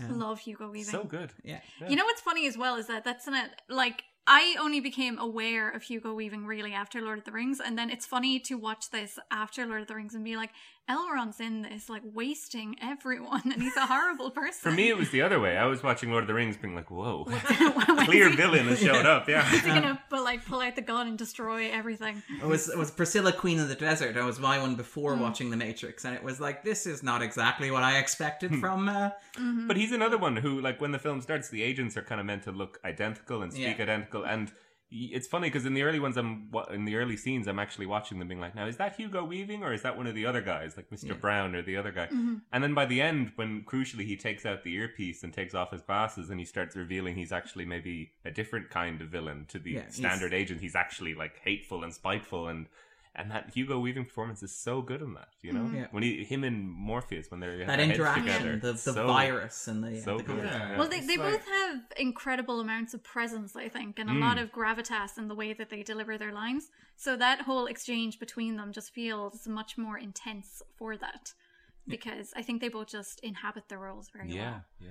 Speaker 1: um,
Speaker 3: Love Hugo Weaving.
Speaker 14: so good.
Speaker 1: yeah,
Speaker 3: You know what's funny as well is that that's in a like I only became aware of Hugo Weaving really after Lord of the Rings, and then it's funny to watch this after Lord of the Rings and be like, Elrond's in this, like wasting everyone, and he's a horrible person.
Speaker 14: For me, it was the other way. I was watching Lord of the Rings, being like, "Whoa, clear villain has showed up." Yeah,
Speaker 3: Is he gonna but like pull out the gun and destroy everything?
Speaker 1: It was it was Priscilla Queen of the Desert. That was my one before
Speaker 3: Mm.
Speaker 1: watching The Matrix, and it was like this is not exactly what I expected
Speaker 14: Hmm.
Speaker 1: from. Uh,
Speaker 3: Mm-hmm.
Speaker 14: But he's another one who, like, when the film starts, the agents are kind of meant to look identical and speak
Speaker 1: Yeah.
Speaker 14: identical. And y- it's funny because in the early ones, I'm in the early scenes, I'm actually watching them, being like, "Now, is that Hugo Weaving or is that one of the other guys, like Mr.
Speaker 1: Yeah.
Speaker 14: Brown or the other guy?"
Speaker 3: Mhm.
Speaker 14: And then by the end, when crucially he takes out the earpiece and takes off his glasses, and he starts revealing he's actually maybe a different kind of villain to the
Speaker 1: Yeah, he's-
Speaker 14: standard agent. He's actually like hateful and spiteful and. And that Hugo Weaving performance is so good in that, you know.
Speaker 1: Mhm. Yeah.
Speaker 14: When he, him and Morpheus, when they're
Speaker 1: that interaction,
Speaker 14: together,
Speaker 1: the, the
Speaker 14: so-
Speaker 1: virus, and the,
Speaker 14: so
Speaker 1: the
Speaker 14: good. Yeah.
Speaker 3: Well, they, they both have incredible amounts of presence, I think, and a
Speaker 14: Mm.
Speaker 3: lot of gravitas in the way that they deliver their lines. So that whole exchange between them just feels much more intense for that. Because I think they both just inhabit the roles very well.
Speaker 14: Yeah, yeah.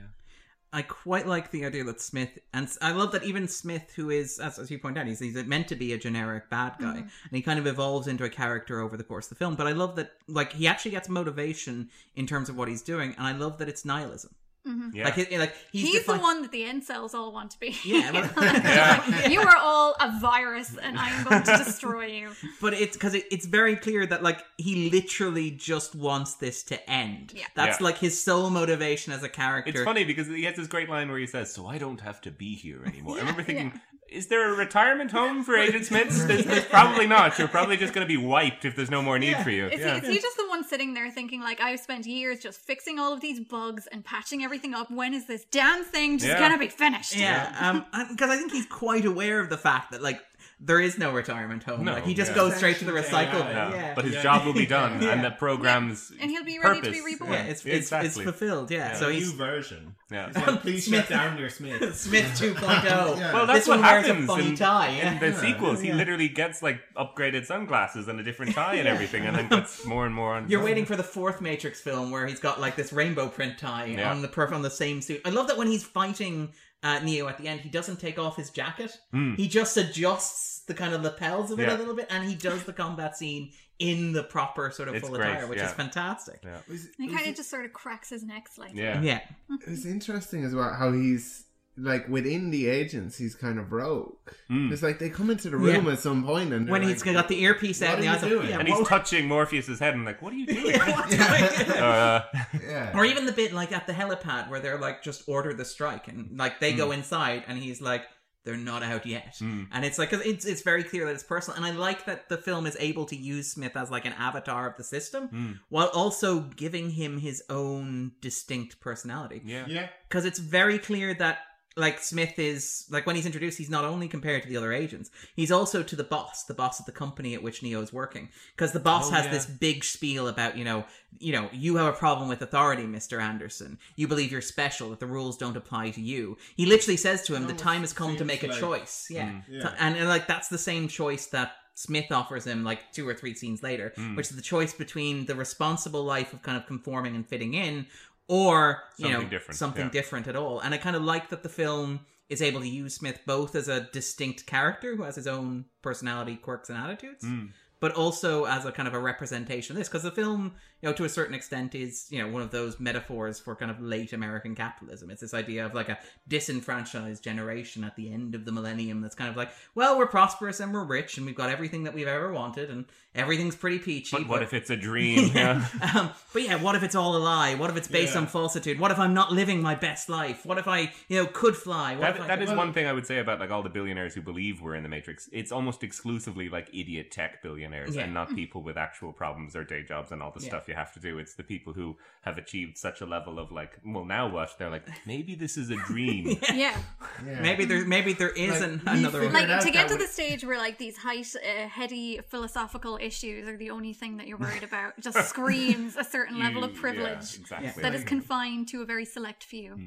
Speaker 1: I quite like the idea that Smith, and I love that even Smith, who is, as, as you point out, he's, he's meant to be a generic bad guy,
Speaker 3: Mhm.
Speaker 1: and he kind of evolves into a character over the course of the film. But I love that, like, he actually gets motivation in terms of what he's doing, and I love that it's nihilism.
Speaker 3: Mhm.
Speaker 14: Yeah.
Speaker 1: Like, it, like he's,
Speaker 3: He's,
Speaker 1: defi-
Speaker 3: the one that the incels all want to be.
Speaker 1: Yeah, but-
Speaker 3: Like, you are all a virus, and I am going to destroy you.
Speaker 1: But it's because it, it's very clear that like he literally just wants this to end.
Speaker 3: Yeah.
Speaker 1: That's
Speaker 14: Yeah.
Speaker 1: like his sole motivation as a character.
Speaker 14: It's funny because he has this great line where he says, "So I don't have to be here anymore." I remember thinking, "Is there a retirement home for Agent Smiths?" There's, there's probably not. You're probably just going to be wiped if there's no more need for you.
Speaker 3: Is,
Speaker 14: Yeah.
Speaker 3: he, is he just the one sitting there thinking, like, I've spent years just fixing all of these bugs and patching everything up. When is this damn thing just
Speaker 1: Yeah.
Speaker 3: gonna be finished?
Speaker 1: Yeah, um, because I think he's quite aware of the fact that like there is no retirement home.
Speaker 14: No,
Speaker 1: like he just
Speaker 14: yeah.
Speaker 1: goes straight to the recycle.
Speaker 14: Yeah.
Speaker 1: bin. Yeah,
Speaker 14: But his job will be done, and the program's
Speaker 3: And he'll be ready to be reborn.
Speaker 1: Yeah, it's,
Speaker 14: Yeah,
Speaker 1: it's, it's fulfilled. Yeah,
Speaker 2: Yeah,
Speaker 1: so
Speaker 2: a
Speaker 1: he's
Speaker 2: new version.
Speaker 14: Yeah.
Speaker 2: He's like, please
Speaker 1: Smith-
Speaker 2: shut down your Smith.
Speaker 1: Smith 2.0.
Speaker 2: Yeah.
Speaker 14: Well, that's
Speaker 1: This
Speaker 14: what
Speaker 1: one wears a
Speaker 14: happens
Speaker 1: funny
Speaker 14: in,
Speaker 1: tie,
Speaker 14: in
Speaker 1: yeah.
Speaker 14: the
Speaker 1: Yeah.
Speaker 14: sequels. He literally gets like upgraded sunglasses and a different tie and everything, and then puts more and more on.
Speaker 1: You're waiting for the fourth Matrix film where he's got like this rainbow print tie
Speaker 14: Yeah.
Speaker 1: on the perf on the same suit. I love that when he's fighting uh, Neo at the end, he doesn't take off his jacket.
Speaker 14: Mm.
Speaker 1: He just adjusts the kind of lapels of it
Speaker 14: Yeah.
Speaker 1: a little bit, and he does the combat scene in the proper sort of
Speaker 14: It's
Speaker 1: full
Speaker 14: great,
Speaker 1: attire, which
Speaker 14: yeah.
Speaker 1: is fantastic.
Speaker 14: Yeah.
Speaker 3: And he kind of just sort of cracks his neck slightly.
Speaker 14: Yeah.
Speaker 1: Yeah.
Speaker 2: It's interesting as well how he's like within the agents, he's kind of rogue.
Speaker 14: Mm.
Speaker 2: It's like they come into the room
Speaker 1: Yeah.
Speaker 2: at some point and
Speaker 1: When
Speaker 2: like,
Speaker 1: he's got the earpiece out and the
Speaker 2: are
Speaker 1: eyes
Speaker 2: doing?"
Speaker 1: yeah,
Speaker 14: and
Speaker 1: what-
Speaker 14: he's touching Morpheus's head and like, what are you doing?
Speaker 1: What's going on?
Speaker 14: uh,
Speaker 2: yeah.
Speaker 1: Or even the bit like at the helipad where they're like just order the strike and like they
Speaker 14: Hmm.
Speaker 1: go inside and he's like they're not out yet
Speaker 14: Mm.
Speaker 1: and it's like 'cause it's it's very clear that it's personal and I like that the film is able to use Smith as like an avatar of the system
Speaker 14: Mm.
Speaker 1: while also giving him his own distinct personality
Speaker 14: yeah.
Speaker 2: Yeah.
Speaker 1: because it's very clear that like Smith is like when he's introduced, he's not only compared to the other agents, he's also to the boss, the boss of the company at which Neo is working. Because the boss
Speaker 14: Oh,
Speaker 1: has
Speaker 14: yeah.
Speaker 1: this big spiel about you know, you know, you have a problem with authority, Mister Anderson. You believe you're special, that the rules don't apply to you. He literally says to him, "The time has come to
Speaker 2: seems
Speaker 1: make a choice." Yeah,
Speaker 14: Mm.
Speaker 2: Yeah.
Speaker 1: and, and like that's the same choice that. Smith offers him like two or three scenes later,
Speaker 14: Mm.
Speaker 1: which is the choice between the responsible life of kind of conforming and fitting in, or you
Speaker 14: Something
Speaker 1: know
Speaker 14: different,
Speaker 1: something
Speaker 14: yeah.
Speaker 1: different at all. And I kind of like that the film is able to use Smith both as a distinct character who has his own personality, quirks, and attitudes,
Speaker 14: Mm.
Speaker 1: But also as a kind of a representation of this. Because the film, you know, to a certain extent, is you know one of those metaphors for kind of late American capitalism. It's this idea of like a disenfranchised generation at the end of the millennium that's kind of like, well, we're prosperous and we're rich and we've got everything that we've ever wanted and everything's pretty peachy.
Speaker 14: But what if it's a dream? Yeah.
Speaker 1: um, but yeah, what if it's all a lie? What if it's based
Speaker 2: Yeah.
Speaker 1: on falsitude? What if I'm not living my best life? What if I, you know, could fly? What
Speaker 14: That,
Speaker 1: if I
Speaker 14: that
Speaker 1: could-
Speaker 14: is one thing I would say about like all the billionaires who believe we're in the Matrix. It's almost exclusively like idiot tech billionaires
Speaker 1: Yeah.
Speaker 14: and not people with actual problems or day jobs and all the
Speaker 1: Yeah.
Speaker 14: stuff you have to do. It's the people who have achieved such a level of like, well, now what? They're like, maybe this is a dream.
Speaker 3: Yeah.
Speaker 2: Yeah.
Speaker 1: Maybe there, maybe there
Speaker 2: Like,
Speaker 1: isn't
Speaker 2: we
Speaker 1: another one.
Speaker 3: Like to get to
Speaker 2: we-
Speaker 3: the stage where like these height, uh, heady philosophical issues are the only thing that you're worried about just screams a certain level of
Speaker 14: You- yeah,
Speaker 3: privilege
Speaker 14: exactly.
Speaker 3: that is confined to a very select few.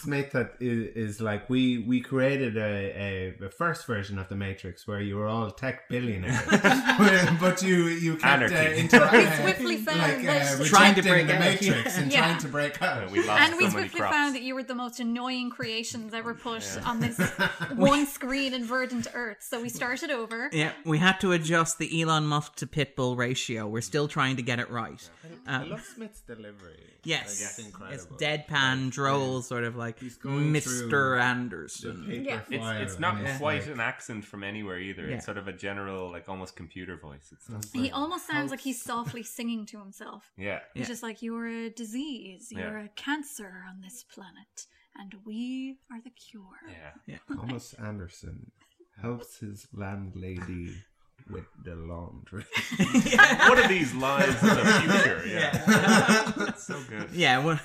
Speaker 2: Smith that is, is like we we created a, a the first version of the Matrix where you were all tech billionaires. Where but you you kept uh,
Speaker 14: Anarchy.
Speaker 2: inter-
Speaker 3: We swiftly found
Speaker 2: like, uh,
Speaker 1: Trying to break
Speaker 2: the
Speaker 1: out.
Speaker 2: matrix and
Speaker 3: Yeah.
Speaker 2: trying to break out.
Speaker 14: we lost
Speaker 3: and we
Speaker 14: so
Speaker 3: swiftly
Speaker 14: crops.
Speaker 3: found that you were the most annoying creations ever put on this one screen in verdant earth. So we started over.
Speaker 1: Yeah, we had to adjust the Elon Musk to Pitbull ratio. We're still trying to get it right.
Speaker 2: I
Speaker 1: Um,
Speaker 2: love Smith's delivery.
Speaker 1: yes,
Speaker 2: Like, it's incredible.
Speaker 1: it's deadpan, droll, sort of like Mr. Anderson.
Speaker 3: Yeah.
Speaker 14: It's, it's not quite an accent from anywhere either.
Speaker 1: Yeah.
Speaker 14: It's sort of a general, like almost computer voice. It's not mm.
Speaker 3: He almost sounds like he's softly singing to himself.
Speaker 14: yeah.
Speaker 3: He's just like, You're a disease, you're
Speaker 14: Yeah.
Speaker 3: a cancer on this planet, and we are the cure.
Speaker 14: Yeah.
Speaker 2: Thomas Anderson helps his landlady with the laundry.
Speaker 14: what are these lives of the future? Yeah. That's so good.
Speaker 1: Yeah, well,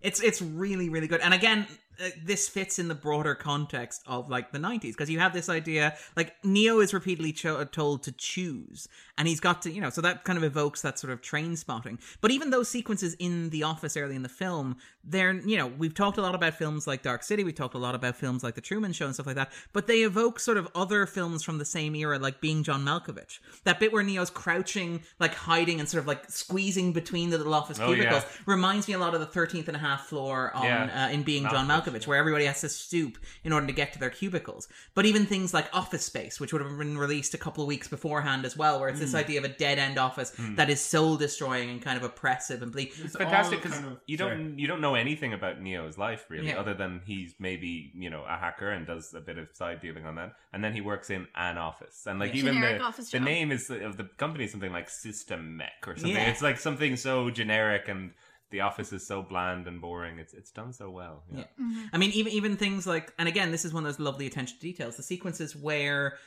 Speaker 1: it's it's really really good. And again, uh, this fits in the broader context of like the 90s because you have this idea like Neo is repeatedly cho- told to choose and he's got to, you know, so that kind of evokes that sort of Trainspotting. But even those sequences in the office early in the film, they're, you know, we've talked a lot about films like Dark City, we talked a lot about films like The Truman Show and stuff like that, but they evoke sort of other films from the same era like Being John Malkovich. That bit where Neo's crouching, like hiding and sort of like squeezing between the little office
Speaker 14: Oh,
Speaker 1: cubicles
Speaker 14: yeah.
Speaker 1: reminds me a lot of the 13th and a half floor on
Speaker 14: Yeah.
Speaker 1: uh, in Being John Malkovich, where everybody has to stoop in order to get to their cubicles. But even things like Office Space, which would have been released a couple of weeks beforehand as well, where it's this
Speaker 14: Mm.
Speaker 1: idea of a dead end office
Speaker 14: Mm.
Speaker 1: that is soul destroying and kind of oppressive and bleak.
Speaker 14: It's fantastic because you don't you don't know anything about Neo's life really,
Speaker 1: Yeah.
Speaker 14: other than he's maybe you know a hacker and does a bit of side dealing on that, and then he works in an office, and like
Speaker 3: Yeah.
Speaker 14: even
Speaker 3: Generic
Speaker 14: the
Speaker 3: office
Speaker 14: the
Speaker 3: job.
Speaker 14: name is of the company is something like System Mech or something.
Speaker 1: Yeah.
Speaker 14: It's like something so generic, and the office is so bland and boring. It's it's done so well. Yeah.
Speaker 1: Yeah. Mm-hmm. I mean, even even things like, and again, this is one of those lovely attention to details. The sequences where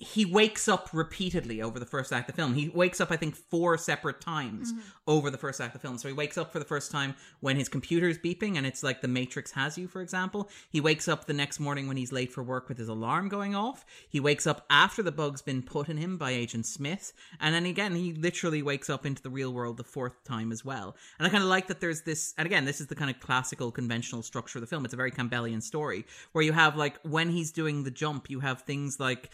Speaker 1: he wakes up repeatedly over the first act of the film. He wakes up, I think, four separate times
Speaker 3: Mm-hmm.
Speaker 1: over the first act of the film. So he wakes up for the first time when his computer is beeping and it's like the Matrix has you, for example. He wakes up the next morning when he's late for work with his alarm going off. He wakes up after the bug's been put in him by Agent Smith. And then again, he literally wakes up into the real world the fourth time as well. And I kind of like that there's this, and again, this is the kind of classical conventional structure of the film. It's a very Campbellian story where you have like when he's doing the jump, you have things like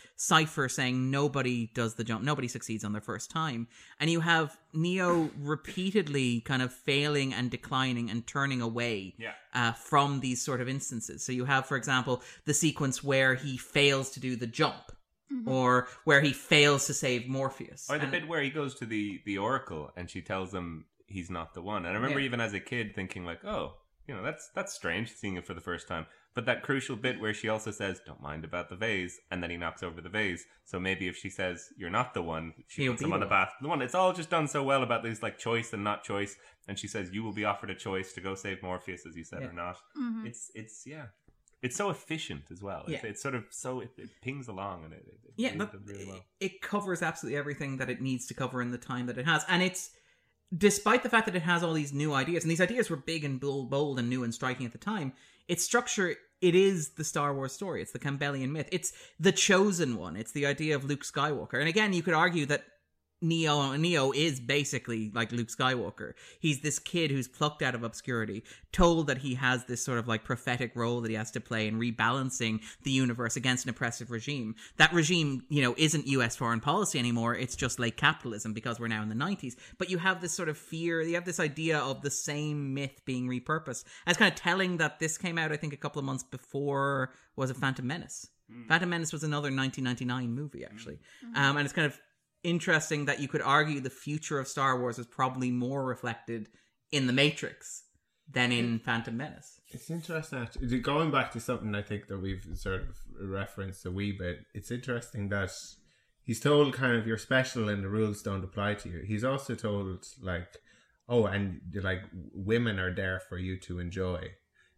Speaker 1: Cypher saying nobody does the jump, nobody succeeds on their first time. And you have Neo repeatedly kind of failing and declining and turning away
Speaker 14: Yeah.
Speaker 1: uh, from these sort of instances. So you have, for example, the sequence where he fails to do the jump. Or where he fails to save Morpheus.
Speaker 14: Or the
Speaker 1: And-
Speaker 14: bit where he goes to the the Oracle and she tells him he's not the one. And I remember
Speaker 1: Yeah.
Speaker 14: even as a kid thinking like, oh, you know, that's that's strange seeing it for the first time. But that crucial bit where she also says, "Don't mind about the vase," and then he knocks over the vase. So maybe if she says, "You're not the one," she
Speaker 1: He'll
Speaker 14: puts him on
Speaker 1: the
Speaker 14: the bath. The one. It's all just done so well about these like choice and not choice. And she says, "You will be offered a choice to go save Morpheus, as you said,
Speaker 1: Yeah.
Speaker 14: or not."
Speaker 3: Mhm.
Speaker 14: It's it's yeah. It's so efficient as well. It's,
Speaker 1: Yeah.
Speaker 14: it's sort of so it, it pings along and it, it, it
Speaker 1: yeah,
Speaker 14: moves
Speaker 1: that-
Speaker 14: really well.
Speaker 1: it covers absolutely everything that it needs to cover in the time that it has, and it's despite the fact that it has all these new ideas, and these ideas were big and bold, bold and new and striking at the time. Its structure, it is the Star Wars story. It's the Campbellian myth. It's the chosen one. It's the idea of Luke Skywalker. And again, you could argue that Neo Neo is basically like Luke Skywalker. He's this kid who's plucked out of obscurity, told that he has this sort of like prophetic role that he has to play in rebalancing the universe against an oppressive regime. That regime, you know, isn't US foreign policy anymore. It's just like capitalism because we're now in the 90s. But you have this sort of fear, you have this idea of the same myth being repurposed. And it's kind of telling that this came out I think a couple of months before was a Phantom Menace. Phantom Menace was another 1999 movie actually. Um, and it's kind of interesting that you could argue the future of Star Wars is probably more reflected in The Matrix than in Phantom Menace.
Speaker 2: It's interesting. Actually. Going back to something I think that we've sort of referenced a wee bit, it's interesting that he's told kind of you're special and the rules don't apply to you. He's also told like, oh, and like women are there for you to enjoy.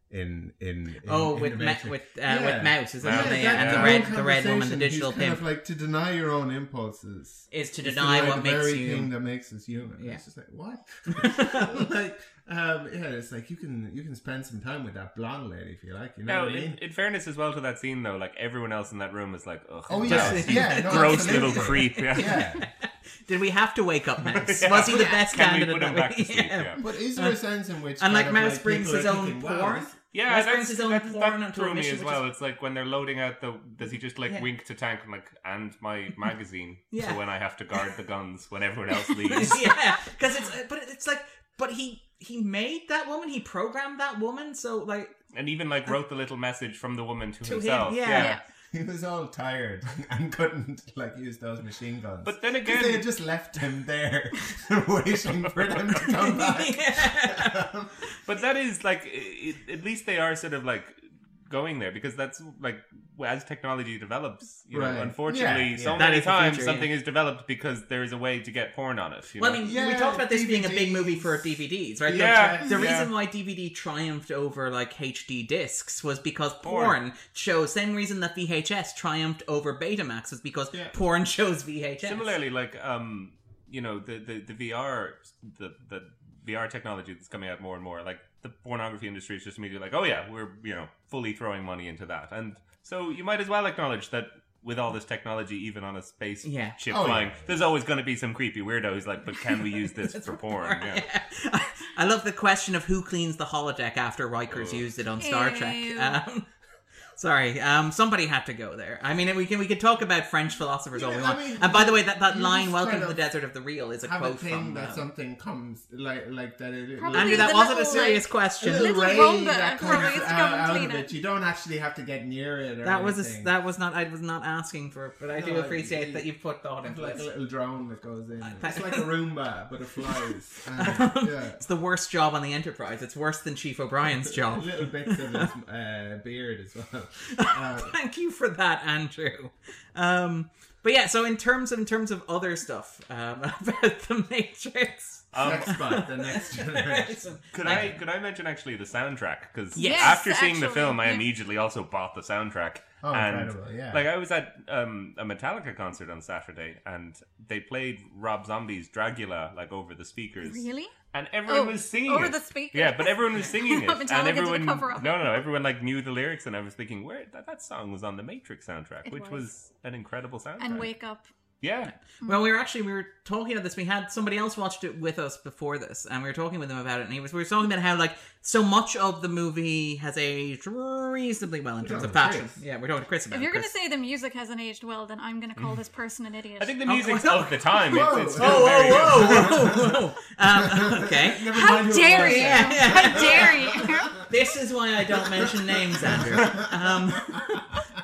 Speaker 2: In in, in
Speaker 1: Oh,
Speaker 2: in
Speaker 1: with
Speaker 2: the
Speaker 1: Ma- with, uh, with Mouse, isn't
Speaker 14: it?
Speaker 2: that-
Speaker 14: Yeah, and the
Speaker 2: whole
Speaker 1: red- the red woman, the
Speaker 2: conversation,
Speaker 1: digital
Speaker 2: he's kind
Speaker 1: pimp.
Speaker 2: of like to deny your own impulses
Speaker 1: Is to
Speaker 2: is
Speaker 1: deny what
Speaker 2: the
Speaker 1: makes
Speaker 2: very
Speaker 1: you-
Speaker 2: thing that makes us human.
Speaker 1: Yeah.
Speaker 2: It's just like what? like um, yeah, it's like you can you can spend some time with that blonde lady if you like. You know
Speaker 14: No,
Speaker 2: what I
Speaker 14: in,
Speaker 2: mean?
Speaker 14: in fairness as well to that scene though, like everyone else in that room is like, ugh,
Speaker 2: Oh,
Speaker 14: just
Speaker 2: yeah, yeah, no,
Speaker 14: gross little creep. Yeah.
Speaker 2: Yeah.
Speaker 1: Did we have to wake up Mouse?
Speaker 14: Yeah.
Speaker 1: Was he the best
Speaker 14: Can we
Speaker 1: candidate?
Speaker 14: put him back to sleep? Yeah.
Speaker 2: But is there a sense in which
Speaker 1: And like
Speaker 2: kind of
Speaker 1: Mouse brings his own
Speaker 2: thinking, wow,
Speaker 1: porn?
Speaker 2: This-
Speaker 14: Yeah,
Speaker 1: Wes
Speaker 14: that's,
Speaker 1: brings his own
Speaker 14: that's,
Speaker 1: porn
Speaker 14: that
Speaker 1: onto
Speaker 14: threw
Speaker 1: a
Speaker 14: me
Speaker 1: mission,
Speaker 14: as well.
Speaker 1: is-
Speaker 14: It's like when they're loading out the. Does he just like
Speaker 1: Yeah.
Speaker 14: wink to Tank and like and my magazine?
Speaker 1: Yeah.
Speaker 14: So when I have to guard the guns when everyone else leaves.
Speaker 1: yeah, because it's but it's like but he he made that woman, he programmed that woman, so like
Speaker 14: And even like uh, wrote the little message from the woman to,
Speaker 1: To him,
Speaker 14: himself.
Speaker 1: yeah.
Speaker 14: yeah.
Speaker 2: He was all tired and couldn't like use those machine guns.
Speaker 14: But then again-
Speaker 2: they had just left him there, waiting for them to come back.
Speaker 14: But that is like, i i at least they are sort of like going there because that's like as technology develops. You know, unfortunately,
Speaker 2: Yeah,
Speaker 14: so
Speaker 2: yeah.
Speaker 1: That
Speaker 14: many times
Speaker 1: future,
Speaker 14: something
Speaker 1: yeah.
Speaker 14: is developed because there is a way to get porn on it. You
Speaker 1: Well,
Speaker 14: know?
Speaker 1: I mean, we talked about this being a big movie for DVDs, right? The-
Speaker 14: Yeah,
Speaker 1: The,
Speaker 14: yeah.
Speaker 1: reason why DVD triumphed over like HD discs was because
Speaker 14: Porn.
Speaker 1: porn shows. Same reason that VHS triumphed over Betamax was because porn shows VHS.
Speaker 14: Similarly, like um, you know, the the, the VR the the VR technology that's coming out more and more, like the pornography industry is just immediately like, oh yeah, we're you know fully throwing money into that, and so you might as well acknowledge that. With all this technology, even on a space
Speaker 1: Yeah.
Speaker 14: ship
Speaker 2: Oh, yeah.
Speaker 14: flying, there's always going to be some creepy weirdos like, but can we use this for porn? Yeah.
Speaker 1: I love the question of who cleans the holodeck after Riker's used it on Star
Speaker 3: Ew.
Speaker 1: Trek. Um, sorry, um, somebody had to go there. I mean, we can we could talk about French philosophers all we
Speaker 2: Yeah, I
Speaker 1: want.
Speaker 2: mean,
Speaker 1: and by the way, that, that line "Welcome to the desert of the real" is a
Speaker 2: Have a
Speaker 1: quote
Speaker 2: thing
Speaker 1: from
Speaker 2: that
Speaker 1: the.
Speaker 2: something comes like like that. It,
Speaker 3: Probably
Speaker 1: Andrew, that wasn't a serious
Speaker 3: like,
Speaker 1: question.
Speaker 2: a little
Speaker 3: Little
Speaker 2: ray
Speaker 3: Roomba
Speaker 2: that
Speaker 3: probably
Speaker 2: comes
Speaker 3: is to
Speaker 2: out,
Speaker 3: come and
Speaker 2: out
Speaker 3: clean
Speaker 2: of
Speaker 3: it.
Speaker 2: it. You don't actually have to get near it. Or
Speaker 1: That was a, that was not. I was not asking for it, but I do appreciate
Speaker 2: you-
Speaker 1: that you put thought into
Speaker 2: like a little drone that goes in.
Speaker 1: thank-
Speaker 2: It's like a Roomba, but it flies. And, yeah.
Speaker 1: It's the worst job on the Enterprise. It's worse than Chief O'Brien's job.
Speaker 2: Little bits of his uh, beard as well. Uh,
Speaker 1: Thank you for that, Andrew. Um, but yeah, so in terms of in terms of other stuff um, about the Matrix,
Speaker 14: Um,
Speaker 2: next spot, the next generation.
Speaker 14: Could I could I mention actually the soundtrack? Because
Speaker 1: Yes,
Speaker 14: after seeing the
Speaker 3: actually,
Speaker 14: film, I
Speaker 3: yeah.
Speaker 14: immediately also bought the soundtrack.
Speaker 2: Oh,
Speaker 14: and
Speaker 2: incredible, yeah.
Speaker 14: like I was at um, a Metallica concert on Saturday, and they played Rob Zombie's Dragula like over the speakers.
Speaker 3: Really?
Speaker 14: And everyone
Speaker 3: Oh,
Speaker 14: was singing
Speaker 3: over
Speaker 14: it.
Speaker 3: the speakers?
Speaker 14: Yeah, but everyone was singing it,
Speaker 3: Metallica
Speaker 14: and
Speaker 3: did
Speaker 14: everyone
Speaker 3: cover of it.
Speaker 14: no, no, no, everyone like knew the lyrics, and I was thinking, where that, that song was on the Matrix soundtrack,
Speaker 3: It
Speaker 14: which
Speaker 3: was.
Speaker 14: was. an incredible soundtrack.
Speaker 3: And wake up.
Speaker 14: Yeah,
Speaker 1: well, we were actually we were talking about this. We had somebody else watched it with us before this, and we were talking with him about it. And he was we were talking about how like so much of the movie has aged reasonably well in terms of fashion.
Speaker 2: Chris.
Speaker 1: Yeah, we're talking to Chris about
Speaker 3: If
Speaker 1: it.
Speaker 3: you're going to say the music hasn't aged well, then I'm going to call this person an idiot.
Speaker 14: I think the
Speaker 1: Oh,
Speaker 14: music's
Speaker 1: oh,
Speaker 14: of the time. It's, it's still
Speaker 1: Whoa, whoa, whoa, whoa, whoa! Um, okay.
Speaker 3: How
Speaker 2: mind who it
Speaker 3: dare
Speaker 2: was.
Speaker 3: you?
Speaker 1: Yeah, yeah.
Speaker 3: How dare you?
Speaker 1: This is why I don't mention names, Andrew. Um,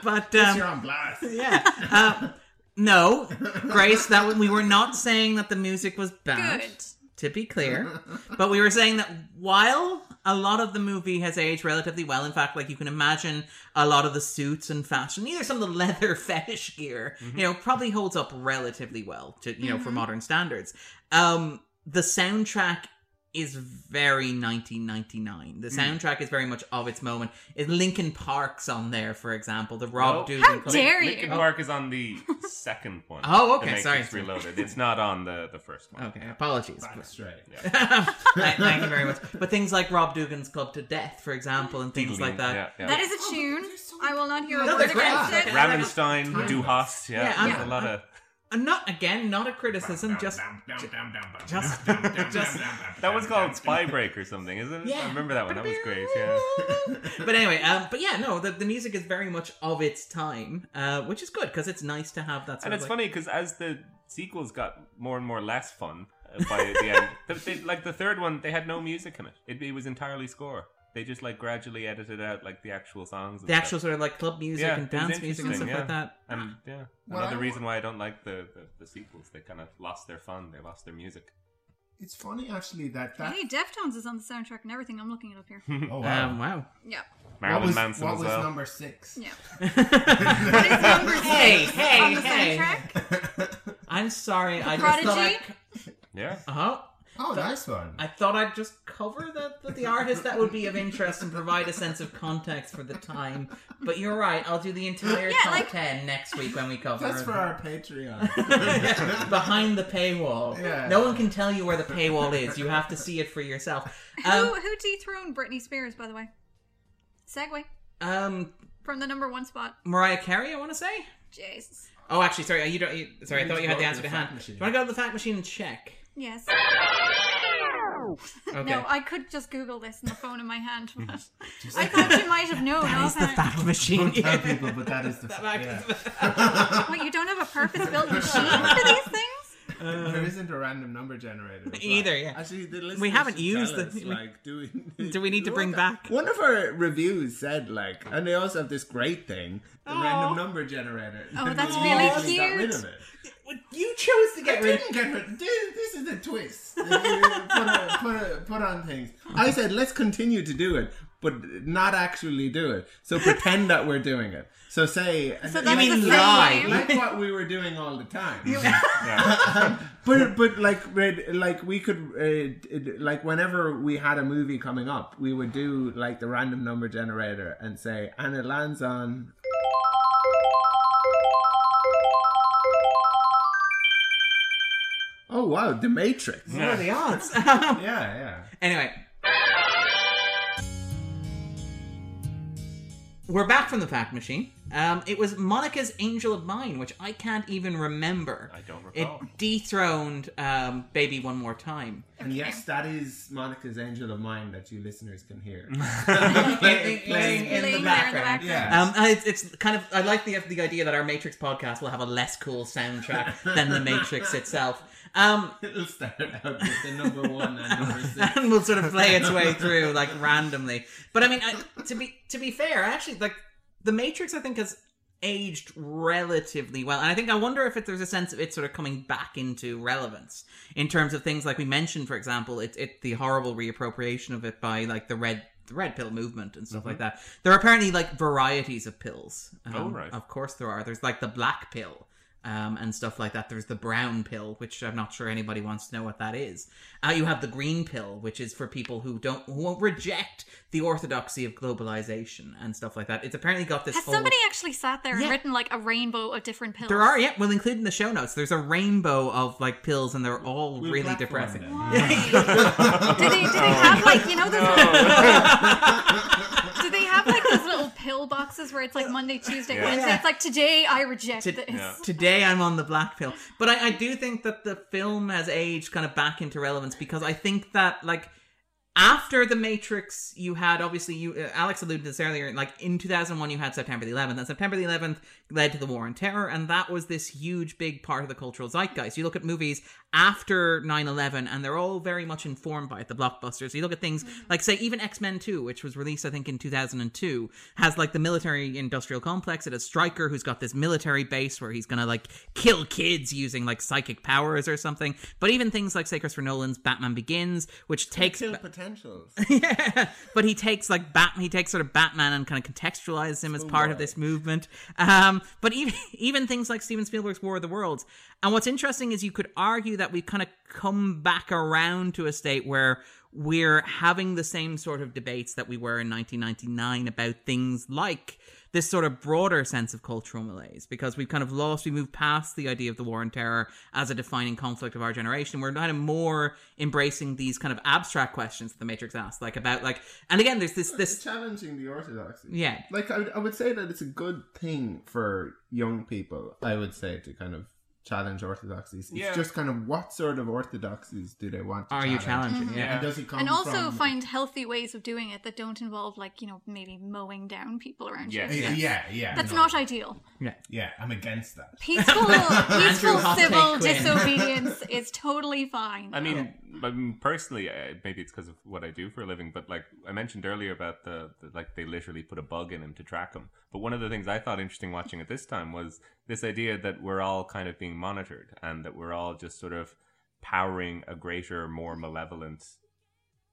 Speaker 1: but
Speaker 2: You're
Speaker 1: um,
Speaker 2: on blast.
Speaker 1: yeah, uh, no, Grace. That we were not saying that the music was bad.
Speaker 3: Good.
Speaker 1: To be clear, but we were saying that while a lot of the movie has aged relatively well, in fact, like you can imagine a lot of the suits and fashion, either some of the leather fetish gear, you know, probably holds up relatively well to you know for modern standards. Um, the soundtrack is very 1999. The hmm. soundtrack is very much of its moment. Is Linkin Park's on there, for example? The Rob
Speaker 14: No.
Speaker 1: Dougan.
Speaker 3: How
Speaker 1: Club-
Speaker 3: dare you?
Speaker 14: Linkin Park is on the second one.
Speaker 1: Oh,
Speaker 14: The
Speaker 1: okay,
Speaker 14: Matrix
Speaker 1: sorry.
Speaker 14: Reloaded. It's not on the, the first one.
Speaker 1: Okay, apologies.
Speaker 2: Back straight.
Speaker 1: Thank thank you very much. But things like Rob Dougan's Clubbed to Death, for example, and things like that.
Speaker 14: Yeah, yeah.
Speaker 3: That is a tune. I will not hear a
Speaker 1: No,
Speaker 3: word
Speaker 1: they're great.
Speaker 3: against it.
Speaker 1: Okay.
Speaker 14: Rammstein, Du Hast, yeah,
Speaker 1: Yeah,
Speaker 14: there's
Speaker 1: I'm-
Speaker 14: a lot of.
Speaker 1: And not again, not a criticism, just just just.
Speaker 14: That was called Spy Break or something, isn't it?
Speaker 1: Yeah.
Speaker 14: I remember that one. That was great. Yeah.
Speaker 1: But anyway, um, but yeah, no, the, the music is very much of its time, uh, which is good because it's nice to have that. Sort
Speaker 14: And
Speaker 1: of
Speaker 14: it's
Speaker 1: like-
Speaker 14: funny because as the sequels got more and more less fun uh, by the end, the, they, like the third one, they had no music in it. It, it was entirely score. They just like gradually edited out like the actual songs. And
Speaker 1: the
Speaker 14: stuff.
Speaker 1: actual sort of like club music
Speaker 14: Yeah,
Speaker 1: and
Speaker 14: it was
Speaker 1: dance music and stuff
Speaker 14: interesting,
Speaker 1: like that.
Speaker 14: And yeah,
Speaker 2: Well,
Speaker 14: another
Speaker 2: I-
Speaker 14: reason why I don't like the, the, the sequels. They kind of lost their fun. They lost their music.
Speaker 2: It's funny actually that that.
Speaker 3: Hey, Deftones is on the soundtrack and everything. I'm looking it up here.
Speaker 2: Oh wow.
Speaker 1: Um, wow.
Speaker 3: yeah.
Speaker 14: Marilyn
Speaker 2: what was,
Speaker 14: Manson
Speaker 2: what
Speaker 14: as
Speaker 2: was
Speaker 14: well.
Speaker 2: number six?
Speaker 3: Yeah. what is number six
Speaker 1: Hey, hey,
Speaker 3: on the
Speaker 1: hey.
Speaker 3: soundtrack?
Speaker 1: I'm sorry. I just thought I.
Speaker 3: Prodigy?
Speaker 14: Yeah.
Speaker 1: Oh.
Speaker 2: Oh, nice one.
Speaker 1: I thought I'd just cover the, the, the artist that would be of interest and provide a sense of context for the time. But you're right, I'll do the entire
Speaker 3: Yeah,
Speaker 1: top
Speaker 3: like-
Speaker 1: 10 next week when we cover
Speaker 2: That's
Speaker 1: it.
Speaker 2: for our Patreon.
Speaker 1: Behind the paywall.
Speaker 2: Yeah.
Speaker 1: No one can tell you where the paywall is. You have to see it for yourself.
Speaker 3: who,
Speaker 1: Um,
Speaker 3: who dethroned Britney Spears, by the way? Segue
Speaker 1: um,
Speaker 3: from the number one spot.
Speaker 1: Mariah Carey, I want to say?
Speaker 3: Jesus.
Speaker 1: Oh, actually, sorry. You don't. You, sorry, I thought you had the answer
Speaker 2: to
Speaker 1: to
Speaker 2: the fact
Speaker 1: hand. Do you want to go to the fact machine and check?
Speaker 3: Yes.
Speaker 1: Okay.
Speaker 3: No, I could just Google this in the phone in my hand. But I thought you might have known.
Speaker 1: That is the
Speaker 3: offhand.
Speaker 1: fact machine.
Speaker 2: Don't tell people, but that is the
Speaker 1: fact.
Speaker 3: What, you don't have a purpose-built machine for these things?
Speaker 2: Uh, there isn't a random number generator well.
Speaker 1: Either, yeah.
Speaker 2: Actually, the
Speaker 1: We haven't used
Speaker 2: tell
Speaker 1: the-
Speaker 2: like, do we,
Speaker 1: Do we need to bring back?
Speaker 2: One of our reviews said like, and they also have this great thing, the random number generator.
Speaker 3: Oh, that's
Speaker 2: we
Speaker 3: really
Speaker 2: immediately Got rid
Speaker 3: cute.
Speaker 2: of it.
Speaker 1: You chose to get
Speaker 2: I
Speaker 1: rid.
Speaker 2: didn't get rid. This, this is a twist. put, a, put, a, put on things. I said let's continue to do it, but not actually do it. So pretend that we're doing it. So say,
Speaker 3: So
Speaker 2: like-
Speaker 3: that's
Speaker 1: mean lie.
Speaker 3: same.
Speaker 2: like what we were doing all the time. yeah. but but like like we could uh, like whenever we had a movie coming up, we would do like the random number generator and say, and it lands on. Oh wow, The Matrix.
Speaker 1: What are the odds?
Speaker 2: Yeah, yeah.
Speaker 1: Anyway. We're back from the fact machine. Um, it was Monica's Angel of Mine, which I can't even remember.
Speaker 14: I don't recall.
Speaker 1: It dethroned um, Baby One More Time.
Speaker 2: And yes, that is Monica's Angel of Mine that you listeners can hear.
Speaker 1: Playing-
Speaker 2: playing,
Speaker 1: playing in
Speaker 3: Playing
Speaker 1: the
Speaker 3: there in the
Speaker 1: background.
Speaker 3: background.
Speaker 2: Yeah.
Speaker 1: Um, and it's, it's kind of I like the the idea that our Matrix podcast will have a less cool soundtrack than the Matrix itself. Um,
Speaker 2: It'll start out with the number one and number six.
Speaker 1: and will sort of play its way through like randomly. But I mean, I, to be to be fair, actually, like the Matrix, I think has aged relatively well, and I think I wonder if it, there's a sense of it sort of coming back into relevance in terms of things like we mentioned, for example, it, it the horrible reappropriation of it by like the red. The red pill movement and stuff like that. There are apparently like varieties of pills. Um,
Speaker 14: Oh, right.
Speaker 1: Of course there are. There's like the black pill, um, and stuff like that. There's the brown pill, which I'm not sure anybody wants to know what that is. Uh, you have the green pill, which is for people who don't who won't reject the orthodoxy of globalization and stuff like that. It's apparently got this
Speaker 3: Has
Speaker 1: whole.
Speaker 3: somebody actually sat there and written like a rainbow of different pills?
Speaker 1: There are, yeah. We'll include in the show notes. There's a rainbow of like pills, and they're all
Speaker 2: We'll
Speaker 1: really depressing.
Speaker 2: them.
Speaker 3: do they do they have like you know those? do they have like those little pill boxes where it's like Monday, Tuesday,
Speaker 14: Yeah.
Speaker 3: Wednesday? It's like today I reject
Speaker 1: To-
Speaker 3: this.
Speaker 14: Yeah.
Speaker 1: Today I'm on the black pill. But I, I do think that the film has aged kind of back into relevance because I think that like after the Matrix, you had obviously you uh, Alex alluded to this earlier. Like in 2001, you had September the 11th, and September the 11th led to the War on Terror, and that was this huge, big part of the cultural zeitgeist. You look at movies after 9/11, and they're all very much informed by it. The blockbusters. You look at things like say even X Men 2, which was released I think in 2002, has like the military industrial complex. It has Stryker, who's got this military base where he's gonna like kill kids using like psychic powers or something. But even things like say Christopher Nolan's Batman Begins, which takes
Speaker 2: Kill potentials.
Speaker 1: yeah, but he takes like Bat. He takes sort of Batman and kind of contextualizes him as part of this movement. Um, but even even things like Steven Spielberg's War of the Worlds. And what's interesting is you could argue that we've kind of come back around to a state where we're having the same sort of debates that we were in 1999 about things like this sort of broader sense of cultural malaise because we've kind of lost, we moved past the idea of the war on terror as a defining conflict of our generation. We're kind of more embracing these kind of abstract questions that the Matrix asks, like about like, and again, there's this,
Speaker 2: It's
Speaker 1: this,
Speaker 2: challenging the orthodoxy.
Speaker 1: yeah,
Speaker 2: Like I would, I would say that it's a good thing for young people. I would say to kind of challenge orthodoxies. It's
Speaker 14: Yeah.
Speaker 2: just kind of what sort of orthodoxies do they want? to
Speaker 1: Are you
Speaker 2: challenge?
Speaker 1: challenging? Mm-hmm. Yeah.
Speaker 2: And does it come
Speaker 3: and also
Speaker 2: from-
Speaker 3: find healthy ways of doing it that don't involve like you know maybe mowing down people around
Speaker 14: Yes.
Speaker 3: you.
Speaker 2: Yeah, yeah, yeah.
Speaker 3: That's
Speaker 2: no.
Speaker 3: not ideal.
Speaker 1: yeah.
Speaker 2: Yeah, I'm against that.
Speaker 3: Peaceful, peaceful civil disobedience is totally fine.
Speaker 14: I mean, I mean, personally, uh, maybe it's because of what I do for a living, but like I mentioned earlier about the, the like they literally put a bug in him to track him. But one of the things I thought interesting watching at this time was this idea that we're all kind of being monitored and that we're all just sort of powering a greater, more malevolent,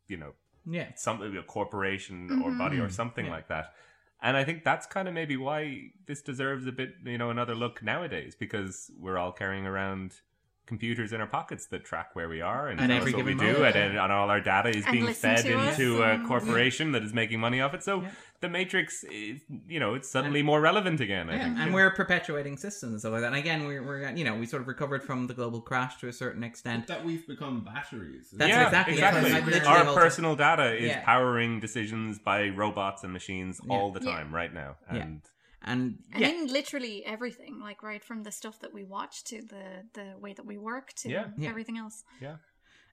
Speaker 14: you know,
Speaker 1: Yeah.
Speaker 14: something a corporation or body or something
Speaker 1: Yeah.
Speaker 14: like that. And I think that's kind of maybe why this deserves a bit, you know, another look nowadays because we're all carrying around computers in our pockets that track where we are and
Speaker 1: At
Speaker 14: tell
Speaker 1: every
Speaker 14: us what we
Speaker 1: given
Speaker 14: do, and, and all our data is
Speaker 3: And
Speaker 14: being fed
Speaker 3: to us
Speaker 14: into a
Speaker 3: and-
Speaker 14: corporation that is making money off it. So the Matrix, is, you know, it's suddenly more relevant again. I
Speaker 1: Yeah,
Speaker 14: think.
Speaker 1: and we're perpetuating systems and stuff like that. And again, we're, we're you know we sort of recovered from the global crash to a certain extent.
Speaker 2: That we've become batteries.
Speaker 1: That's
Speaker 14: yeah,
Speaker 1: exactly it.
Speaker 14: exactly. Our
Speaker 1: all-
Speaker 14: personal data is
Speaker 1: Yeah.
Speaker 14: powering decisions by robots and machines
Speaker 1: Yeah.
Speaker 14: all the
Speaker 3: Yeah.
Speaker 14: time right now.
Speaker 1: Yeah.
Speaker 14: And
Speaker 1: and
Speaker 3: and
Speaker 1: yeah,
Speaker 3: in literally everything, like right from the stuff that we watch to the the way that we work to
Speaker 14: Yeah.
Speaker 1: Yeah.
Speaker 3: everything else.
Speaker 14: yeah.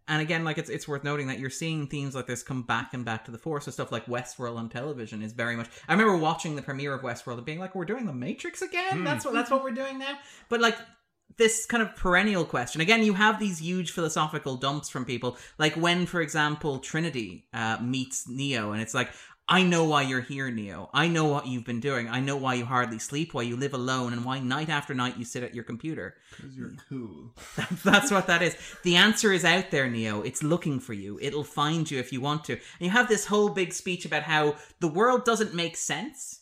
Speaker 1: and again, like it's it's worth noting that you're seeing themes like this come back and back to the fore. So stuff like Westworld on television is very much. I remember watching the premiere of Westworld and being like, "We're doing the Matrix again.
Speaker 14: Hmm.
Speaker 1: That's what that's what we're doing now." But like this kind of perennial question again you have these huge philosophical dumps from people like when for example trinity uh, meets neo and it's like i know why you're here neo i know what you've been doing i know why you hardly sleep why you live alone and why night after night you sit at your computer
Speaker 2: Because you're cool.
Speaker 1: that's what that is. The answer is out there, Neo. It's looking for you. It'll find you if you want to. And you have this whole big speech about how the world doesn't make sense.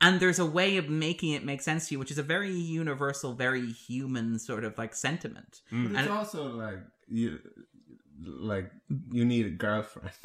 Speaker 1: And there's a way of making it make sense to you, which is a very universal, very human sort of like sentiment.
Speaker 2: But it's
Speaker 1: And-
Speaker 2: also like you, like you need a girlfriend.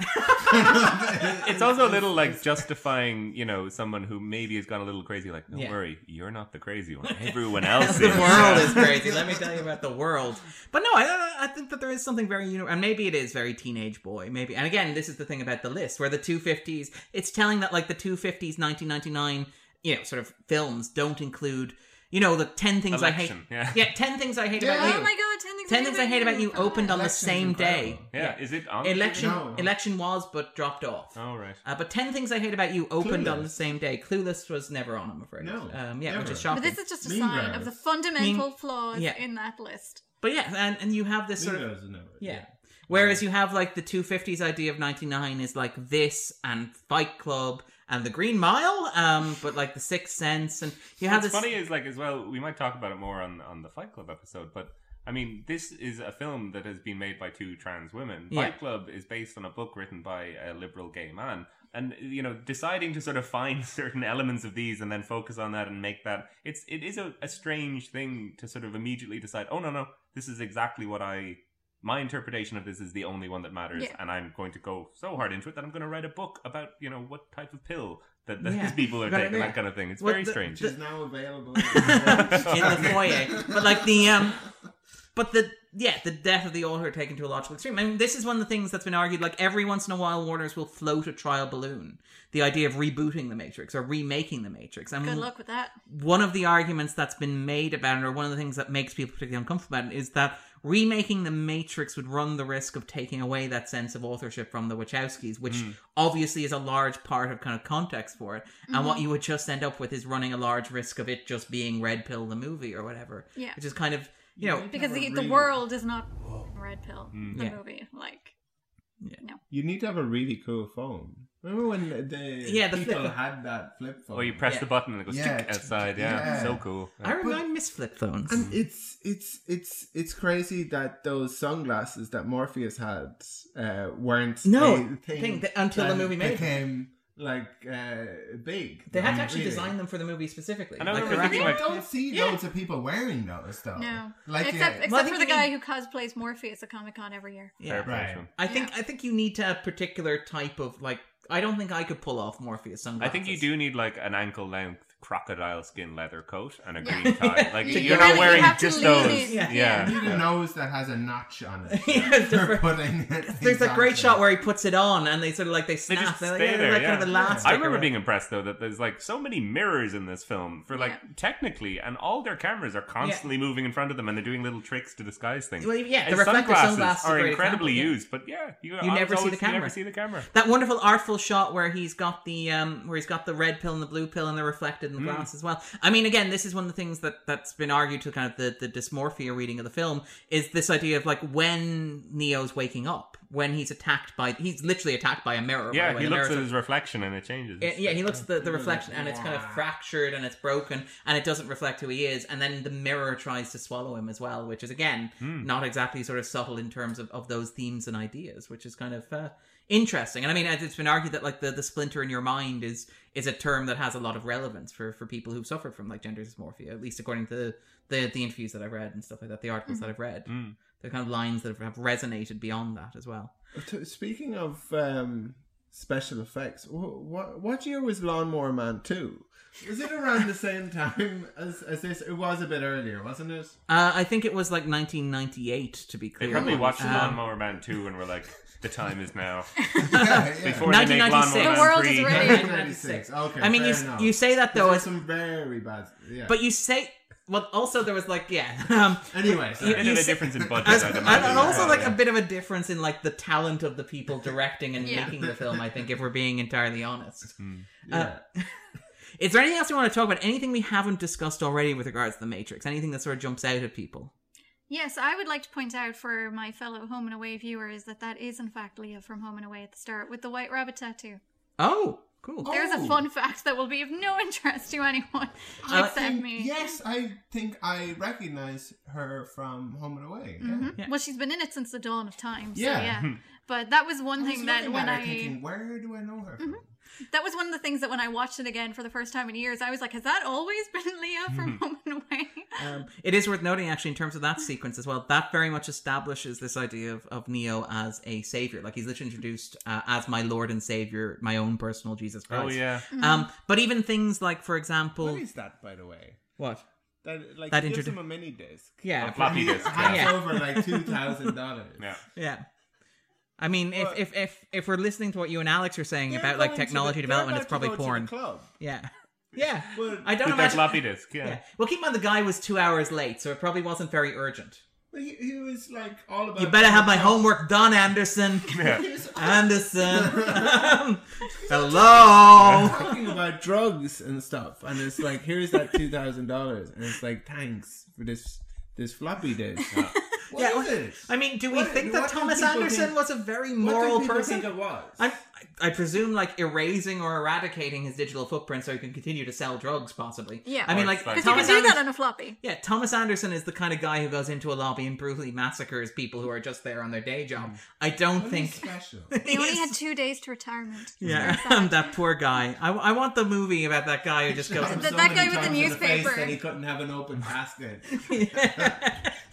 Speaker 14: it's also a little like justifying, you know, someone who maybe has gone a little crazy. Like, don't
Speaker 1: Yeah.
Speaker 14: worry, you're not the crazy one. Everyone else in
Speaker 1: the
Speaker 14: is.
Speaker 1: world is crazy. Let me tell you about the world. But no, I, I think that there is something very, uni- and maybe it is very teenage boy. Maybe, and again, this is the thing about the list where the two fifties. It's telling that like the two fifties, nineteen ninety nine, you know, sort of films don't include. You know the ten things
Speaker 14: Election,
Speaker 1: I hate.
Speaker 14: yeah.
Speaker 1: ten things I hate
Speaker 3: Yeah.
Speaker 1: about you.
Speaker 3: Oh my god, 10 things,
Speaker 1: Ten things I hate about you opened on the
Speaker 2: Election's
Speaker 1: same day.
Speaker 2: incredible.
Speaker 14: Yeah, is it on?
Speaker 1: Election,
Speaker 2: No.
Speaker 1: election was, but dropped off.
Speaker 14: Oh right.
Speaker 1: Uh, but ten things I hate about you opened on the same day. Clueless was never on, I'm afraid.
Speaker 2: No,
Speaker 1: um, yeah, which is shocking.
Speaker 3: But this is just a
Speaker 2: Mean
Speaker 3: sign of the fundamental
Speaker 1: Mean-
Speaker 3: flaws
Speaker 1: yeah.
Speaker 3: in that list.
Speaker 1: But yeah, and, and you have this sort
Speaker 2: Mean
Speaker 1: of
Speaker 2: Girls is never-
Speaker 1: yeah. Whereas you have like the 250s idea of 99 is like this and Fight Club and the Green Mile, um, but like the Sixth Sense and you have
Speaker 14: What's
Speaker 1: this.
Speaker 14: funny is like as well. We might talk about it more on on the Fight Club episode, but I mean, this is a film that has been made by two trans women.
Speaker 1: Yeah.
Speaker 14: Fight Club is based on a book written by a liberal gay man. And you know, deciding to sort of find certain elements of these and then focus on that and make that it's it is a, a strange thing to sort of immediately decide, oh no no, this is exactly what I my interpretation of this is the only one that matters,
Speaker 3: Yeah.
Speaker 14: and I'm going to go so hard into it that I'm going to write a book about you know what type of pill that, that
Speaker 1: Yeah.
Speaker 14: these people are taking, that kind of thing. It's
Speaker 1: Well,
Speaker 14: very
Speaker 1: the-
Speaker 14: strange.
Speaker 2: Which is now available.
Speaker 1: in the foyer. But like the um but the yeah, the death of the author taken to a logical extreme. I mean, this is one of the things that's been argued. Like every once in a while, Warner's will float a trial balloon, the idea of rebooting the Matrix or remaking the Matrix. And
Speaker 3: Good luck with that.
Speaker 1: one of the arguments that's been made about it, or one of the things that makes people particularly uncomfortable about it, is that remaking the Matrix would run the risk of taking away that sense of authorship from the Wachowskis, which
Speaker 14: Mm.
Speaker 1: obviously is a large part of kind of context for it. And what
Speaker 3: Mhm.
Speaker 1: you would just end up with is running a large risk of it just being Red Pill the movie or whatever.
Speaker 3: Yeah.
Speaker 1: Which is kind of you know
Speaker 3: Because the, the world is not Red Pill,
Speaker 1: Mm.
Speaker 3: the
Speaker 1: Yeah.
Speaker 3: movie. Like, no.
Speaker 2: You need to have a really cool phone. Remember when the
Speaker 1: Yeah, the
Speaker 2: people
Speaker 1: flip-
Speaker 2: had that flip phone?
Speaker 14: Or you press
Speaker 1: Yeah.
Speaker 14: the button and it goes
Speaker 2: Yeah.
Speaker 14: outside. Yeah,
Speaker 2: Yeah.
Speaker 14: so cool.
Speaker 1: I remember I miss flip phones.
Speaker 2: And it's it's it's it's crazy that those sunglasses that Morpheus had uh, weren't
Speaker 1: No,
Speaker 2: a thing,
Speaker 1: thing that- until the movie made them.
Speaker 2: became like uh, big.
Speaker 1: They had to actually
Speaker 2: really.
Speaker 1: design them for the movie specifically.
Speaker 14: And I
Speaker 1: Like,
Speaker 14: remember
Speaker 1: they're
Speaker 14: thinking,
Speaker 1: actually-
Speaker 2: I don't see
Speaker 1: Yeah.
Speaker 2: loads of people wearing those though.
Speaker 3: No.
Speaker 2: like
Speaker 3: except
Speaker 2: yeah.
Speaker 3: except
Speaker 1: Well, I think
Speaker 3: for the guy
Speaker 1: need-
Speaker 3: who cosplays Morpheus at Comic Con every year.
Speaker 1: Yeah.
Speaker 2: Right.
Speaker 1: I think I think you need to have particular type of like. I don't think I could pull off Morpheus sunglasses.
Speaker 14: I think you do need like an ankle length crocodile skin leather coat and a green tie. Like
Speaker 3: You
Speaker 14: you're
Speaker 3: really-
Speaker 14: not
Speaker 3: you
Speaker 14: wearing
Speaker 3: have
Speaker 14: just those.
Speaker 3: in.
Speaker 14: Yeah.
Speaker 3: Yeah.
Speaker 2: You need a nose that has a notch on it.
Speaker 1: Yeah,
Speaker 2: for
Speaker 1: different-
Speaker 2: putting
Speaker 1: There's
Speaker 2: things
Speaker 1: that great shot where he puts it on and they sort of like they
Speaker 14: They
Speaker 1: snap. They're
Speaker 14: stay
Speaker 1: like,
Speaker 14: there.
Speaker 1: like
Speaker 14: yeah.
Speaker 1: kind of the last.
Speaker 14: I remember being impressed though that there's like so many mirrors in this film for like
Speaker 3: Yeah.
Speaker 14: technically, and all their cameras are constantly moving in front of them, and they're doing little tricks to disguise things.
Speaker 1: Well, yeah,
Speaker 14: And
Speaker 1: the reflective
Speaker 14: sunglasses
Speaker 1: sunglasses are
Speaker 14: are incredibly
Speaker 1: example, yeah.
Speaker 14: used, but yeah, you,
Speaker 1: You never see the camera.
Speaker 14: You never see the camera.
Speaker 1: That wonderful artful shot where he's got the um where he's got the red pill and the blue pill and they're reflected in the
Speaker 14: Mm.
Speaker 1: glass as well. I mean, again, this is one of the things that that's been argued to kind of the the dysmorphia reading of the film is this idea of like when Neo's waking up, when he's attacked by he's literally attacked by a mirror. by
Speaker 14: Yeah,
Speaker 1: the way.
Speaker 14: he looks at his reflection and it changes.
Speaker 1: Uh, yeah, he looks at the, the reflection and it's kind of fractured and it's broken and it doesn't reflect who he is. And then the mirror tries to swallow him as well, which is again
Speaker 14: Hmm.
Speaker 1: not exactly sort of subtle in terms of, of those themes and ideas, which is kind of uh, interesting. And I mean, it's been argued that like the, the splinter in your mind is is a term that has a lot of relevance for, for people who've suffered from like gender dysmorphia, at least according to the, the interviews that I've read and stuff like that, the articles that I've read.
Speaker 14: Mm.
Speaker 1: The kind of lines that have, have resonated beyond that as well.
Speaker 2: Speaking of um, special effects, what what year was Lawnmower Man two? Was it around the same time as, as this? It was a bit earlier, wasn't it?
Speaker 1: Uh, I think it was like 1998 to be clear.
Speaker 14: They probably watched
Speaker 1: Um,
Speaker 14: Lawnmower Man 2 and were like, the time is now.
Speaker 2: yeah.
Speaker 14: Before they make
Speaker 1: 1996.
Speaker 14: Lawnmower
Speaker 3: The
Speaker 14: Man
Speaker 3: world is ready.
Speaker 2: 1996. Okay.
Speaker 1: I mean, you
Speaker 2: enough.
Speaker 1: you say that though,
Speaker 2: There's
Speaker 1: as,
Speaker 2: some very bad. Yeah.
Speaker 1: but you say well, also there was like yeah. Um,
Speaker 2: Anyway, sorry.
Speaker 14: A bit of a difference in budget,
Speaker 1: As- and, and also
Speaker 14: as
Speaker 1: like
Speaker 14: well,
Speaker 1: a bit of a difference in like the talent of the people directing and
Speaker 3: Yeah.
Speaker 1: making the film. I think if we're being entirely honest.
Speaker 14: Hmm.
Speaker 1: Uh, is there anything else we want to talk about? Anything we haven't discussed already with regards to the Matrix? Anything that sort of jumps out at people?
Speaker 3: Yes, I would like to point out for my fellow Home and Away viewers that that is in fact Leah from Home and Away at the start with the white rabbit tattoo.
Speaker 1: Oh, cool.
Speaker 3: There's a fun fact that will be of no interest to anyone
Speaker 2: I
Speaker 3: except
Speaker 2: think-
Speaker 3: me.
Speaker 2: Yes, I think I recognize her from Home and Away. Yeah.
Speaker 3: Mhm. Well, she's been in it since the dawn of time. So
Speaker 2: Yeah.
Speaker 3: yeah. But that was one
Speaker 2: I was
Speaker 3: thing that when I
Speaker 2: her thinking, where do I know her from?
Speaker 3: that was one of the things that when I watched it again for the first time in years, I was like, has that always been Leah from Home and Away?
Speaker 1: Um, it is worth noting, actually, in terms of that sequence as well, that very much establishes this idea of, of Neo as a savior. Like, he's literally introduced uh, as my Lord and Savior, my own personal Jesus Christ.
Speaker 14: Oh, yeah.
Speaker 1: Um, but even things like, for example.
Speaker 2: What is that, by the way?
Speaker 1: What?
Speaker 2: That like
Speaker 1: That
Speaker 2: that gives
Speaker 1: introdu-
Speaker 2: him a mini disc.
Speaker 1: Yeah.
Speaker 14: A floppy disk,
Speaker 2: hands
Speaker 1: yeah.
Speaker 2: over like two thousand dollars.
Speaker 14: Yeah.
Speaker 1: Yeah. I mean, if, if if if we're listening to what you and Alex are saying about like technology
Speaker 2: the-
Speaker 1: development, it's probably
Speaker 2: about to the
Speaker 1: porn.
Speaker 2: club.
Speaker 1: Yeah. Yeah.
Speaker 2: Well,
Speaker 1: I don't
Speaker 14: With that
Speaker 1: imagine.
Speaker 14: floppy disk, yeah.
Speaker 1: yeah. Well, keep in mind the guy was two hours late, so it probably wasn't very urgent.
Speaker 2: But he, he was like all about.
Speaker 1: You better have my homework done, Anderson.
Speaker 14: Yeah.
Speaker 1: Anderson. Hello.
Speaker 2: talking about drugs and stuff, and it's like, here's that two thousand dollars, and it's like, thanks for this this floppy disk. What
Speaker 1: Yeah,
Speaker 2: is it?
Speaker 1: I mean, do we
Speaker 2: What-
Speaker 1: think that Thomas Anderson
Speaker 2: think-
Speaker 1: was a very moral
Speaker 2: people
Speaker 1: person?
Speaker 2: think it was?
Speaker 1: I, I presume like erasing or eradicating his digital footprint so he can continue to sell drugs, possibly.
Speaker 3: Yeah.
Speaker 1: I mean, like
Speaker 14: it's like-
Speaker 3: Because you can do
Speaker 1: Anderson.
Speaker 3: that on a floppy.
Speaker 1: Yeah, Thomas Anderson is the kind of guy who goes into a lobby and brutally massacres people who are just there on their day job. Mm. I don't
Speaker 2: What
Speaker 1: think.
Speaker 2: is special.
Speaker 3: He only had two days to retirement.
Speaker 1: Yeah, that poor guy. I, I want the movie about that guy who just goes
Speaker 3: That- that guy with the
Speaker 2: times in face
Speaker 3: newspaper.
Speaker 2: that he couldn't have an open casket.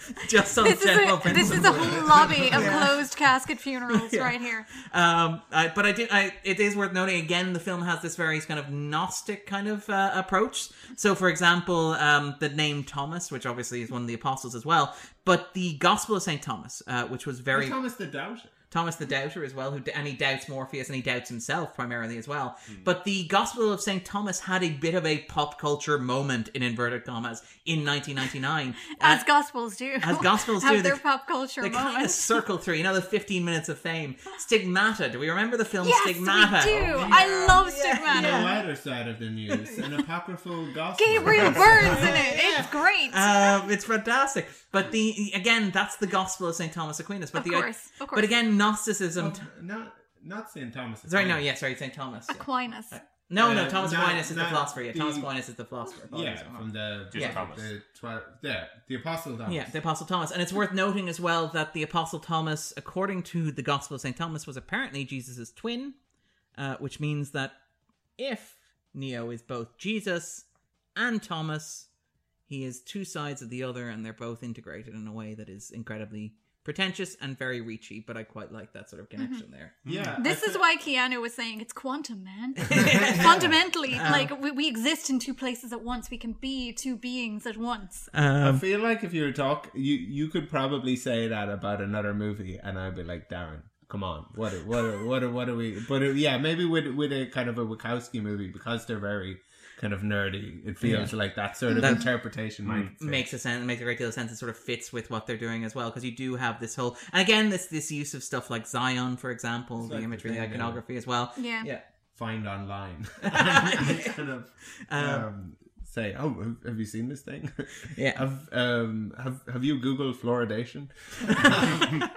Speaker 1: just on
Speaker 3: This is,
Speaker 1: general
Speaker 3: a, this is a whole lobby of closed casket funerals
Speaker 1: Yeah.
Speaker 3: right here.
Speaker 1: Um, I, but I did. I it is worth noting again. The film has this very kind of gnostic kind of uh, approach. So, for example, um, the name Thomas, which obviously is one of the apostles as well, but the Gospel of Saint Thomas, uh, which was very
Speaker 2: Thomas the Doubter.
Speaker 1: Thomas the Doubter as well, who and he doubts Morpheus and he doubts himself primarily as well. But the Gospel of Saint Thomas had a bit of a pop culture moment in inverted commas in 1999.
Speaker 3: As
Speaker 1: Uh,
Speaker 3: gospels do.
Speaker 1: as Gospels
Speaker 3: have
Speaker 1: do, they-
Speaker 3: their pop culture
Speaker 1: they kind of circle through, you know, the 15 minutes of fame. Stigmata. Do we remember the film
Speaker 3: Yes,
Speaker 1: Stigmata?
Speaker 3: we do. I love
Speaker 2: The
Speaker 3: Stigmata.
Speaker 2: lighter side of the news, an apocryphal gospel.
Speaker 3: Gabriel Byrne's in it. It's great.
Speaker 1: Um, it's fantastic. But the again, that's the Gospel of Saint Thomas Aquinas. But
Speaker 3: Of
Speaker 1: the
Speaker 3: course, of course.
Speaker 1: but again, Gnosticism.
Speaker 2: Well, not not Saint Thomas.
Speaker 1: sorry, no, yeah, sorry, Saint Thomas. yeah.
Speaker 3: Aquinas.
Speaker 1: No,
Speaker 2: Uh,
Speaker 1: no, Thomas
Speaker 2: not-
Speaker 1: Aquinas is the philosopher. Yeah, Thomas Aquinas is the philosopher.
Speaker 2: Yeah,
Speaker 1: Apologies.
Speaker 2: from the
Speaker 14: Just
Speaker 1: Yeah.
Speaker 14: Thomas.
Speaker 2: the twi- yeah, the Apostle Thomas.
Speaker 1: Yeah, the Apostle Thomas. And it's worth noting as well that the Apostle Thomas, according to the Gospel of St. Thomas, was apparently Jesus' twin, uh, which means that if Neo is both Jesus and Thomas, he is two sides of the other, and they're both integrated in a way that is incredibly pretentious and very reachy, but I quite like that sort of connection there.
Speaker 2: Yeah.
Speaker 3: This
Speaker 2: I
Speaker 3: is why Keanu was saying it's quantum, man. Fundamentally,
Speaker 1: Um,
Speaker 3: like we, we exist in two places at once. We can be two beings at once.
Speaker 2: I
Speaker 1: Um,
Speaker 2: feel like if you were talk, you you could probably say that about another movie, and I'd be like, Darren, come on, what are- what are- what are, what are we? But uh, yeah, maybe with with a kind of a Wachowski movie because they're very kind of nerdy. It feels
Speaker 1: Yeah.
Speaker 2: like that sort of
Speaker 1: That-
Speaker 2: interpretation might
Speaker 1: makes a sense makes a great deal of sense it sort of fits with what they're doing as well because you do have this whole and again this this use of stuff like zion for example
Speaker 2: It's
Speaker 1: the
Speaker 2: like
Speaker 1: imagery the
Speaker 2: the thing, yeah.
Speaker 1: iconography as well
Speaker 3: Yeah.
Speaker 1: yeah
Speaker 2: find online. kind of
Speaker 1: Um,
Speaker 2: um, say, oh, have- have you seen this thing?
Speaker 1: Yeah.
Speaker 2: Have um have have you Googled fluoridation?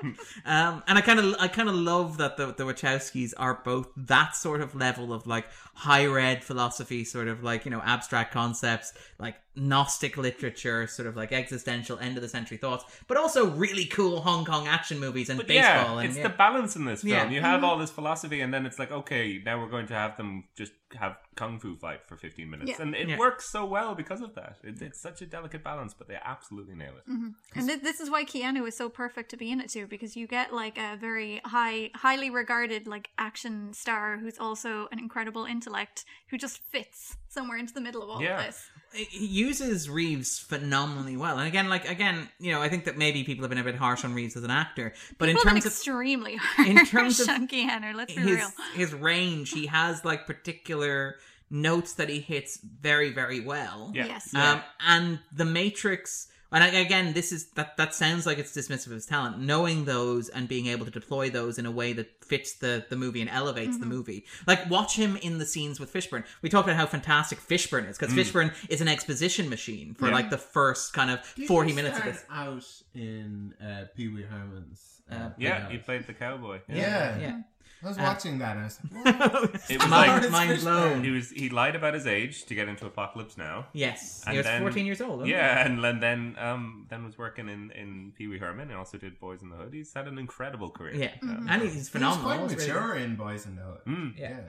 Speaker 1: um, and I kind of I kind of love that the the Wachowskis are both that sort of level of like high read philosophy, sort of like you know abstract concepts, like Gnostic literature, sort of like existential end of the century thoughts, but also really cool Hong Kong action movies and
Speaker 14: But
Speaker 1: baseball.
Speaker 14: yeah,
Speaker 1: and,
Speaker 14: it's
Speaker 1: yeah.
Speaker 14: the balance in this film.
Speaker 1: Yeah.
Speaker 14: You have all this philosophy, and then it's like, okay, now we're going to have them just have kung fu fight for fifteen minutes,
Speaker 3: Yeah.
Speaker 14: and it
Speaker 1: Yeah.
Speaker 14: works so well because of that. It, it's such a delicate balance, but they absolutely nail it.
Speaker 3: hmm And th- this is why Keanu is so perfect to be in it too, because you get like a very high, highly regarded like action star who's also an incredible intellect who just fits somewhere into the middle of all
Speaker 1: Yeah.
Speaker 3: of this.
Speaker 1: He uses Reeves phenomenally well. And again, like again, you know, I think that maybe people have been a bit harsh on Reeves as an actor, but
Speaker 3: People
Speaker 1: in
Speaker 3: have been
Speaker 1: terms of
Speaker 3: extremely hard
Speaker 1: in terms of
Speaker 3: on Keanu, let's be
Speaker 1: his
Speaker 3: real.
Speaker 1: his range, he has like particular notes that he hits very, very well.
Speaker 14: Yeah.
Speaker 3: Yes.
Speaker 1: Um, and the Matrix, and I- again, this is that that sounds like it's dismissive of his talent. Knowing those and being able to deploy those in a way that fits the the movie and elevates the
Speaker 3: Mhm.
Speaker 1: movie. Like watch him in the scenes with Fishburne. We talked about how fantastic Fishburne is because
Speaker 2: Mm.
Speaker 1: Fishburne is an exposition machine for
Speaker 2: Yeah.
Speaker 1: like the first kind of
Speaker 2: Did
Speaker 1: forty
Speaker 2: he
Speaker 1: minutes of this.
Speaker 2: out in uh, Pee Wee Herman's. Uh,
Speaker 14: Yeah, he played the cowboy.
Speaker 2: Yeah.
Speaker 1: Yeah.
Speaker 2: I was
Speaker 1: Uh,
Speaker 2: watching that and I was like, what?
Speaker 14: It was
Speaker 1: Mind-
Speaker 14: like
Speaker 1: mind blown.
Speaker 14: He was he lied about his age to get into Apocalypse Now.
Speaker 1: Yes. He was
Speaker 14: then-
Speaker 1: 14 years old, wasn't
Speaker 14: Yeah, and then then um then was working in in Pee Wee Herman and also did Boyz n the Hood. He's had an incredible career.
Speaker 1: Yeah.
Speaker 14: Um,
Speaker 1: And he's
Speaker 2: He was
Speaker 1: phenomenal.
Speaker 2: quite
Speaker 1: It's really-
Speaker 2: mature in Boyz n the Hood.
Speaker 14: Mm.
Speaker 1: Yeah.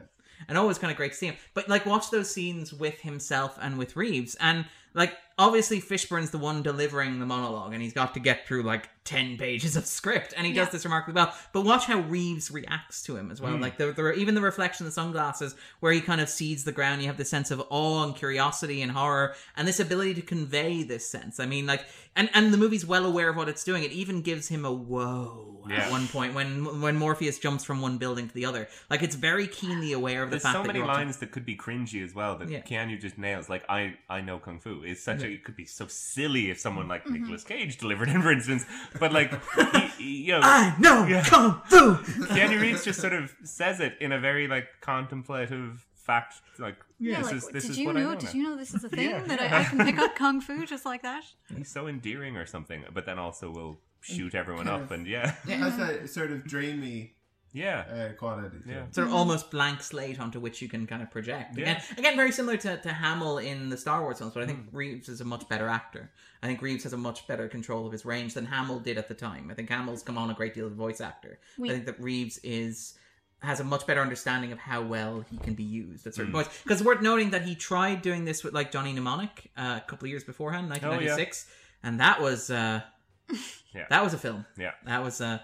Speaker 1: And always kind of great to see him. But like watch those scenes with himself and with Reeves and like obviously Fishburne's the one delivering the monologue and he's got to get through like 10 pages of script and he does this remarkably well. But watch how Reeves reacts to him as well.
Speaker 14: Mm.
Speaker 1: Like the, the even the reflection of the sunglasses where he kind of seeds the ground, you have this sense of awe and curiosity and horror and this ability to convey this sense. I mean like and and the movie's well aware of what it's doing. It even gives him a whoa
Speaker 14: Yeah.
Speaker 1: at one point when when Morpheus jumps from one building to the other. Like it's very keenly aware of the
Speaker 14: There's
Speaker 1: fact
Speaker 14: so
Speaker 1: that
Speaker 14: many
Speaker 1: you're to-
Speaker 14: lines that could be cringy as well that
Speaker 1: Yeah.
Speaker 14: Keanu just nails. Like I, I know kung fu. is such a
Speaker 1: Yeah.
Speaker 14: It could be so silly if someone like
Speaker 1: Mhm.
Speaker 14: Nicolas Cage delivered it, for instance. But like, he, he- you know,
Speaker 1: I know kung fu.
Speaker 14: Keanu Reeves just sort of says it in a very like contemplative fact. Like,
Speaker 3: Yeah,
Speaker 14: this
Speaker 3: like,
Speaker 14: is this
Speaker 3: did
Speaker 14: is
Speaker 3: you
Speaker 14: what
Speaker 3: know?
Speaker 14: I know.
Speaker 3: Did
Speaker 14: now.
Speaker 3: you know this is a thing
Speaker 14: Yeah.
Speaker 3: that I, I can pick up kung fu just like that?
Speaker 14: He's so endearing or something, but then also will shoot everyone
Speaker 2: Kind
Speaker 14: up
Speaker 2: of-
Speaker 14: and yeah,
Speaker 2: It has that sort of dreamy
Speaker 14: yeah,
Speaker 2: uh, quality. to
Speaker 14: Yeah.
Speaker 1: sort of almost blank slate onto which you can kind of project. Again, again, very similar to, to Hamill in the Star Wars films, but I think Reeves is a much better actor. I think Reeves has a much better control of his range than Hamill did at the time. I think Hamill's come on a great deal as a voice actor.
Speaker 3: We-
Speaker 1: I think that Reeves is has a much better understanding of how well he can be used at certain
Speaker 14: Mm.
Speaker 1: points. Because it's worth noting that he tried doing this with like Johnny Mnemonic uh, a couple of years beforehand, 1996, and that was uh,
Speaker 14: Yeah.
Speaker 1: that was a film.
Speaker 14: Yeah.
Speaker 1: that was uh,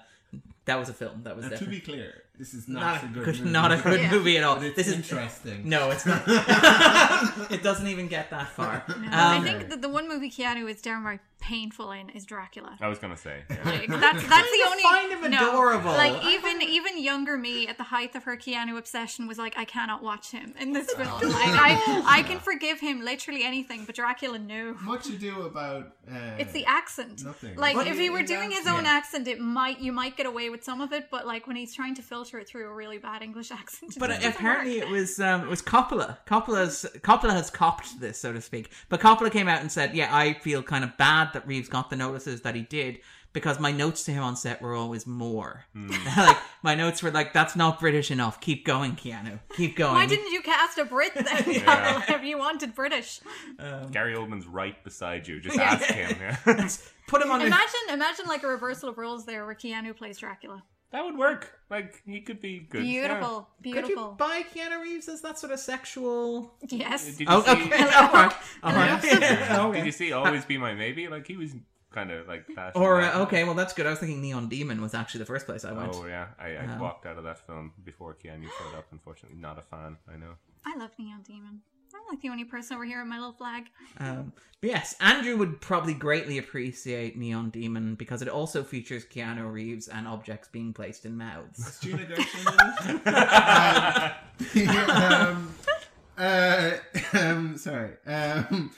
Speaker 1: that was a film. That was
Speaker 2: Now, to be clear, this is not, a good, movie.
Speaker 1: not a good
Speaker 3: Yeah.
Speaker 1: movie at all.
Speaker 2: But it's
Speaker 1: this is
Speaker 2: interesting.
Speaker 1: No, it's not. it doesn't even get that far.
Speaker 3: No, I
Speaker 1: Um,
Speaker 3: think that the one movie Keanu is downright painful in is Dracula.
Speaker 14: I was gonna say. yeah.
Speaker 3: Like, that's that's the only
Speaker 1: find him
Speaker 3: no,
Speaker 1: adorable.
Speaker 3: Like even even younger me at the height of her Keanu obsession was like, I cannot watch him in this film. Like, I I can forgive him literally anything, but Dracula no.
Speaker 2: What you do about? Uh,
Speaker 3: It's the accent.
Speaker 2: Nothing.
Speaker 3: Like
Speaker 2: What
Speaker 3: if he were
Speaker 2: that?
Speaker 3: doing his own
Speaker 2: Yeah.
Speaker 3: accent, it might you might get away with some of it, but like when he's trying to filter it through a really bad English accent,
Speaker 1: but
Speaker 3: just doesn't
Speaker 1: apparently
Speaker 3: work.
Speaker 1: it was um, it was Coppola. Coppola's Coppola has copped this, so to speak. But Coppola came out and said, "Yeah, I feel kind of bad that Reeves got the notices that he did." Because my notes to him on set were always more. Hmm. like my notes were like, "That's not British enough. Keep going, Keanu. Keep going."
Speaker 3: Why didn't you cast a Brit then?
Speaker 14: Yeah.
Speaker 3: if you wanted British.
Speaker 14: Um, Gary Oldman's right beside you. Just ask him. Yeah.
Speaker 1: Put him on. the-
Speaker 3: Imagine, imagine like a reversal of roles there, where Keanu plays Dracula.
Speaker 14: That would work. Like he could be good.
Speaker 3: Beautiful,
Speaker 1: Could
Speaker 3: beautiful.
Speaker 1: you buy Keanu Reeves as that sort of sexual?
Speaker 3: Yes.
Speaker 14: Did you
Speaker 1: Oh,
Speaker 14: see?
Speaker 1: okay. All right. All right.
Speaker 14: Yeah.
Speaker 1: Okay.
Speaker 14: Did you see Always Be My Maybe? Like he was kind of like that.
Speaker 1: Or uh, okay, well that's good. I was thinking Neon Demon was actually the first place I went.
Speaker 14: Oh yeah, I, I
Speaker 1: Um,
Speaker 14: walked out of that film before Keanu showed up. Unfortunately, not a fan. I know.
Speaker 3: I love Neon Demon. I'm like the only person over here with my little flag.
Speaker 1: Um, but yes, Andrew would probably greatly appreciate Neon Demon because it also features Keanu Reeves and objects being placed in mouths.
Speaker 2: Is Gina Gershon in um, uh, um, sorry. Um,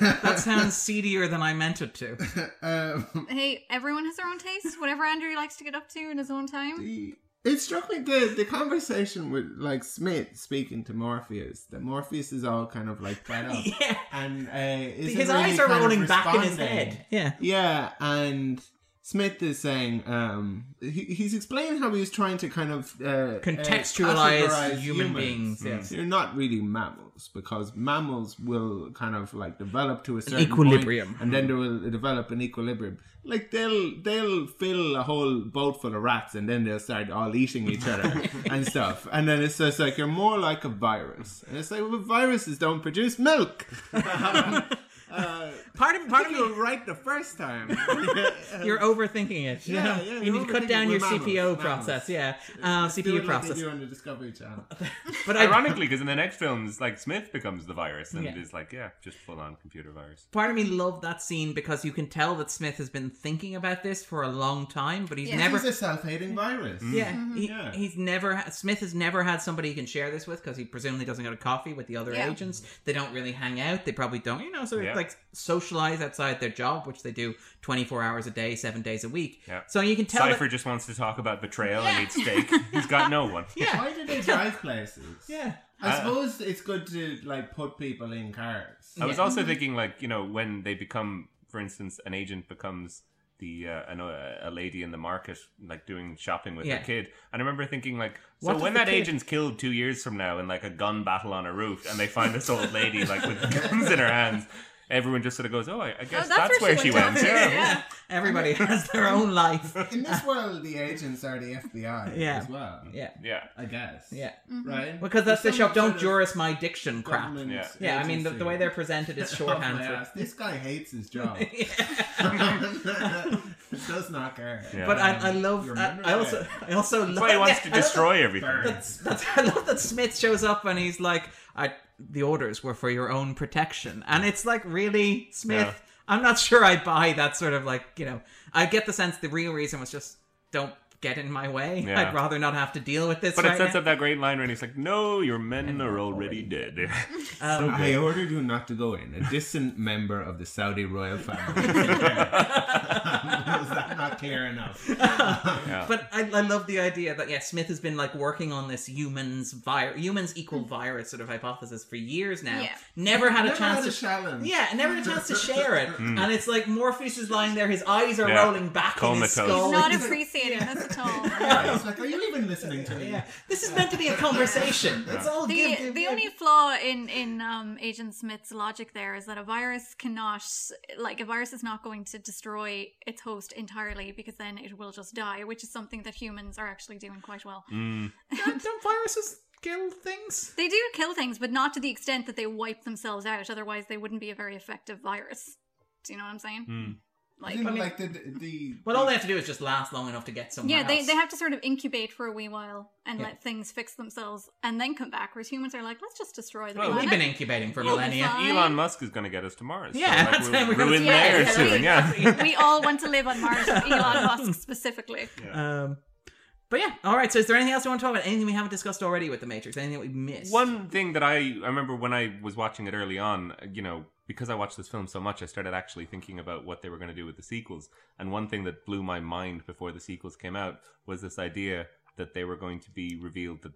Speaker 1: that sounds seedier than I meant it to.
Speaker 2: um,
Speaker 3: Hey, everyone has their own taste. Whatever Andrew likes to get up to in his own time.
Speaker 2: It struck me the the conversation with like Smith speaking to Morpheus. That Morpheus is all kind of like fed up,
Speaker 1: Yeah.
Speaker 2: and uh, isn't
Speaker 1: His
Speaker 2: really
Speaker 1: eyes are rolling back in his head. Yeah.
Speaker 2: Yeah, and Smith is saying um, he, he's explaining how he was trying to kind of uh,
Speaker 1: Contextualize
Speaker 2: uh,
Speaker 1: human
Speaker 2: humans.
Speaker 1: beings, yes.
Speaker 2: They're not really mammals because mammals will kind of like develop to a certain
Speaker 1: equilibrium.
Speaker 2: point, and then they will develop an equilibrium. Like they'll they'll fill a whole boat full of rats and then they'll start all eating each other and stuff. And then it's just like you're more like a virus. And it's like well, viruses don't produce milk. Uh,
Speaker 1: part of part of
Speaker 2: you
Speaker 1: me,
Speaker 2: were right the first time.
Speaker 1: you're overthinking it. you
Speaker 2: Yeah, yeah,
Speaker 1: you need to cut down your
Speaker 2: mammals,
Speaker 1: CPO
Speaker 2: mammals.
Speaker 1: process. Yeah, uh,
Speaker 2: Do
Speaker 1: CPU
Speaker 2: it like
Speaker 1: process.
Speaker 2: they do on the Discovery Channel.
Speaker 1: But
Speaker 14: Ironically, because in the next films, like Smith becomes the virus and
Speaker 1: Yeah.
Speaker 14: is like, yeah, just full on computer virus.
Speaker 1: part of me loved that scene because you can tell that Smith has been thinking about this for a long time, but he's
Speaker 3: Yeah.
Speaker 1: never.
Speaker 2: He's a self-hating virus.
Speaker 1: Yeah, he,
Speaker 2: Yeah.
Speaker 1: he's never. Smith has never had somebody he can share this with because he presumably doesn't go to coffee with the other
Speaker 3: Yeah.
Speaker 1: agents. They don't really hang out. They probably don't, you know, so of
Speaker 14: Yeah.
Speaker 1: like socialize outside their job, which they do twenty four hours a day, seven days a week.
Speaker 14: Yeah.
Speaker 1: So you can tell.
Speaker 14: Cypher
Speaker 1: that-
Speaker 14: just wants to talk about betrayal and eat steak. He's got no one.
Speaker 1: yeah,
Speaker 2: Why do they drive places?
Speaker 1: yeah.
Speaker 2: I
Speaker 14: Uh,
Speaker 2: suppose it's good to like put people in cars.
Speaker 14: I was
Speaker 1: Yeah.
Speaker 14: also thinking, like, you know, when they become, for instance, an agent becomes the uh, an, uh, a lady in the market, like doing shopping with
Speaker 1: Yeah.
Speaker 14: her kid. And I remember thinking, like, so
Speaker 1: What
Speaker 14: when that
Speaker 1: kid-
Speaker 14: agent's killed two years from now in like a gun battle on a roof, and they find this old lady like with guns in her hands, everyone just sort of goes, "Oh, I, I oh, guess
Speaker 3: that's
Speaker 14: that's,
Speaker 3: where
Speaker 14: where
Speaker 3: she
Speaker 14: she
Speaker 3: went
Speaker 14: went." Yeah.
Speaker 3: Yeah.
Speaker 1: Everybody has their own life.
Speaker 2: In this world, the agents are the FBI
Speaker 1: Yeah.
Speaker 2: as well.
Speaker 1: Yeah,
Speaker 14: yeah.
Speaker 2: I guess.
Speaker 1: yeah. Mm-hmm.
Speaker 2: Right?
Speaker 1: Because that's the
Speaker 2: There's
Speaker 1: show. Don't
Speaker 2: sort of
Speaker 1: my diction crap.
Speaker 14: Yeah.
Speaker 1: Yeah, I mean the, the way they're presented is
Speaker 2: Oh,
Speaker 1: shorthand
Speaker 2: my
Speaker 1: for.
Speaker 2: ass. This guy hates his job. Does not care.
Speaker 14: Yeah.
Speaker 1: But I, um, I love. I, I also, I also love.
Speaker 14: That's why he wants to destroy everything.
Speaker 1: That's, that's, I love that Smith shows up and he's like, I, "The orders were for your own protection," and it's like, really, Smith.
Speaker 14: Yeah.
Speaker 1: I'm not sure I buy that sort of like, you know. I get the sense the real reason was just don't get in my way.
Speaker 14: Yeah.
Speaker 1: I'd rather not have to deal with this.
Speaker 14: But
Speaker 1: right
Speaker 14: it sets
Speaker 1: now.
Speaker 14: up that great line when he's like, "No, your men are already dead."
Speaker 1: Um,
Speaker 2: I ordered you not to go in. A distant member of the Saudi royal family. Was that not clear enough?
Speaker 14: Yeah.
Speaker 1: But I, I love the idea that yeah, Smith has been like working on this humans virus, humans equal virus sort of hypothesis for years now.
Speaker 3: Yeah.
Speaker 1: Never had a
Speaker 2: Never
Speaker 1: chance
Speaker 2: had a
Speaker 1: to
Speaker 2: challenge.
Speaker 1: Yeah, never had a chance to share it. And it's like Morpheus is lying there, his eyes are.
Speaker 14: Yeah.
Speaker 1: rolling back in his
Speaker 14: Comatose.
Speaker 1: skull.
Speaker 3: Not
Speaker 1: He's-
Speaker 3: appreciating this at all.
Speaker 2: Yeah, it's like, are you even listening to me?
Speaker 1: yeah. This is meant to be a conversation. It's all
Speaker 3: The,
Speaker 1: give, give,
Speaker 3: the
Speaker 1: give.
Speaker 3: only flaw in in um, Agent Smith's logic there is that a virus cannot like a virus is not going to destroy its host entirely because then it will just die, which is something that humans are actually doing quite well.
Speaker 14: Mm.
Speaker 1: don't, don't viruses kill things?
Speaker 3: They do kill things, but not to the extent that they wipe themselves out. Otherwise, they wouldn't be a very effective virus. Do you know what I'm saying?
Speaker 14: Mm.
Speaker 3: Like,
Speaker 2: I think,
Speaker 1: mean-
Speaker 2: like the the
Speaker 1: Well, all they have to do is just last long enough to get somewhere
Speaker 3: yeah, they,
Speaker 1: else.
Speaker 3: they have to sort of incubate for a wee while and
Speaker 1: Yeah.
Speaker 3: let things fix themselves and then come back. Whereas humans are like, let's just destroy the
Speaker 14: Well,
Speaker 3: planet.
Speaker 1: We've been incubating for millennia.
Speaker 14: Elon Musk is going to get us to Mars.
Speaker 1: Yeah,
Speaker 14: so, like, we'll,
Speaker 1: we're, gonna-
Speaker 14: ruin there
Speaker 3: yeah,
Speaker 14: soon. Yeah.
Speaker 3: we all want to live on Mars, Elon Musk specifically.
Speaker 1: Um, but yeah, all right. So, is there anything else you want to talk about? Anything we haven't discussed already with the Matrix? Anything that we missed?
Speaker 14: One thing that I, I remember when I was watching it early on, you know, because I watched this film so much, I started actually thinking about what they were going to do with the sequels. And one thing that blew my mind before the sequels came out was this idea that they were going to be revealed that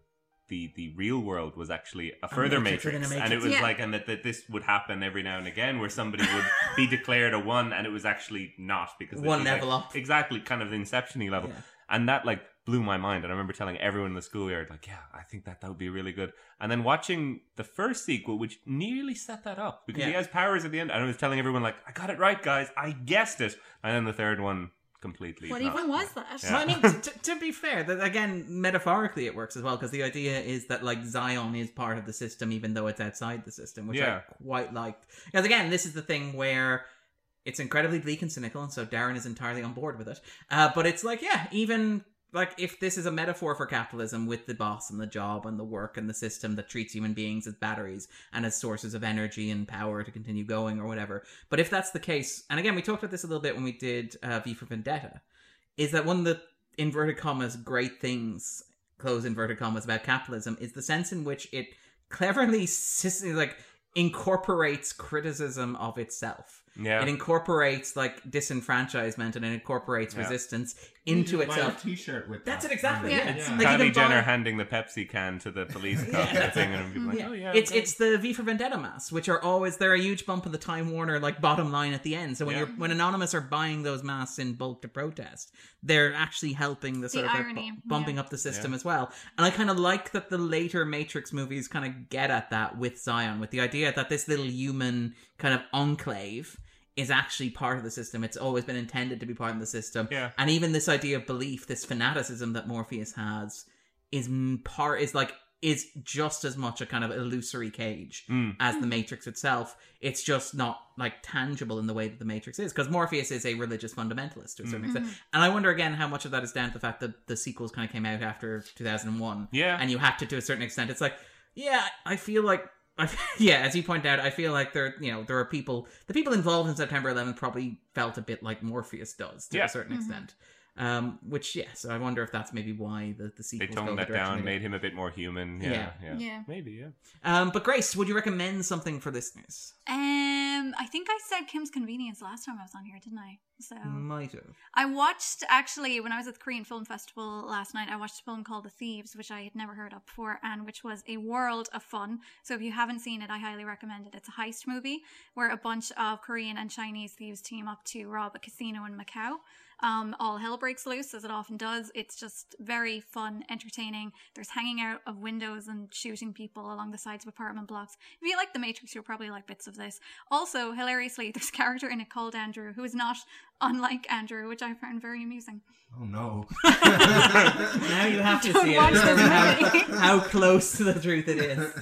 Speaker 14: the the real world was actually a further
Speaker 1: Matrix within
Speaker 14: matrix,
Speaker 1: a
Speaker 14: and it was
Speaker 3: Yeah.
Speaker 14: like and that, that this would happen every now and again where somebody would be declared a one and it was actually not because
Speaker 1: One
Speaker 14: be like-
Speaker 1: level up.
Speaker 14: exactly kind of the inception level
Speaker 1: Yeah.
Speaker 14: and that like blew my mind and i remember telling everyone in the schoolyard like yeah i think that that would be really good and then watching the first sequel which nearly set that up because he has powers at the end and i was telling everyone like i got it right guys i guessed it and then the third one completely
Speaker 3: What
Speaker 14: not.
Speaker 3: even was that?
Speaker 14: Yeah.
Speaker 1: Well, I mean, t- t- to be fair, that again, metaphorically, it works as well because the idea is that like Zion is part of the system, even though it's outside the system, which
Speaker 14: Yeah.
Speaker 1: I quite liked. Because again, this is the thing where it's incredibly bleak and cynical, and so Darren is entirely on board with it. Uh, but it's like, yeah, even like if this is a metaphor for capitalism with the boss and the job and the work and the system that treats human beings as batteries and as sources of energy and power to continue going or whatever. But if that's the case, and again, we talked about this a little bit when we did uh, V for Vendetta, is that one of the inverted commas great things, close inverted commas, about capitalism is the sense in which it cleverly like incorporates criticism of itself.
Speaker 14: Yeah.
Speaker 1: It incorporates like disenfranchisement and it incorporates
Speaker 14: Yeah.
Speaker 1: resistance into
Speaker 2: You can buy
Speaker 1: itself.
Speaker 2: a T-shirt with
Speaker 1: That's
Speaker 2: that.
Speaker 1: it exactly.
Speaker 3: Yeah.
Speaker 1: Yeah, it's
Speaker 2: Yeah.
Speaker 1: like
Speaker 14: Kylie Jenner
Speaker 1: buy-
Speaker 14: handing the Pepsi can to the police cop
Speaker 1: Yeah.
Speaker 14: thing, and people like,
Speaker 1: yeah.
Speaker 14: "Oh yeah."
Speaker 1: it's
Speaker 14: okay."
Speaker 1: it's the V for Vendetta masks, which are always they're a huge bump in the Time Warner like bottom line at the end. So when
Speaker 14: Yeah.
Speaker 1: you're when Anonymous are buying those masks in bulk to protest, they're actually helping the sort
Speaker 3: The
Speaker 1: of they're bu- bumping
Speaker 3: yeah.
Speaker 1: up the system
Speaker 14: Yeah.
Speaker 1: as well. And I kind of like that the later Matrix movies kind of get at that with Zion, with the idea that this little human kind of enclave is actually part of the system. It's always been intended to be part of the system.
Speaker 14: Yeah.
Speaker 1: And even this idea of belief, this fanaticism that Morpheus has, is part is like is just as much a kind of illusory cage
Speaker 14: Mm.
Speaker 1: as the Matrix itself. It's just not like tangible in the way that the Matrix is, because Morpheus is a religious fundamentalist to a certain
Speaker 14: Mm.
Speaker 1: extent. And I wonder again how much of that is down to the fact that the sequels kind of came out after 2001.
Speaker 14: Yeah.
Speaker 1: And you had to, to a certain extent. It's like, yeah, I feel like. I, yeah, as you point out, I feel like there, you know, there are people. The people involved in September 11th probably felt a bit like Morpheus does to
Speaker 14: Yeah.
Speaker 1: a certain
Speaker 14: Mhm.
Speaker 1: extent. Um, which, yeah, so I wonder if that's maybe why the the
Speaker 14: They toned that down, made him a bit more human. Yeah,
Speaker 1: Yeah.
Speaker 14: yeah,
Speaker 3: Yeah.
Speaker 14: maybe. Yeah.
Speaker 1: Um, but Grace, would you recommend something for listeners?
Speaker 3: Um, I think I said Kim's Convenience last time I was on here, didn't I? So
Speaker 1: Might have.
Speaker 3: I watched actually when I was at the Korean Film Festival last night. I watched a film called The Thieves, which I had never heard of before, and which was a world of fun. So if you haven't seen it, I highly recommend it. It's a heist movie where a bunch of Korean and Chinese thieves team up to rob a casino in Macau. Um, all hell breaks loose as it often does. It's just very fun, entertaining. There's hanging out of windows and shooting people along the sides of apartment blocks. If you like The Matrix, you'll probably like bits of this. Also, hilariously, there's a character in it called Andrew who is not unlike Andrew, which I found very amusing.
Speaker 2: Oh no.
Speaker 1: now you have to
Speaker 3: Don't
Speaker 1: see it.
Speaker 3: watch this
Speaker 1: how,
Speaker 3: movie.
Speaker 1: how close to the truth it is.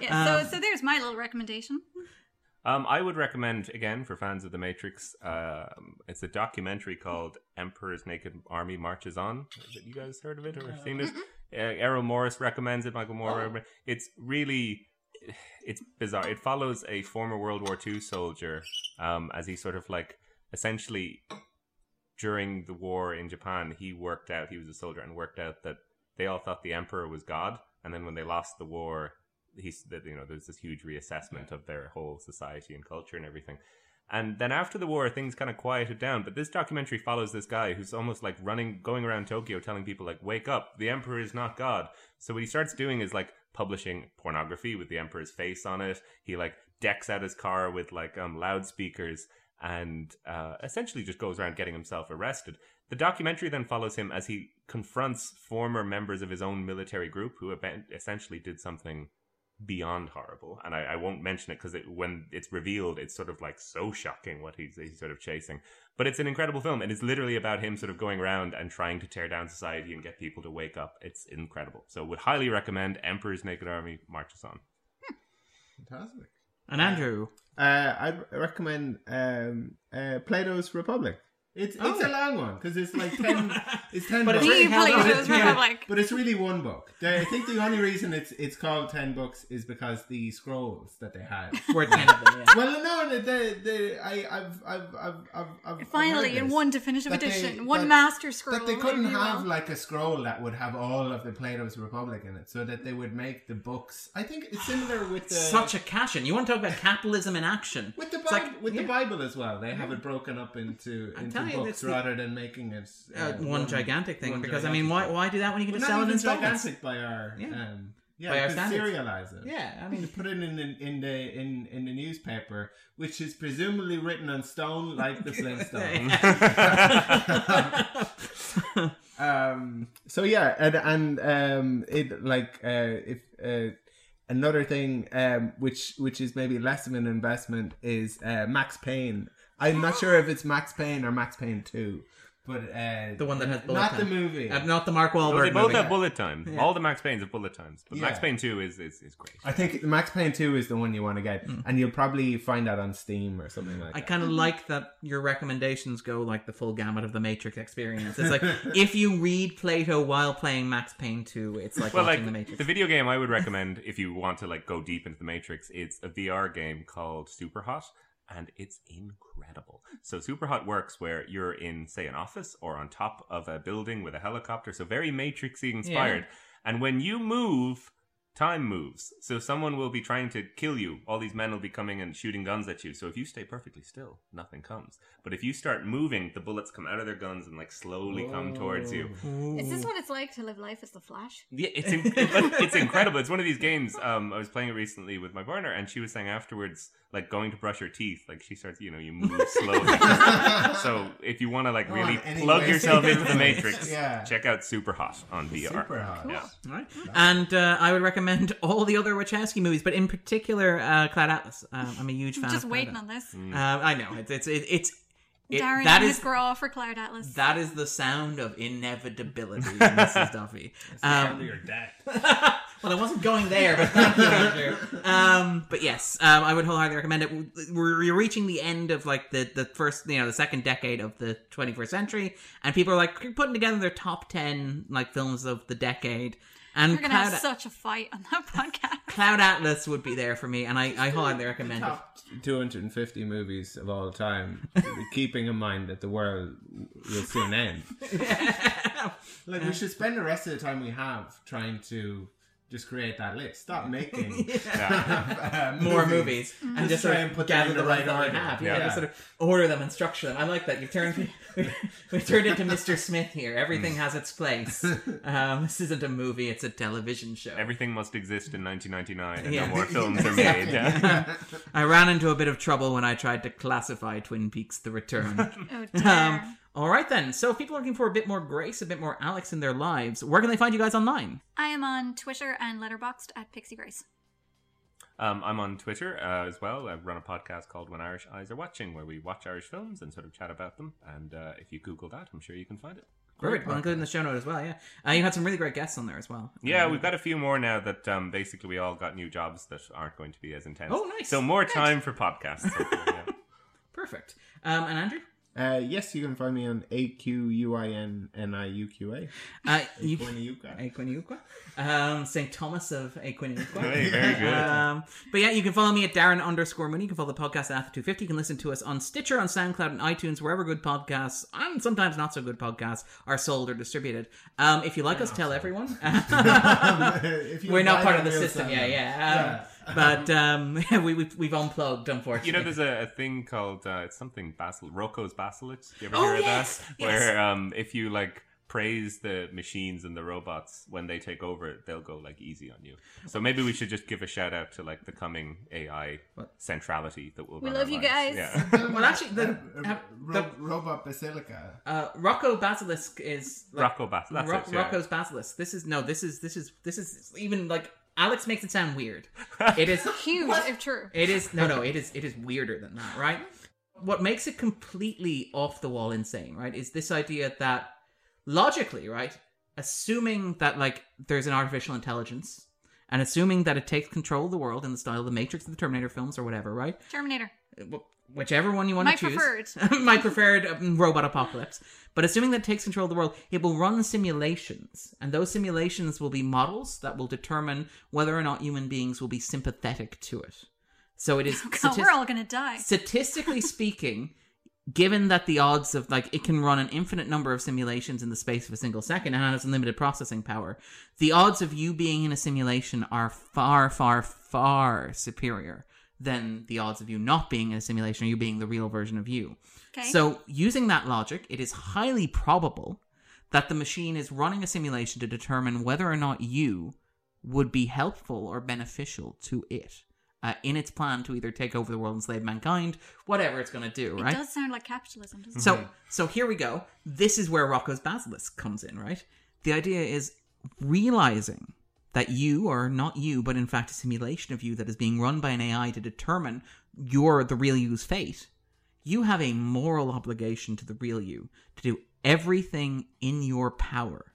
Speaker 3: Yeah,
Speaker 1: Um,
Speaker 3: so so there's my little recommendation.
Speaker 14: Um, I would recommend again for fans of the Matrix. Um, it's a documentary called "Emperor's Naked Army Marches On." Have you guys heard of it or seen it? Uh, Errol Morris recommends it. Michael Moore. recommend- It's really, it's bizarre. It follows a former World War II soldier um, as he sort of like essentially during the war in Japan, he worked out. He was a soldier and worked out that they all thought the emperor was God, and then when they lost the war, he's that you know there's this huge reassessment of their whole society and culture and everything. And then after the war, things kind of quieted down. But this documentary follows this guy who's almost like running, going around Tokyo, telling people like, "Wake up! The emperor is not God." So what he starts doing is like publishing pornography with the emperor's face on it. He like decks out his car with like um loudspeakers and uh, essentially just goes around getting himself arrested. The documentary then follows him as he confronts former members of his own military group who essentially did something beyond horrible. And I, I won't mention it because it, when it's revealed, it's sort of like so shocking what he's, he's sort of chasing. But it's an incredible film, and it's literally about him sort of going around and trying to tear down society and get people to wake up. It's incredible. So would highly recommend Emperor's Naked Army Marches On.
Speaker 2: Fantastic.
Speaker 1: And Andrew,
Speaker 2: Uh, I'd recommend um, uh, Plato's Republic. It's it's oh. a
Speaker 1: Oh.
Speaker 2: long one because it's like ten. It's ten.
Speaker 1: But it's really held up.
Speaker 3: Plato's
Speaker 2: Yeah,
Speaker 3: Republic.
Speaker 2: but it's really one book. The- I think the only reason it's it's called ten books is because the scrolls that they had
Speaker 1: Were 10 of them, yeah.
Speaker 2: Well, no, the, the, the, I, I've, I've, I've, I've, I've
Speaker 3: Finally, in one definitive
Speaker 2: that they-
Speaker 3: edition, one
Speaker 2: that-
Speaker 3: master scroll.
Speaker 2: That they couldn't
Speaker 3: if you will.
Speaker 2: have like a scroll that would have all of the Plato's Republic in it, so that they would make the books. I think it's similar with the
Speaker 1: such a cash in. You want to talk about capitalism in action?
Speaker 2: with the Bible,
Speaker 1: like-
Speaker 2: with
Speaker 1: yeah.
Speaker 2: the Bible as well. They have it broken up into into
Speaker 1: telling you,
Speaker 2: books
Speaker 1: the-
Speaker 2: rather than making it
Speaker 1: Uh, one gigantic thing,
Speaker 2: one
Speaker 1: because I mean, why why do that when you can
Speaker 2: Well,
Speaker 1: just sell it in installments?
Speaker 2: gigantic by our
Speaker 1: Yeah.
Speaker 2: um, yeah,
Speaker 1: By our standards.
Speaker 2: serialize it.
Speaker 1: Yeah, I mean,
Speaker 2: put it in, in in the in in the newspaper, which is presumably written on stone like the Flintstones. um. So yeah, and and um, it like uh, if uh, another thing um, which which is maybe less of an investment is uh, Max Payne. I'm not sure if it's Max Payne or Max Payne Two, but uh,
Speaker 1: The one that has bullet
Speaker 2: not
Speaker 1: time.
Speaker 2: the movie,
Speaker 1: Uh, not the Mark
Speaker 14: Well,
Speaker 1: Wahlberg
Speaker 14: they both
Speaker 1: movie.
Speaker 14: have bullet time.
Speaker 1: Yeah.
Speaker 14: All the Max Paynes have bullet times, but Max Payne Two is is, is great.
Speaker 2: I think Max Payne 2 is the one you want to get, and you'll probably find that on Steam or something like
Speaker 1: I
Speaker 2: that.
Speaker 1: kind of like that your recommendations go like the full gamut of the Matrix experience. It's like if you read Plato while playing Max Payne 2, it's like
Speaker 14: well,
Speaker 1: watching
Speaker 14: like
Speaker 1: the Matrix.
Speaker 14: the video game I would recommend if you want to like go deep into the Matrix, it's a VR game called Superhot, and it's incredible. So Superhot works where you're in, say, an office or on top of a building with a helicopter, so very Matrixy inspired. And when you move, time moves. So someone will be trying to kill you. All these men will be coming and shooting guns at you. So if you stay perfectly still, nothing comes. But if you start moving, the bullets come out of their guns and like slowly come towards you.
Speaker 3: Is this what it's like to live life as the Flash?
Speaker 14: Yeah, it's in- it's incredible. It's one of these games. Um, I was playing it recently with my partner, and she was saying afterwards, like going to brush her teeth, like she starts, you know, you move slowly. so if you want to like
Speaker 2: Go
Speaker 14: really
Speaker 2: on,
Speaker 14: plug yourself into the Matrix,
Speaker 2: Yeah.
Speaker 14: check out Super Hot on VR.
Speaker 2: Super Hot.
Speaker 14: Yeah.
Speaker 1: All right. And uh, I would recommend all the other Wachowski movies, but in particular, uh, Cloud Atlas. Um, I'm a huge fan.
Speaker 3: Just
Speaker 1: of Cloud
Speaker 3: waiting
Speaker 1: Atlas.
Speaker 3: on this.
Speaker 14: Mm.
Speaker 1: Uh, I know it's it's it, it's it,
Speaker 3: Darren
Speaker 1: that
Speaker 3: and girl for Cloud Atlas.
Speaker 1: that is the sound of inevitability, Mrs. Duffy. Um,
Speaker 2: your death.
Speaker 1: Well, I wasn't going there, but thank you, Andrew. Um, but yes, um, I would wholeheartedly recommend it. We're you're reaching the end of like the the first, you know, the second decade of the 21st century, and people are like putting together their top ten like films of the decade. And
Speaker 3: We're gonna
Speaker 1: Cloud,
Speaker 3: have such a fight on that podcast.
Speaker 1: Cloud Atlas would be there for me, and I, I wholeheartedly recommend it.
Speaker 2: 250 movies of all time, keeping in mind that the world will soon end. like we should spend the rest of the time we have trying to just create that list. Stop making uh,
Speaker 1: More movies, and just
Speaker 2: try
Speaker 1: sort
Speaker 2: and
Speaker 1: of
Speaker 2: put them in the
Speaker 1: the
Speaker 2: right
Speaker 1: ones that
Speaker 2: order.
Speaker 1: have. Yeah, just sort of order them and structure them. I like that. You've turned we've turned into Mr. Smith here. Everything has its place. Um, this isn't a movie; it's a television show.
Speaker 14: Everything must exist in 1999, and
Speaker 1: Yeah.
Speaker 14: no more films are
Speaker 1: Exactly.
Speaker 14: made. Yeah.
Speaker 1: I ran into a bit of trouble when I tried to classify Twin Peaks: The Return.
Speaker 3: Oh, dear.
Speaker 1: um, all right then. So, if people are looking for a bit more Grace, a bit more Alex in their lives, where can they find you guys online?
Speaker 3: I am on Twitter and Letterboxd at Pixie Grace.
Speaker 14: Um, I'm on Twitter uh, as well. I run a podcast called When Irish Eyes Are Watching, where we watch Irish films and sort of chat about them. And uh, if you Google that, I'm sure you can find it.
Speaker 1: Perfect. We'll include in the show note as well. Yeah, uh, you had some really great guests on there as well.
Speaker 14: Yeah,
Speaker 1: Um,
Speaker 14: we've got a few more now that um, basically we all got new jobs that aren't going to be as intense.
Speaker 1: Oh, nice.
Speaker 14: So more time for podcasts. yeah.
Speaker 1: perfect. Um, and Andrew.
Speaker 2: Uh, yes, you can find me on A Q U I N N I U Q A.
Speaker 1: Uh, you, Aquiniuqua. Um, St. Thomas of Aquiniuqua.
Speaker 14: Hey, very good.
Speaker 1: Um, but yeah, you can follow me at Darren underscore Mooney. You can follow the podcast at After250. You can listen to us on Stitcher, on SoundCloud, and iTunes, wherever good podcasts, and sometimes not so good podcasts, are sold or distributed. Um, if you like us, tell everyone.
Speaker 2: If you
Speaker 1: We're not part of the system.
Speaker 2: sell
Speaker 1: Yeah,
Speaker 2: them.
Speaker 1: yeah. But um, we, we've, we've unplugged, unfortunately.
Speaker 14: You know, there's a, a thing called uh, it's something basil Roko's Basilisk. You ever
Speaker 1: Oh,
Speaker 14: hear of that?
Speaker 1: yes.
Speaker 14: Where um, if you like praise the machines and the robots when they take over, they'll go like easy on you. So maybe we should just give a shout out to like the coming AI centrality that will.
Speaker 3: We
Speaker 14: run
Speaker 3: love you
Speaker 14: lives.
Speaker 3: guys.
Speaker 14: Yeah.
Speaker 1: well, actually, the,
Speaker 2: Uh, Ro- Robot Basilica.
Speaker 1: Uh, Roko Basilisk is
Speaker 14: Roko Bas- that's
Speaker 1: Ro-
Speaker 14: yeah.
Speaker 1: Roko's Basilisk. This is no. This is this is this is even like Alex makes it sound weird. It is
Speaker 3: Huge, if true.
Speaker 1: It is no, no. It is it is weirder than that, right? What makes it completely off the wall insane, right, is this idea that logically, right, assuming that like there's an artificial intelligence and assuming that it takes control of the world in the style of the Matrix, or the Terminator films, or whatever, right?
Speaker 3: Terminator.
Speaker 1: Whichever one you want
Speaker 3: My
Speaker 1: to choose.
Speaker 3: preferred.
Speaker 1: My preferred um, robot apocalypse. But assuming that it takes control of the world, it will run simulations, and those simulations will be models that will determine whether or not human beings will be sympathetic to it. So it is.
Speaker 3: God,
Speaker 1: statist-
Speaker 3: we're all gonna die.
Speaker 1: statistically speaking, given that the odds of like it can run an infinite number of simulations in the space of a single second and has unlimited processing power, the odds of you being in a simulation are far, far, far superior than the odds of you not being in a simulation or you being the real version of you.
Speaker 3: Okay.
Speaker 1: So, using that logic, it is highly probable that the machine is running a simulation to determine whether or not you would be helpful or beneficial to it uh, in its plan to either take over the world and slave mankind, whatever it's going to do, right?
Speaker 3: It does sound like capitalism, doesn't
Speaker 1: So,
Speaker 3: it?
Speaker 1: so here we go. This is where Roko's Basilisk comes in, right? The idea is realizing that you are not you, but in fact a simulation of you that is being run by an AI to determine your the real you's fate. You have a moral obligation to the real you to do everything in your power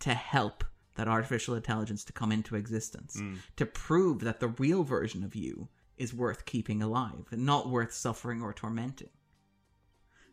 Speaker 1: to help that artificial intelligence to come into existence,
Speaker 14: Mm.
Speaker 1: to prove that the real version of you is worth keeping alive and not worth suffering or tormenting.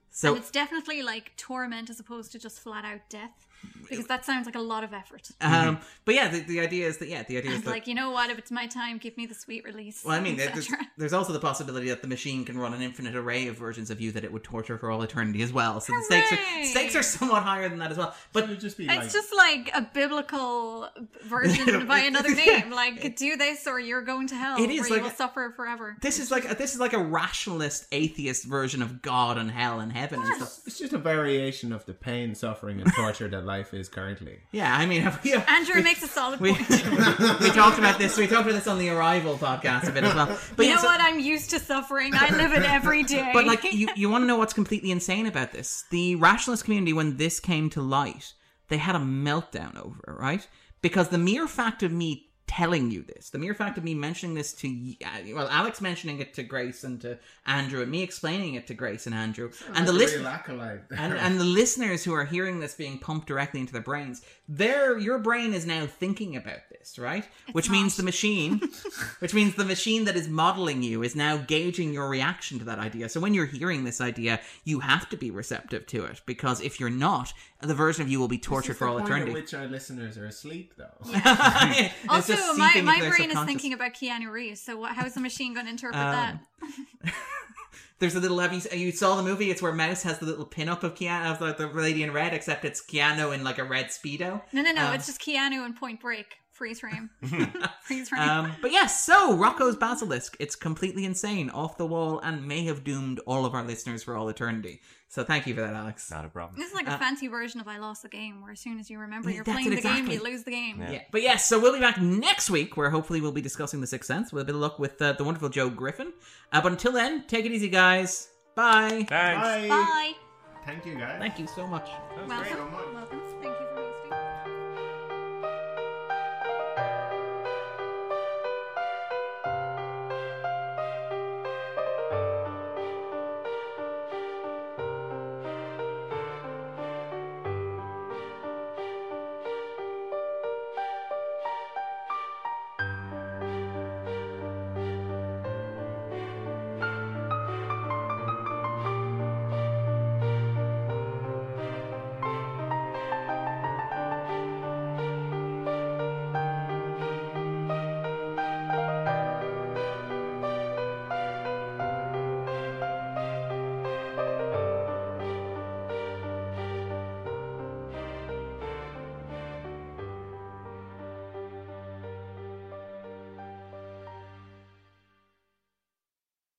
Speaker 1: So
Speaker 3: and it's definitely like torment as opposed to just flat out death, because that sounds like a lot of effort.
Speaker 1: Um, but yeah, the, the idea is that yeah, the idea is that
Speaker 3: like you know what? If it's my time, give me the sweet release.
Speaker 1: well, I mean, there's, there's also the possibility that the machine can run an infinite array of versions of you that it would torture for all eternity as well. So the stakes are stakes are somewhat higher than that as well. But
Speaker 2: it just be
Speaker 3: It's just like a biblical version by another name. Like, do this or you're going to hell.
Speaker 1: It is
Speaker 3: where
Speaker 1: like
Speaker 3: you will
Speaker 1: a-
Speaker 3: suffer forever.
Speaker 1: this is like this is like a rationalist atheist version of God and hell and heaven and stuff.
Speaker 2: It's just a variation of the pain, suffering, and torture that life is currently.
Speaker 1: Yeah, I mean, we,
Speaker 3: Andrew makes a solid
Speaker 1: we,
Speaker 3: point.
Speaker 1: we talked about this. We talked about this on the Arrival podcast a bit as well. But
Speaker 3: you
Speaker 1: yeah,
Speaker 3: know
Speaker 1: so-
Speaker 3: what? Uh, I'm used to suffering. I live it every day.
Speaker 1: But like you, you want to know what's completely insane about this? The rationalist community, when this came to light, they had a meltdown over it, right? Because the mere fact of me telling you this, the mere fact of me mentioning this to y- uh, well, Alex mentioning it to Grace and to Andrew, and me explaining it to Grace and Andrew, and the
Speaker 2: like a
Speaker 1: list-
Speaker 2: real acolyte there.
Speaker 1: and and the listeners who are hearing this being pumped directly into their brains, their your brain is now thinking about this, right? which means the machine, which means the machine that is modeling you is now gauging your reaction to that idea. So when you're hearing this idea, you have to be receptive to it because if you're not, the version of you will be tortured for all eternity.
Speaker 2: Which our listeners are asleep, though.
Speaker 1: It's
Speaker 3: Also, my, my brain is thinking about Keanu Reeves. So what, how is the machine going to interpret
Speaker 1: Um,
Speaker 3: that?
Speaker 1: There's a little. Have you you saw the movie? It's where Mouse has the little pin up of Keanu of the, the lady in red, except it's Keanu in like a red speedo.
Speaker 3: No, no, no.
Speaker 1: Um,
Speaker 3: it's just Keanu in Point Break. Freeze frame. Freeze frame.
Speaker 1: Um, but yes, so Roko's Basilisk. It's completely insane, off the wall, and may have doomed all of our listeners for all eternity. So thank you for that, Alex.
Speaker 14: Not a problem.
Speaker 3: this is like a
Speaker 1: uh,
Speaker 3: fancy version of I lost the game, where as soon as you remember you're playing
Speaker 1: it
Speaker 3: the game, you lose the game.
Speaker 1: Yeah. But yes, so we'll be back next week where hopefully we'll be discussing The Sixth Sense with a bit of luck with uh, the wonderful Joe Griffin. Uh, but until then, take it easy, guys. Bye.
Speaker 14: Thanks.
Speaker 2: Bye.
Speaker 3: Bye.
Speaker 2: Thank you, guys.
Speaker 1: Thank you so much.
Speaker 3: Welcome. Welcome.